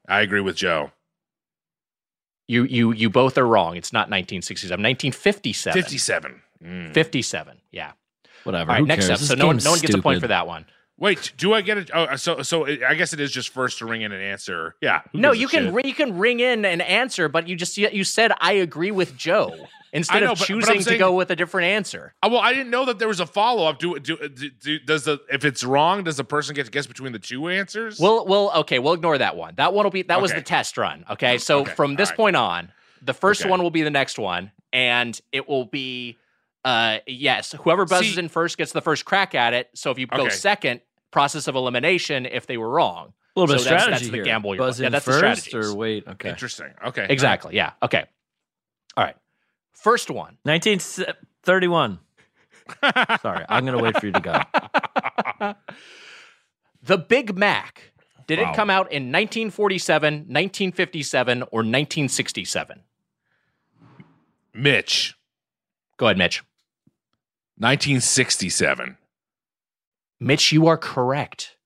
I agree with Joe. You you you both are wrong. It's not 1967. 1957. Fifty-seven. Mm. 57. Yeah. Whatever. All right, Who next cares? up. This So no one, no one gets a point for that one. Wait, do I get it? Oh, so so I guess it is just first to ring in an answer. Yeah. No, you can shit? ri- you can ring in an answer, but you just you said I agree with Joe instead know, of but- but I'm choosing to saying- go with a different answer. Uh, well, I didn't know that there was a follow up. Do, do do do does the if it's wrong, does the person get to guess between the two answers? We'll we'll okay, we'll ignore that one. That one will be that was Okay. the test run. Okay, so Okay, from this point on, the first Okay. one will be the next one, and it will be uh yes, whoever buzzes See- in first gets the first crack at it. So if you go Okay. second, process of elimination if they were wrong. A little bit So of that's- strategy that's the here. gamble you're Buzz yeah, in that's first the strategies. or wait. Okay. Interesting. Okay. Exactly. Yeah. Okay. All right. First one. 1931. Sorry, I'm gonna wait for you to go. The Big Mac Did Wow. it come out in 1947, 1957, or 1967? Mitch, Go ahead, Mitch. 1967. Mitch, you are correct.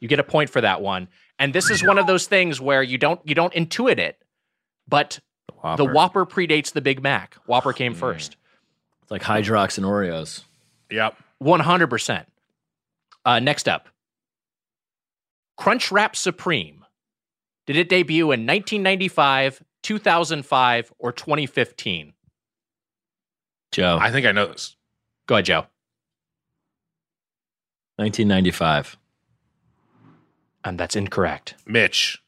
You get a point for that one. And this is one of those things where you don't you don't intuit it, but the Whopper predates the Big Mac. Whopper came first. It's like Hydrox and Oreos. Yep. 100%. Uh, next up, Crunchwrap Supreme. Did it debut in 1995, 2005, or 2015? Joe. I think I know this. Go ahead, Joe. 1995. And that's incorrect. Mitch,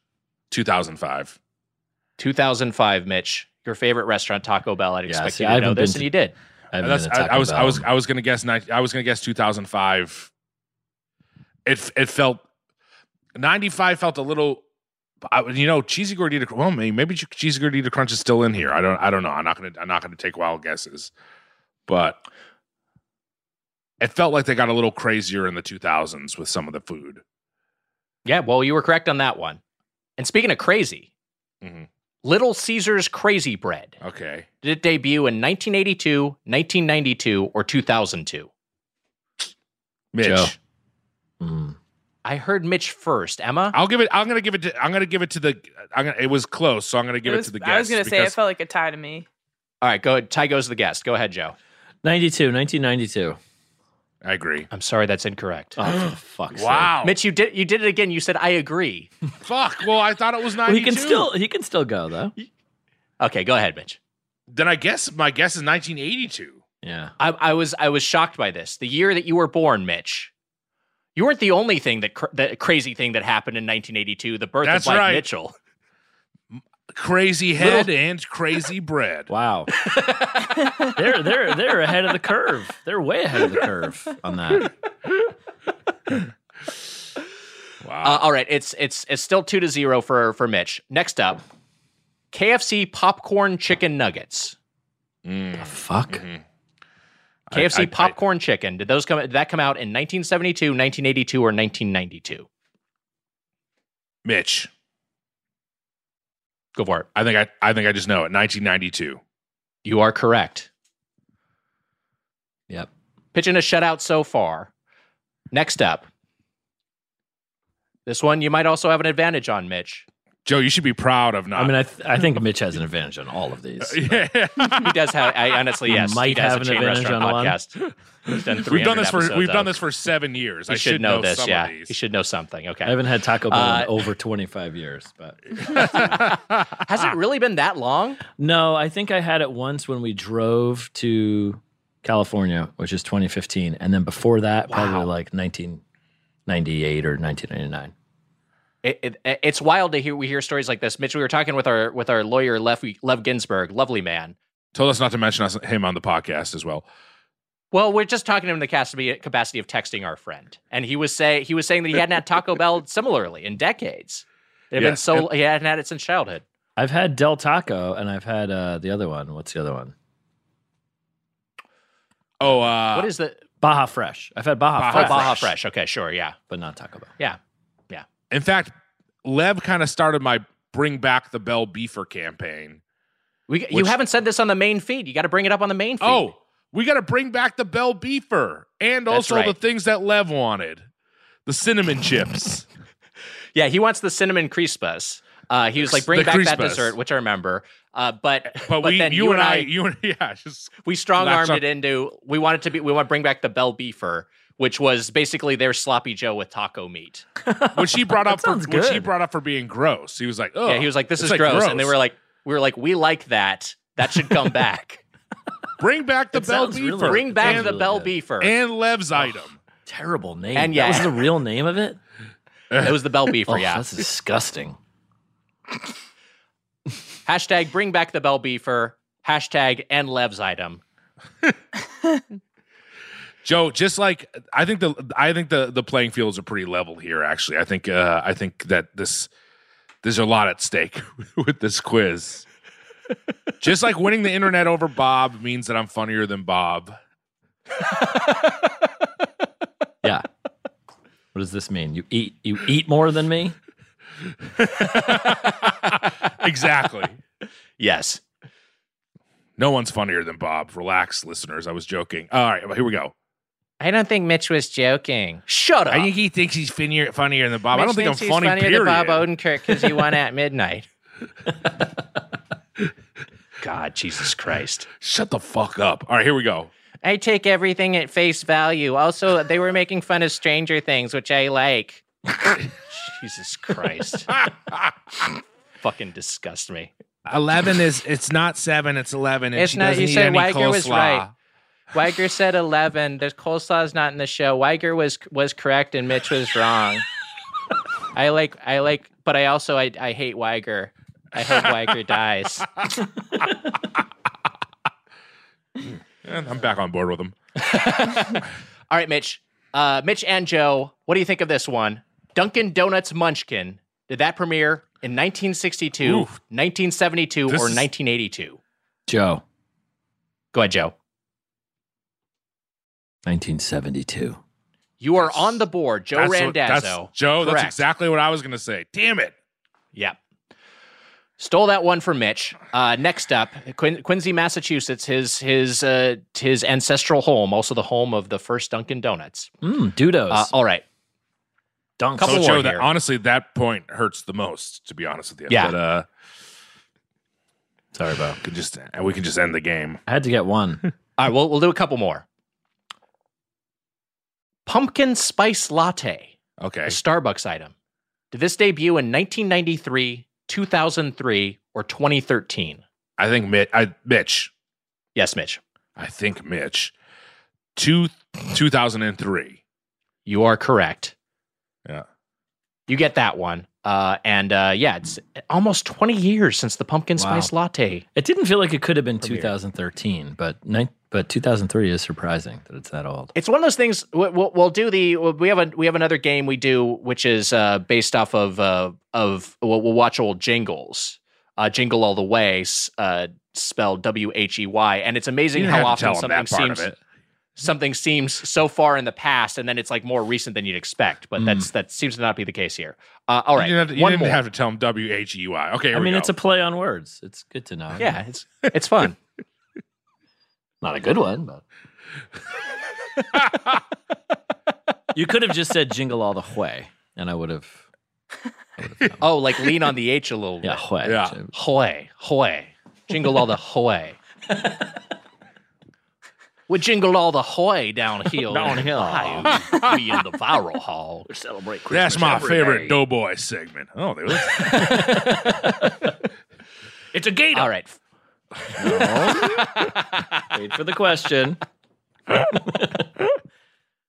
2005. 2005, Mitch. Your favorite restaurant, Taco Bell. I'd Yeah, expect see, you I to know this, been and you did. I, haven't That's, I, I Taco was I was I was gonna guess I was gonna guess 2005. It it felt 95 felt a little. I, you know, cheesy gordita. Well, maybe maybe cheesy gordita crunch is still in here. I don't I don't know. I'm not gonna I'm not gonna take wild guesses, but it felt like they got a little crazier in the 2000s with some of the food. Yeah, well, you were correct on that one. And speaking of crazy, Mhm. Little Caesars Crazy Bread. Okay, Did it debut in 1982, 1992, or 2002? Mitch. Joe. Mm. I heard Mitch first. Emma? I'll give it. I'm gonna give it. To, I'm gonna give it to the. I'm gonna, it was close, so I'm gonna give it, was- to the guest. I was gonna say it felt like a tie to me. All right, go ahead. Ty goes to the guest. Go ahead, Joe. 92, 1992. I agree. I'm sorry, that's incorrect. Oh, for fuck's sake. Wow. Mitch, you did you did it again. You said I agree. Fuck. Well, I thought it was 92. Well, he can still he can still go though. Okay, go ahead, Mitch. Then I guess my guess is 1982. Yeah. I, I was I was shocked by this. The year that you were born, Mitch. You weren't the only thing that cr- that crazy thing that happened in 1982. The birth That's of Mike right. Mitchell. Crazy head and crazy bread. Wow. they're they're they're ahead of the curve. They're way ahead of the curve on that. Wow. Uh, all right, it's it's it's still two to zero for for Mitch. Next up, KFC popcorn chicken nuggets. Mm. Fuck. Mhm. KFC I- I- popcorn chicken. Did those come? Did that come out in 1972, 1982, or 1992? Mitch. Go for it. I think I I think I just know it. 1992. You are correct. Yep. Pitching a shutout so far. Next up, this one you might also have an advantage on, Mitch. Joe, you should be proud of not. I mean, I th- I think Mitch has an advantage on all of these. yeah. He does have. I honestly, yes, he might does have a an advantage on one. podcast. He's done we've done this for we've done this for seven years. He I should know this. some Yeah, of these. he should know something. Okay. I haven't had Taco Bell Uh, in over 25 years, but Has it really been that long? no, I think I had it once when we drove to California, which is 2015, and then before that, Wow. probably like 1998 or 1999. It, it, it's wild to hear we hear stories like this. Mitch, we were talking with our with our lawyer Lev, Lev Ginsburg, lovely man. Told us not to mention us, him on the podcast as well. Well, we're just talking to him in the capacity capacity of texting our friend, and he was say he was saying that he hadn't had Taco Bell similarly in decades. It had been so he hadn't had it since childhood. I've had Del Taco, and I've had uh, the other one. What's the other one? Oh, uh, what is the Baja Fresh. I've had Baja, Baja Fresh, oh, Baja Fresh? Okay, sure, yeah, but not Taco Bell. yeah, yeah. In fact, Lev kind of started my bring back the Bell Beefer campaign. We, you haven't said this on the main feed. You got to bring it up on the main feed. Oh, we got to bring back the Bell Beefer and also the things that Lev wanted, the cinnamon chips. yeah, he wants the cinnamon crispas. Uh, he was like, bring The back that dessert, which I remember. Uh, but But, we, then you, and I, you and yeah, just we strong armed it into we wanted to be we want to bring back the Bell Beefer, which was basically their sloppy Joe with taco meat. which he brought up for sounds which he brought up for being gross. He was like, oh, yeah, he was like, "This is gross," and they were like, "We were like, we like that. That should come back. bring back the It Bell Beefer, really- bring back the really Bell good. Beefer." and Lev's item. Terrible name. And that yeah. was the real name of it. it was the Bell Beefer. Oh, yeah. that's disgusting. Hashtag bring back the Bell Beefer. Hashtag and Lev's item. Joe, just like I think the I think the the playing fields are pretty level here. Actually, I think uh, I think that this there's a lot at stake with this quiz. just like winning the internet over Bob means that I'm funnier than Bob. Yeah. What does this mean? You eat you eat more than me? exactly. Yes. No one's funnier than Bob. Relax, listeners. I was joking. All right, here we go. I don't think Mitch was joking. Shut up. I think he thinks he's funnier, funnier than Bob. I don't think I'm he's funny. funnier Period. than Bob Odenkirk because he won at midnight. God, Jesus Christ. Shut the fuck up. All right, here we go. I take everything at face value. Also, they were making fun of Stranger Things, which I like. Jesus Christ. Fucking disgust me. Eleven is it's not seven. It's eleven. And It's she not, doesn't you said any Wiger was right. Wiger said 11. There's coleslaw's not in the show. Wiger was was correct and Mitch was wrong. I like I like but I also I, I hate Wiger. I hope Wiger dies. And I'm back on board with him. All right, Mitch. Uh, Mitch and Joe, what do you think of this one? Dunkin' Donuts Munchkin. Did that premiere in 1962, Oof. 1972, This or is- 1982? Joe, Go ahead, Joe. 1972. You are on the board. Joe That's what- Randazzo. that's- Joe, that's exactly what I was going to say. Damn it. Yep. Stole that one from Mitch. Uh, next up, Quin- Quincy, Massachusetts, his his uh, his ancestral home, also the home of the first Dunkin' Donuts. Mm, Dudos. Uh, all right, Dunks. couple so, Joe, that honestly, that point hurts the most. To be honest with you. Yeah. But, uh, Sorry, Bo. can just we can just end the game. I had to get one. all right. We'll we'll do a couple more. Pumpkin spice latte, Okay. a Starbucks item. Did this debut in 1993, 2003, or 2013? I think Mitch. I, Mitch. Yes, Mitch. I think Mitch. Two, 2003. You are correct. Yeah. You get that one. Uh, and uh, yeah, it's almost 20 years since the pumpkin Wow. spice latte. It didn't feel like it could have been Premiere. 2013, but nine, but 2003 is surprising that it's that old. It's one of those things. we- We'll, we'll do the. We have a we have another game we do, which is uh, based off of uh, of we'll, we'll watch old jingles. Uh, Jingle all the way, uh, spelled W H E Y, and it's amazing how often something seems. Something seems so far in the past, and then it's like more recent than you'd expect. But Mm. that's that seems to not be the case here. Uh, all right, You didn't, have to, you one didn't more. have to tell him W H E Y. Okay. Here I we mean, go. it's a play on words. It's good to know. yeah, it's it's fun. Not a good one, but you could have just said "jingle all the way," and I would have. oh, like lean on the H a little bit. Yeah, way. Yeah. Hoy, hoy. Jingle all the hoy. We jingle all the hoy downhill. Downhill. Hi, we in the viral hall. We celebrate That's my every favorite day. Doughboy segment. Oh, there was. It's a gator. All right. Wait for the question.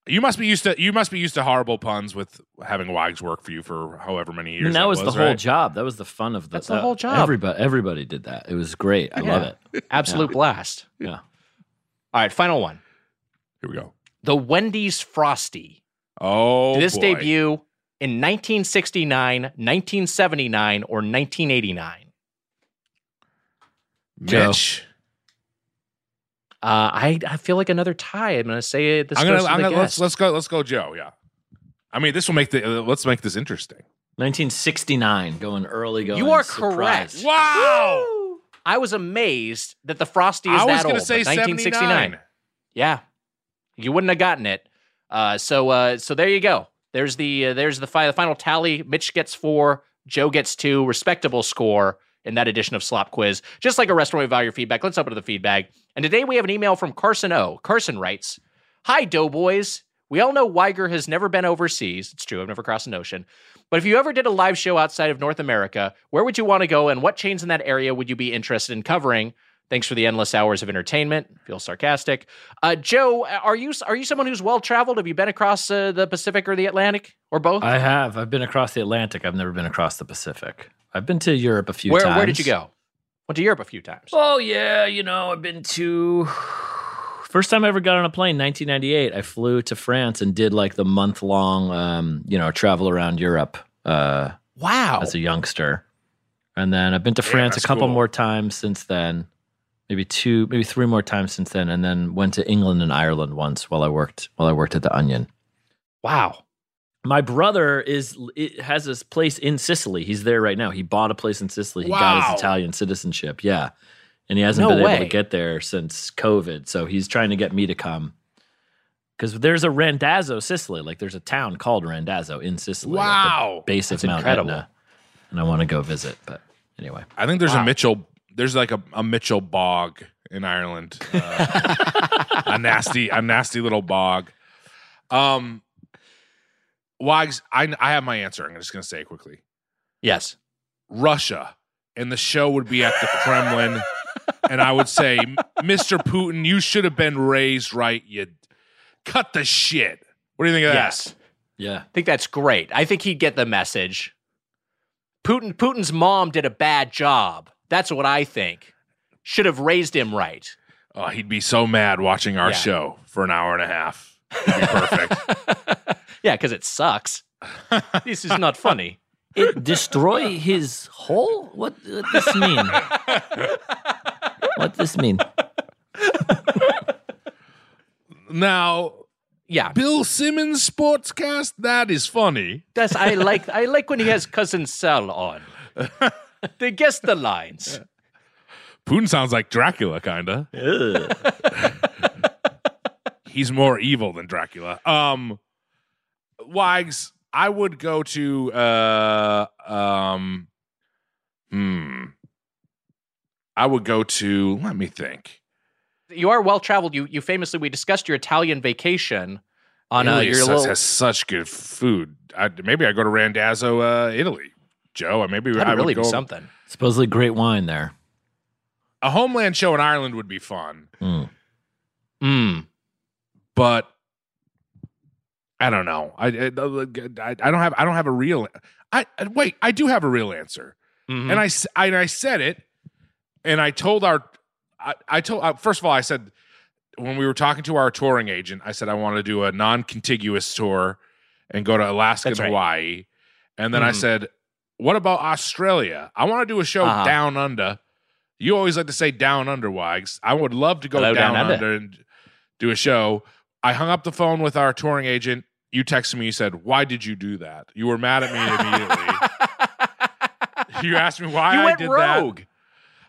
You must be used to you must be used to horrible puns with having Wags work for you for however many I years. mean, that was, the whole job. That was the fun of the. That's the that- whole uh, job. Everybody, everybody did that. It was great. I love it. Absolute blast. Yeah. All right, final one. Here we go. The Wendy's Frosty. Oh, this boy. debut in 1969, 1979, or 1989? Mitch. Uh, I, I feel like another tie. I'm going to say this I'm gonna, I'm gonna let's let's go let's go Joe. Yeah. I mean, this will make the uh, let's make this interesting. 1969, going early. Going. You are surprise. correct. Wow. I was amazed that the Frosty is I was gonna say 1969. 79. Yeah, you wouldn't have gotten it. Uh, so uh, so there you go. There's the uh, there's the, fi- the final tally. Mitch gets four. Joe gets two. Respectable score in that edition of Slop Quiz. Just like a restaurant, we value your feedback. Let's open to the feedback. And today we have an email from Carson O. Carson writes, "Hi Doughboys. We all know Wiger has never been overseas. It's true. I've never crossed an ocean. But if you ever did a live show outside of North America, where would you want to go and what chains in that area would you be interested in covering? Thanks for the endless hours of entertainment. Feel sarcastic. Uh, Joe, are you are you someone who's well traveled? Have you been across uh, the Pacific or the Atlantic or both? I have. I've been across the Atlantic. I've never been across the Pacific. I've been to Europe a few where times. where did you go? Went to Europe a few times. Oh yeah, you know I've been to. First time I ever got on a plane, 1998. I flew to France and did like the month long, um, you know, travel around Europe uh, Wow. as a youngster, and then I've been to Yeah, France a couple cool. more times since then. Maybe two, maybe three more times since then, and then went to England and Ireland once while I worked while I worked at the Onion. Wow. My brother is has this place in Sicily. He's there right now. He bought a place in Sicily. He got his Italian citizenship. Yeah. And he hasn't No been able to get there since COVID. So he's trying to get me to come. Because there's a Randazzo, Sicily. Like there's a town called Randazzo in Sicily. at the Wow. base That's of Mount incredible. Etna. And I want to go visit. But anyway. I think there's Wow. a Mitchell. There's like a, a Mitchell bog in Ireland. Uh, a nasty, a nasty little bog. Um, Wags, I I have my answer. I'm just gonna say it quickly. Yes. Russia, and the show would be at the Kremlin, and I would say, Mr. Putin, you should have been raised right. You cut the shit. What do you think of that? Yes. Yeah. I think that's great. I think he'd get the message. Putin Putin's mom did a bad job. That's what I think. Should have raised him right. Oh, he'd be so mad watching our Yeah. show for an hour and a half. Be perfect. Yeah, because it sucks. this is not funny. It destroy his whole? What, what this mean? what does this mean? now, Yeah. Bill Simmons sportscast, that is funny. That's I like I like when he has cousin Sal on. they guess the lines. Putin sounds like Dracula, kinda. He's more evil than Dracula. Um, Wags, I would go to uh um hmm. I would go to let me think. You are well traveled. You you famously we discussed your Italian vacation on uh, Italy your has, little. has such good food. I, maybe I go to Randazzo, uh, Italy, Joe. Or maybe That'd I would really go. be something. Supposedly great wine there. A homeland show in Ireland would be fun, Mm. Mm. but I don't know. I, I, I don't have I don't have a real. I I- wait. I do have a real answer, Mhm. and I I- and I said it, and I told our. I, I told uh, first of all I said when we were talking to our touring agent, I said I want to do a non-contiguous tour and go to Alaska That's and right. Hawaii, and then I Mhm. said, what about Australia? I want to do a show Uh-huh. down under. You always like to say down under, Wags. I would love to go Hello, down, Down under and do a show. I hung up the phone with our touring agent. You texted me. You said, "Why did you do that?" You were mad at me immediately. you asked me why you I went did rogue. that.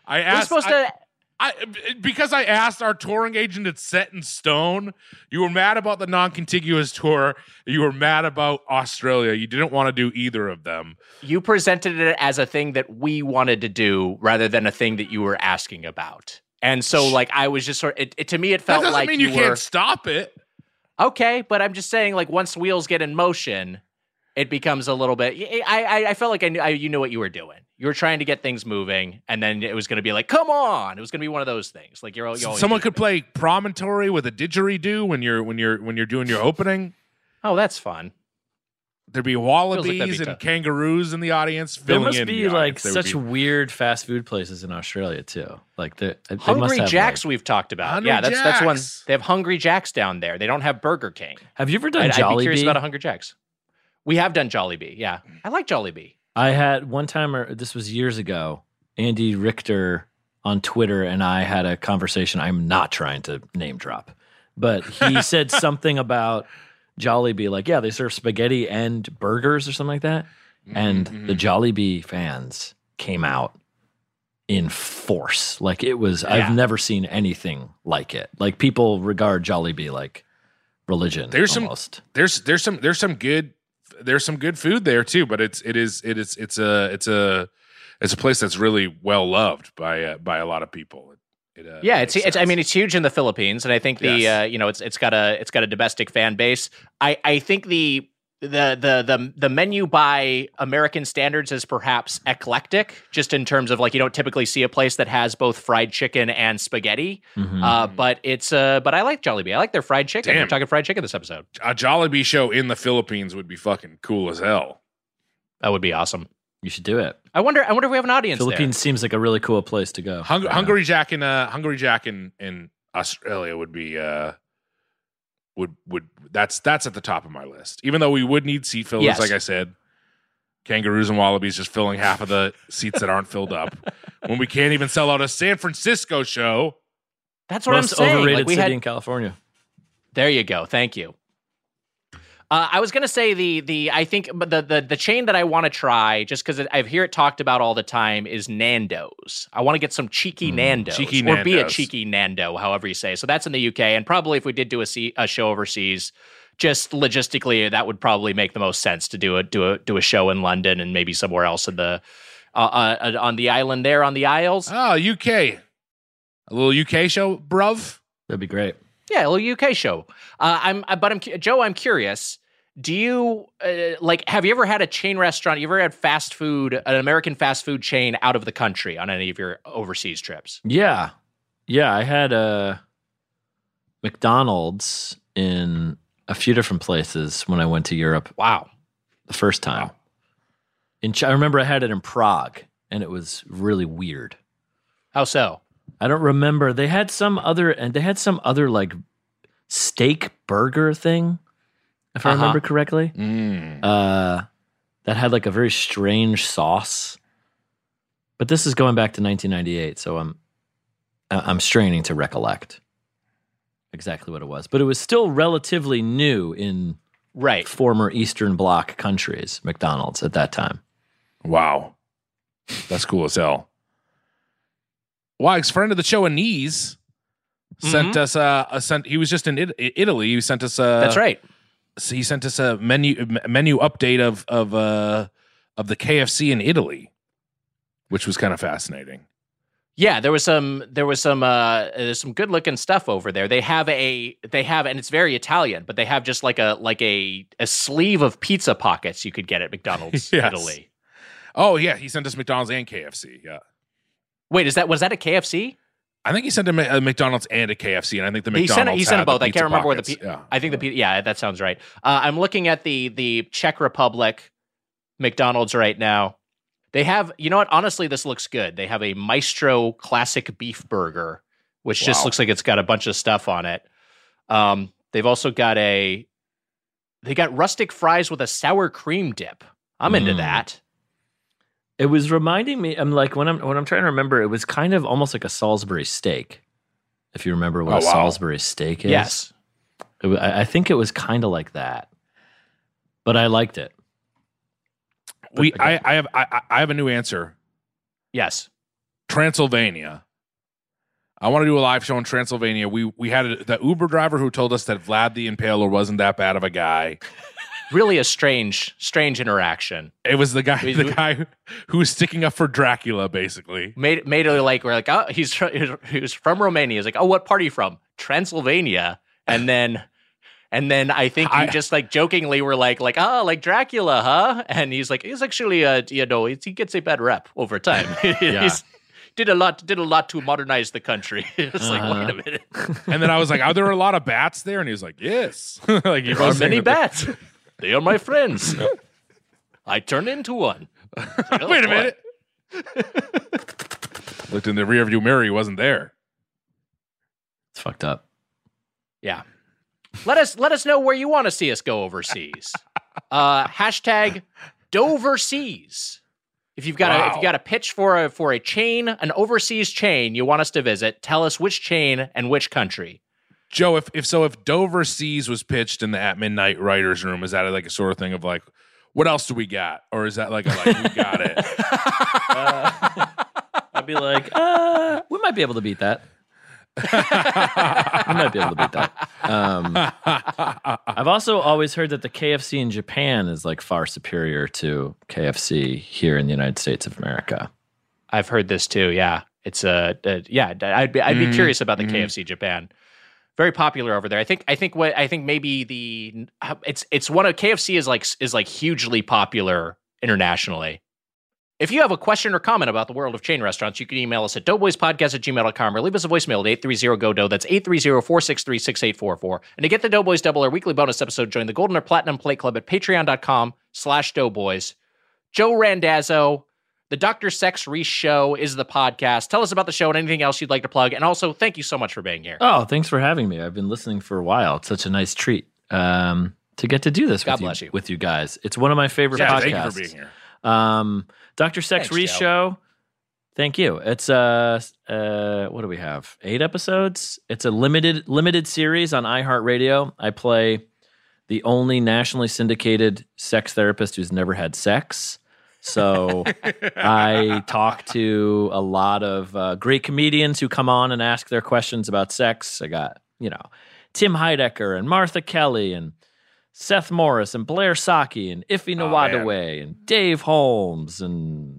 I We're asked. supposed I- to. I, because I asked our touring agent, it's set in stone. You were mad about the non-contiguous tour. You were mad about Australia. You didn't want to do either of them. You presented it as a thing that we wanted to do rather than a thing that you were asking about. And so, like, I was just sort. It, it, to me, it felt That doesn't like mean you, were can't stop it. Okay. But I'm just saying, like, once wheels get in motion, it becomes a little bit. I I, I felt like I knew I, you knew what you were doing. You were trying to get things moving, and then it was going to be like, come on. It was going to be one of those things. Like you're, you Someone could play promontory with a didgeridoo when you're when you're when you're doing your opening. Oh, that's fun. There'd be wallabies that'd be and tough. kangaroos in the audience. There must in be the like audience. They would such be- weird fast food places in Australia too. Like the they must Hungry have, Jacks, like- we've talked about. Hungry yeah, that's that's one. They have Hungry Jacks down there. They don't have Burger King. have you ever done I'd, I'd be curious Jollibee? about a Hungry Jacks. We have done Jolly Jollibee. Yeah, I like Jollibee. I had one time, or this was years ago. Andy Richter on Twitter and I had a conversation. I'm not trying to name drop, but he said something about Jollibee. Like, yeah, they serve spaghetti and burgers or something like that. And the Jolly Jollibee fans came out in force. Like it was. Yeah. I've never seen anything like it. Like people regard Jolly Jollibee like religion. There's some- there's there's some there's some good there's some good food there too, but it's it is it is it's a it's a it's a place that's really well loved by uh, by a lot of people. It, uh, Yeah, it's, it's I mean it's huge in the Philippines, and I think the Yes. uh, you know it's it's got a it's got a domestic fan base. I I think the the the the the menu by American standards is perhaps eclectic, just in terms of like you don't typically see a place that has both fried chicken and spaghetti. Mhm. Uh, but it's uh, but I like Jollibee. I like their fried chicken. We're talking fried chicken this episode. a Jollibee show in the Philippines would be fucking cool as hell. That would be awesome. You should do it. I wonder. I wonder if we have an audience Philippines seems like a really cool place to go. Hung- right now. Jack in uh, Hungry Jack in, in Australia would be uh, would would that's that's at the top of my list. Even though we would need seat fillers, Yes. like I said, kangaroos and wallabies just filling half of the seats that aren't filled up. When we can't even sell out a San Francisco show. That's what Most I'm saying. overrated Like we city had in California. There you go. Thank you. Uh, I was gonna say the the I think but the the the chain that I want to try just because I hear it talked about all the time is Nando's. I want to get some cheeky Nando's Mm, cheeky or be a cheeky Nando, however you say. So that's in the UK, and probably if we did do a, se- a show overseas, just logistically that would probably make the most sense to do a do a do a show in London and maybe somewhere else in the uh, uh, on the island there on the Isles. Oh, UK. A little UK show, bruv. That'd be great. Yeah, a little UK show. Uh, I'm, uh, but I'm Joe. I'm curious. Do you uh, like? Have you ever had a chain restaurant? You ever had fast food, an American fast food chain out of the country on any of your overseas trips? Yeah. Yeah, I had a McDonald's in a few different places when I went to Europe. Wow. The first time. In Ch- I remember I had it in Prague and it was really weird. How so? I don't remember. They had some other and they had some other like steak burger thing if I Uh-huh. remember correctly. Mm. Uh that had like a very strange sauce. But this is going back to 1998, so I'm I'm straining to recollect exactly what it was. But it was still relatively new in right former Eastern Bloc countries, McDonald's at that time. Wow. That's cool as hell. Wags, friend of the show, Anise, sent Mhm. us uh, a sent. He was just in It- Italy. He sent us a. That's right. He sent us a menu m- menu update of of uh of the KFC in Italy, which was kind of fascinating. Yeah, there was some there was some uh there's some good looking stuff over there. They have a they have and it's very Italian, but they have just like a like a a sleeve of pizza pockets you could get at McDonald's Yes. Italy. Oh yeah, he sent us McDonald's and KFC. Yeah, Wait, is that was that a KFC? I think he sent a, a McDonald's and a KFC, and I think the he McDonald's sent he sent both. I can't remember pockets. what the yeah. I think the yeah that sounds right. Uh, I'm looking at the the Czech Republic McDonald's right now. They have you know what? Honestly, this looks good. They have a Maestro Classic Beef Burger, which just looks like it's got a bunch of stuff on it. Um, they've also got a they got rustic fries with a sour cream dip. I'm into Mm. that. It was reminding me. I'm like when I'm when I'm trying to remember. It was kind of almost like a Salisbury steak. If you remember what Oh, a wow. Salisbury steak is, Yes. It I think it was kind of like that, but I liked it. We I, I have I, I have a new answer. Yes. Transylvania. I want to do a live show in Transylvania. We we had a, the Uber driver who told us that Vlad the Impaler wasn't that bad of a guy. Really a strange strange interaction. It was the guy We- the we- guy who was sticking up for Dracula, basically. made made it like we're like oh he's he's from Romania. He's like oh what part are you from? Transylvania. And then and then I think you just like jokingly were like like oh like Dracula, huh? And he's like he's actually uh you know it's, he gets a bad rep over time. he's did a lot did a lot to modernize the country. it's like wait a minute. And then I was like, "Are there a lot of bats there?" And he was like, "Yes." like are many bats. They are my friends. I turned into one. Wait a minute. Looked in the rearview mirror. He wasn't there. It's fucked up. Yeah. Let us let us know where you want to see us go overseas. Uh, hashtag Doverseas. If you've got a, if Wow. you got a pitch for a for a chain, an overseas chain you want us to visit, tell us which chain and which country. Joe, if if so, if Dover Seas was pitched in the at midnight writers room, is that like a sort of thing of like, what else do we got, or is that like a like we got it? I'd be like, uh, we might be able to beat that. we might be able to beat that. Um, I've also always heard that the KFC in Japan is like far superior to KFC here in the United States of America. I've heard this too. Yeah, it's a uh, yeah. I'd be I'd be Mhm, curious about the mhm. KFC Japan. Very popular over there. I think I think what I think maybe the it's it's one of KFC is like is like hugely popular internationally. If you have a question or comment about the world of chain restaurants, you can email us at doughboyspodcast at gmail.com or leave us a voicemail at 830-GO-DOUGH. That's 830-463-6844. And to get the Doughboys Double or weekly bonus episode, join the Golden or Platinum Plate Club at patreon.com slash doughboys. Joe Randazzo, the Dr. Sex Reese Show is the podcast. Tell us about the show and anything else you'd like to plug. And also, thank you so much for being here. Oh, thanks for having me. I've been listening for a while. It's such a nice treat um, to get to do this God with, bless you, you. with you guys. It's one of my favorite Yeah, podcasts. thank you for being here. Um, Dr. Sex Thanks, Reese Joe. Show. Thank you. It's uh uh what do we have? Eight episodes. It's a limited limited series on iHeartRadio. I play the only nationally syndicated sex therapist who's never had sex. So I talk to a lot of uh, great comedians who come on and ask their questions about sex. I got, you know, Tim Heidecker and Martha Kelly and Seth Morris and Blair Socci and Ify Nwadiwe and Dave Holmes and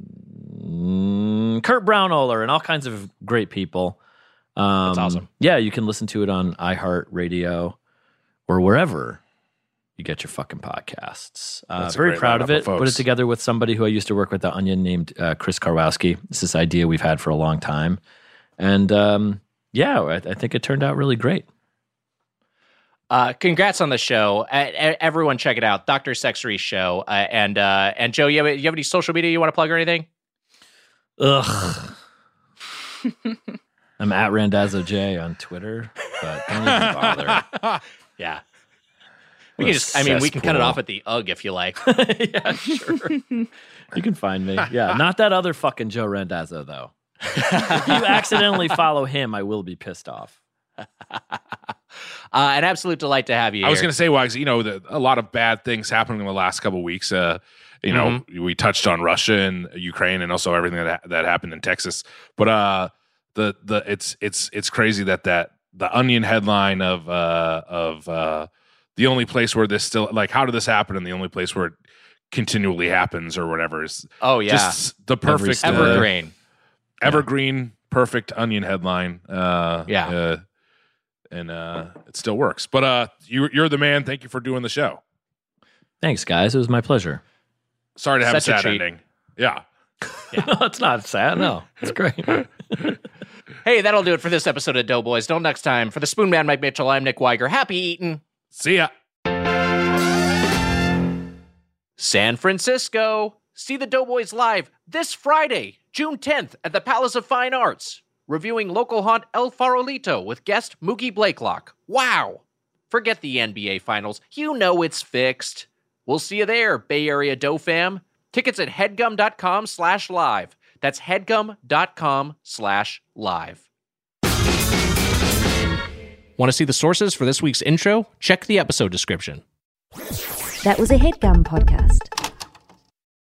mm, Kurt Braunohler and all kinds of great people. Um, That's awesome. Yeah, you can listen to it on iHeartRadio or wherever you get your fucking podcasts. Uh, That's very proud lineup of of it. Put it together with somebody who I used to work with at Onion named uh, Chris Karwowski. It's this idea we've had for a long time. And um, yeah, I, I think it turned out really great. Uh, congrats on the show. Everyone, check it out, Doctor Sex Reese Show. Uh, and uh, and Joe, you have, you have any social media you want to plug or anything? Ugh. I'm at Randazzo J on Twitter, but don't even bother. yeah. We can just, I mean, we can cut it off at the UG if you like. yeah, sure. You can find me. Yeah, not that other fucking Joe Randazzo though. if you accidentally follow him, I will be pissed off. Uh, an absolute delight to have you. I was going to say, Wags, you know, the, a lot of bad things happening in the last couple of weeks. Uh, you know, Mm-hmm. we touched on Russia and Ukraine, and also everything that that happened in Texas. But uh, the the it's it's it's crazy that that the Onion headline of uh of uh the only place where this still like how did this happen, and the only place where it continually happens or whatever is Oh, yeah. just the perfect uh, Evergreen. evergreen, perfect Onion headline. Uh, Yeah. uh, and uh, it still works. But uh, you, you're the man. Thank you for doing the show. Thanks, guys. It was my pleasure. Sorry to have Such a a sad treat. ending. Yeah. no, it's not sad. No, it's great. Hey, that'll do it for this episode of Doughboys. Till next time, for the Spoon Man, Mike Mitchell, I'm Nick Wiger. Happy eating. See ya. San Francisco. See the Doughboys live this Friday, June 10th at the Palace of Fine Arts, reviewing local haunt El Farolito with guest Mookie Blaylock. Wow! Forget the NBA Finals. You know it's fixed. We'll see you there, Bay Area Dough fam. Tickets at headgum.com slash live. That's headgum.com slash live. Want to see the sources for this week's intro? Check the episode description. That was a headgum podcast.